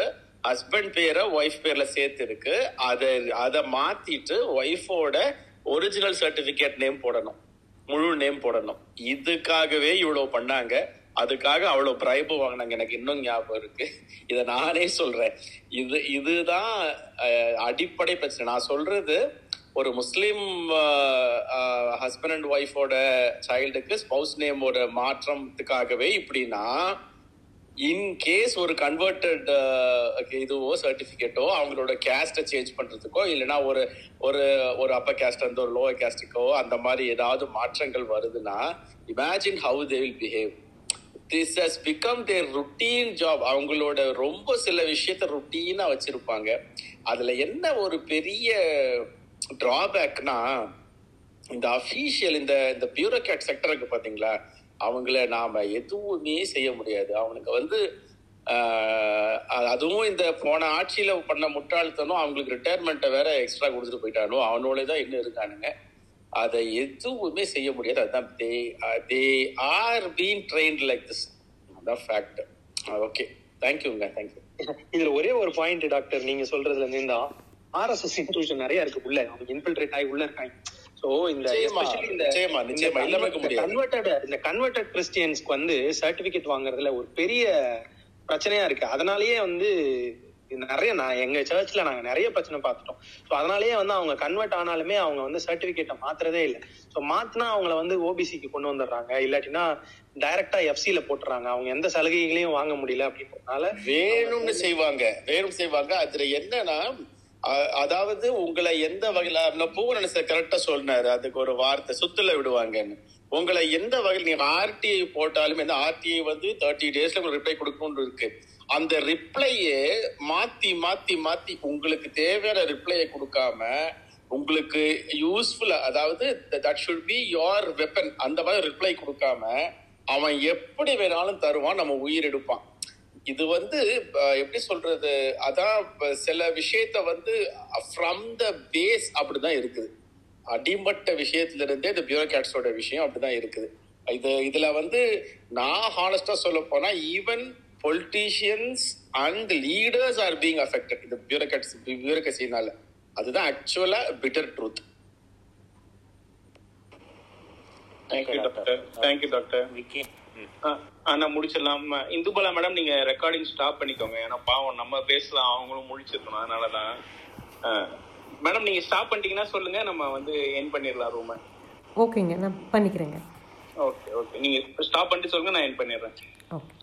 ஹஸ்பண்ட் பேரை ஒய்ஃப் பேர்ல சேர்த்து இருக்கு அதை அதை மாத்திட்டு ஒய்ஃபோட ஒரிஜினல் சர்டிபிகேட் நேம் போடணும். முழு நேம் போடணும். இதுக்காகவே இவ்வளவு பண்ணாங்க. அதுக்காக அவ்வளவு பிரைபு வாங்கினாங்க. எனக்கு இன்னும் ஞாபகம் இருக்கு. இதை நானே சொல்றேன். இது இதுதான் அடிப்படை பிரச்சனை. நான் சொல்றது ஒரு முஸ்லீம் ஹஸ்பண்ட் அண்ட் ஒய்ஃபோட சைல்டுக்கு ஸ்பவுஸ் நேமோட மாற்றத்துக்காகவே இப்படின்னா இன் கேஸ் ஒரு கன்வெர்டட் uh, இதுவோ சர்டிபிகேட்டோ அவங்களோட கேஸ்ட்டை சேஞ்ச் பண்றதுக்கோ இல்லைன்னா ஒரு ஒரு ஒரு அப்பர் கேஸ்ட் வந்து ஒரு லோவர் கேஸ்டுக்கோ அந்த மாதிரி ஏதாவது மாற்றங்கள் வருதுன்னா imagine how they will behave this has become their routine job அவங்களோட ரொம்ப சில விஷயத்த ருட்டீனா வச்சிருப்பாங்க. அதுல என்ன ஒரு பெரிய டிராபேக்னா இந்த அஃபீஷியல் இந்த இந்த பியூரோக்ராட் செக்டர் இருக்கு பாத்தீங்களா? அவங்கள நாம எதுவுமே செய்ய முடியாது. அவனுக்கு வந்து அதுவும் இந்த போன ஆட்சியில பண்ண முட்டாள்தனும் அவங்களுக்கு ரிட்டையர்மெண்ட்டை வேற எக்ஸ்ட்ரா கொடுத்துட்டு போயிட்டானோ அவனோட தான் இன்னும் இருக்கானுங்க. அதை எதுவுமே செய்ய முடியாது. அதுதான் they they are been trained like this. அதான் ஃபேக்ட் ஓகே தேங்க்யூங்க தேங்க்யூ இதுல ஒரே ஒரு பாயிண்ட் டாக்டர் நீங்க சொல்றதுல இருந்து இந்த ஆர்எஸ்எஸ் இன்ஸ்டிடியூஷன் நிறைய இருக்கு உள்ள. அவங்க இன்ஃபில்ட்ரேட் ஆகி உள்ள இருக்காங்க. சோ இந்த நிச்சயமா, நிச்சயமா, இல்லாம இருக்க முடியாது. கன்வெர்டட் இந்த கன்வெர்டட் கிறிஸ்டியன்ஸ்க்கு வந்து சர்டிபிகேட் வாங்குறதுல ஒரு பெரிய பிரச்சனையா இருக்கு. அதனாலயே வந்து நிறைய நான் எங்க சர்ச்ல நாங்க நிறைய பிரச்சனை பார்த்துட்டோம். ஸோ அதனாலேயே வந்து அவங்க கன்வெர்ட் ஆனாலுமே அவங்க வந்து சர்டிபிகேட்டை மாத்துறதே இல்லை. ஸோ மாத்தினா அவங்கள வந்து ஓபிசிக்கு கொண்டு வந்துடுறாங்க. இல்லாட்டினா டைரக்டா எஃப்சில போட்டுறாங்க. அவங்க எந்த சலுகைகளையும் வாங்க முடியல அப்படின்றதுனால வேணும்னு செய்வாங்க. வேணும் செய்வாங்க. அதுல என்னன்னா அதாவது உங்களை எந்த வகையில நான் பூவரன் சார் கரெக்டா சொன்னாரு அதுக்கு ஒரு வார்த்தை சுத்துல விடுவாங்கன்னு. உங்களை எந்த வகையில் நீங்க ஆர்டிஐ போட்டாலும் இந்த ஆர்டிஐ வந்து தேர்ட்டி டேஸ்ல உங்களுக்கு ரிப்ளை கொடுக்கணும்னு இருக்கு. அந்த ரிப்ளையே மாத்தி மாத்தி மாத்தி உங்களுக்கு தேவையான ரிப்ளையை கொடுக்காம உங்களுக்கு யூஸ்ஃபுல்லா அதாவது that should be your weapon அந்த மாதிரி ரிப்ளை கொடுக்காம அவன் எப்படி வேணாலும் தருவான் நம்ம உயிர் எடுப்பான். இது வந்து எப்படி சொல்றது அதான் சில விஷயத்த வந்து ஃப்ரம் த பேஸ் அப்படிதான் இருக்குது. அடிமட்ட விஷயத்துல இருந்தே இந்த பியூரோகிராட்ஸோட விஷயம் அப்படிதான் இருக்குது. இது இதுல வந்து நான் ஹானஸ்டா சொல்ல போனா even politicians and leaders are being affected இந்த பியூரோகிராட்ஸ் பியூரோக்ரஸினால அதுதான் ஆக்சுவலா bitter truth thank you doctor thank you doctor Vicky ஆனா முடிச்சிடலாம். இந்துபலா மேடம் நீங்க ரெக்கார்டிங் ஸ்டாப் பண்ணிக்கோங்க. ஏன்னா பாவம் நம்ம பேசலாம் அவங்களும் முடிச்சிருக்கணும் அதனாலதான். மேடம் நீங்க ஸ்டாப் பண்ணிட்டீங்கன்னா சொல்லுங்க. நம்ம வந்து என் பண்ணிடலாம் ரூமை ஓகேங்க நான் பண்ணிக்கிறேங்க. Okay okay. நீங்க ஸ்டாப் பண்ணிட்டு சொல்லுங்க நான் என் பண்ணிடுறேன். ஓகே.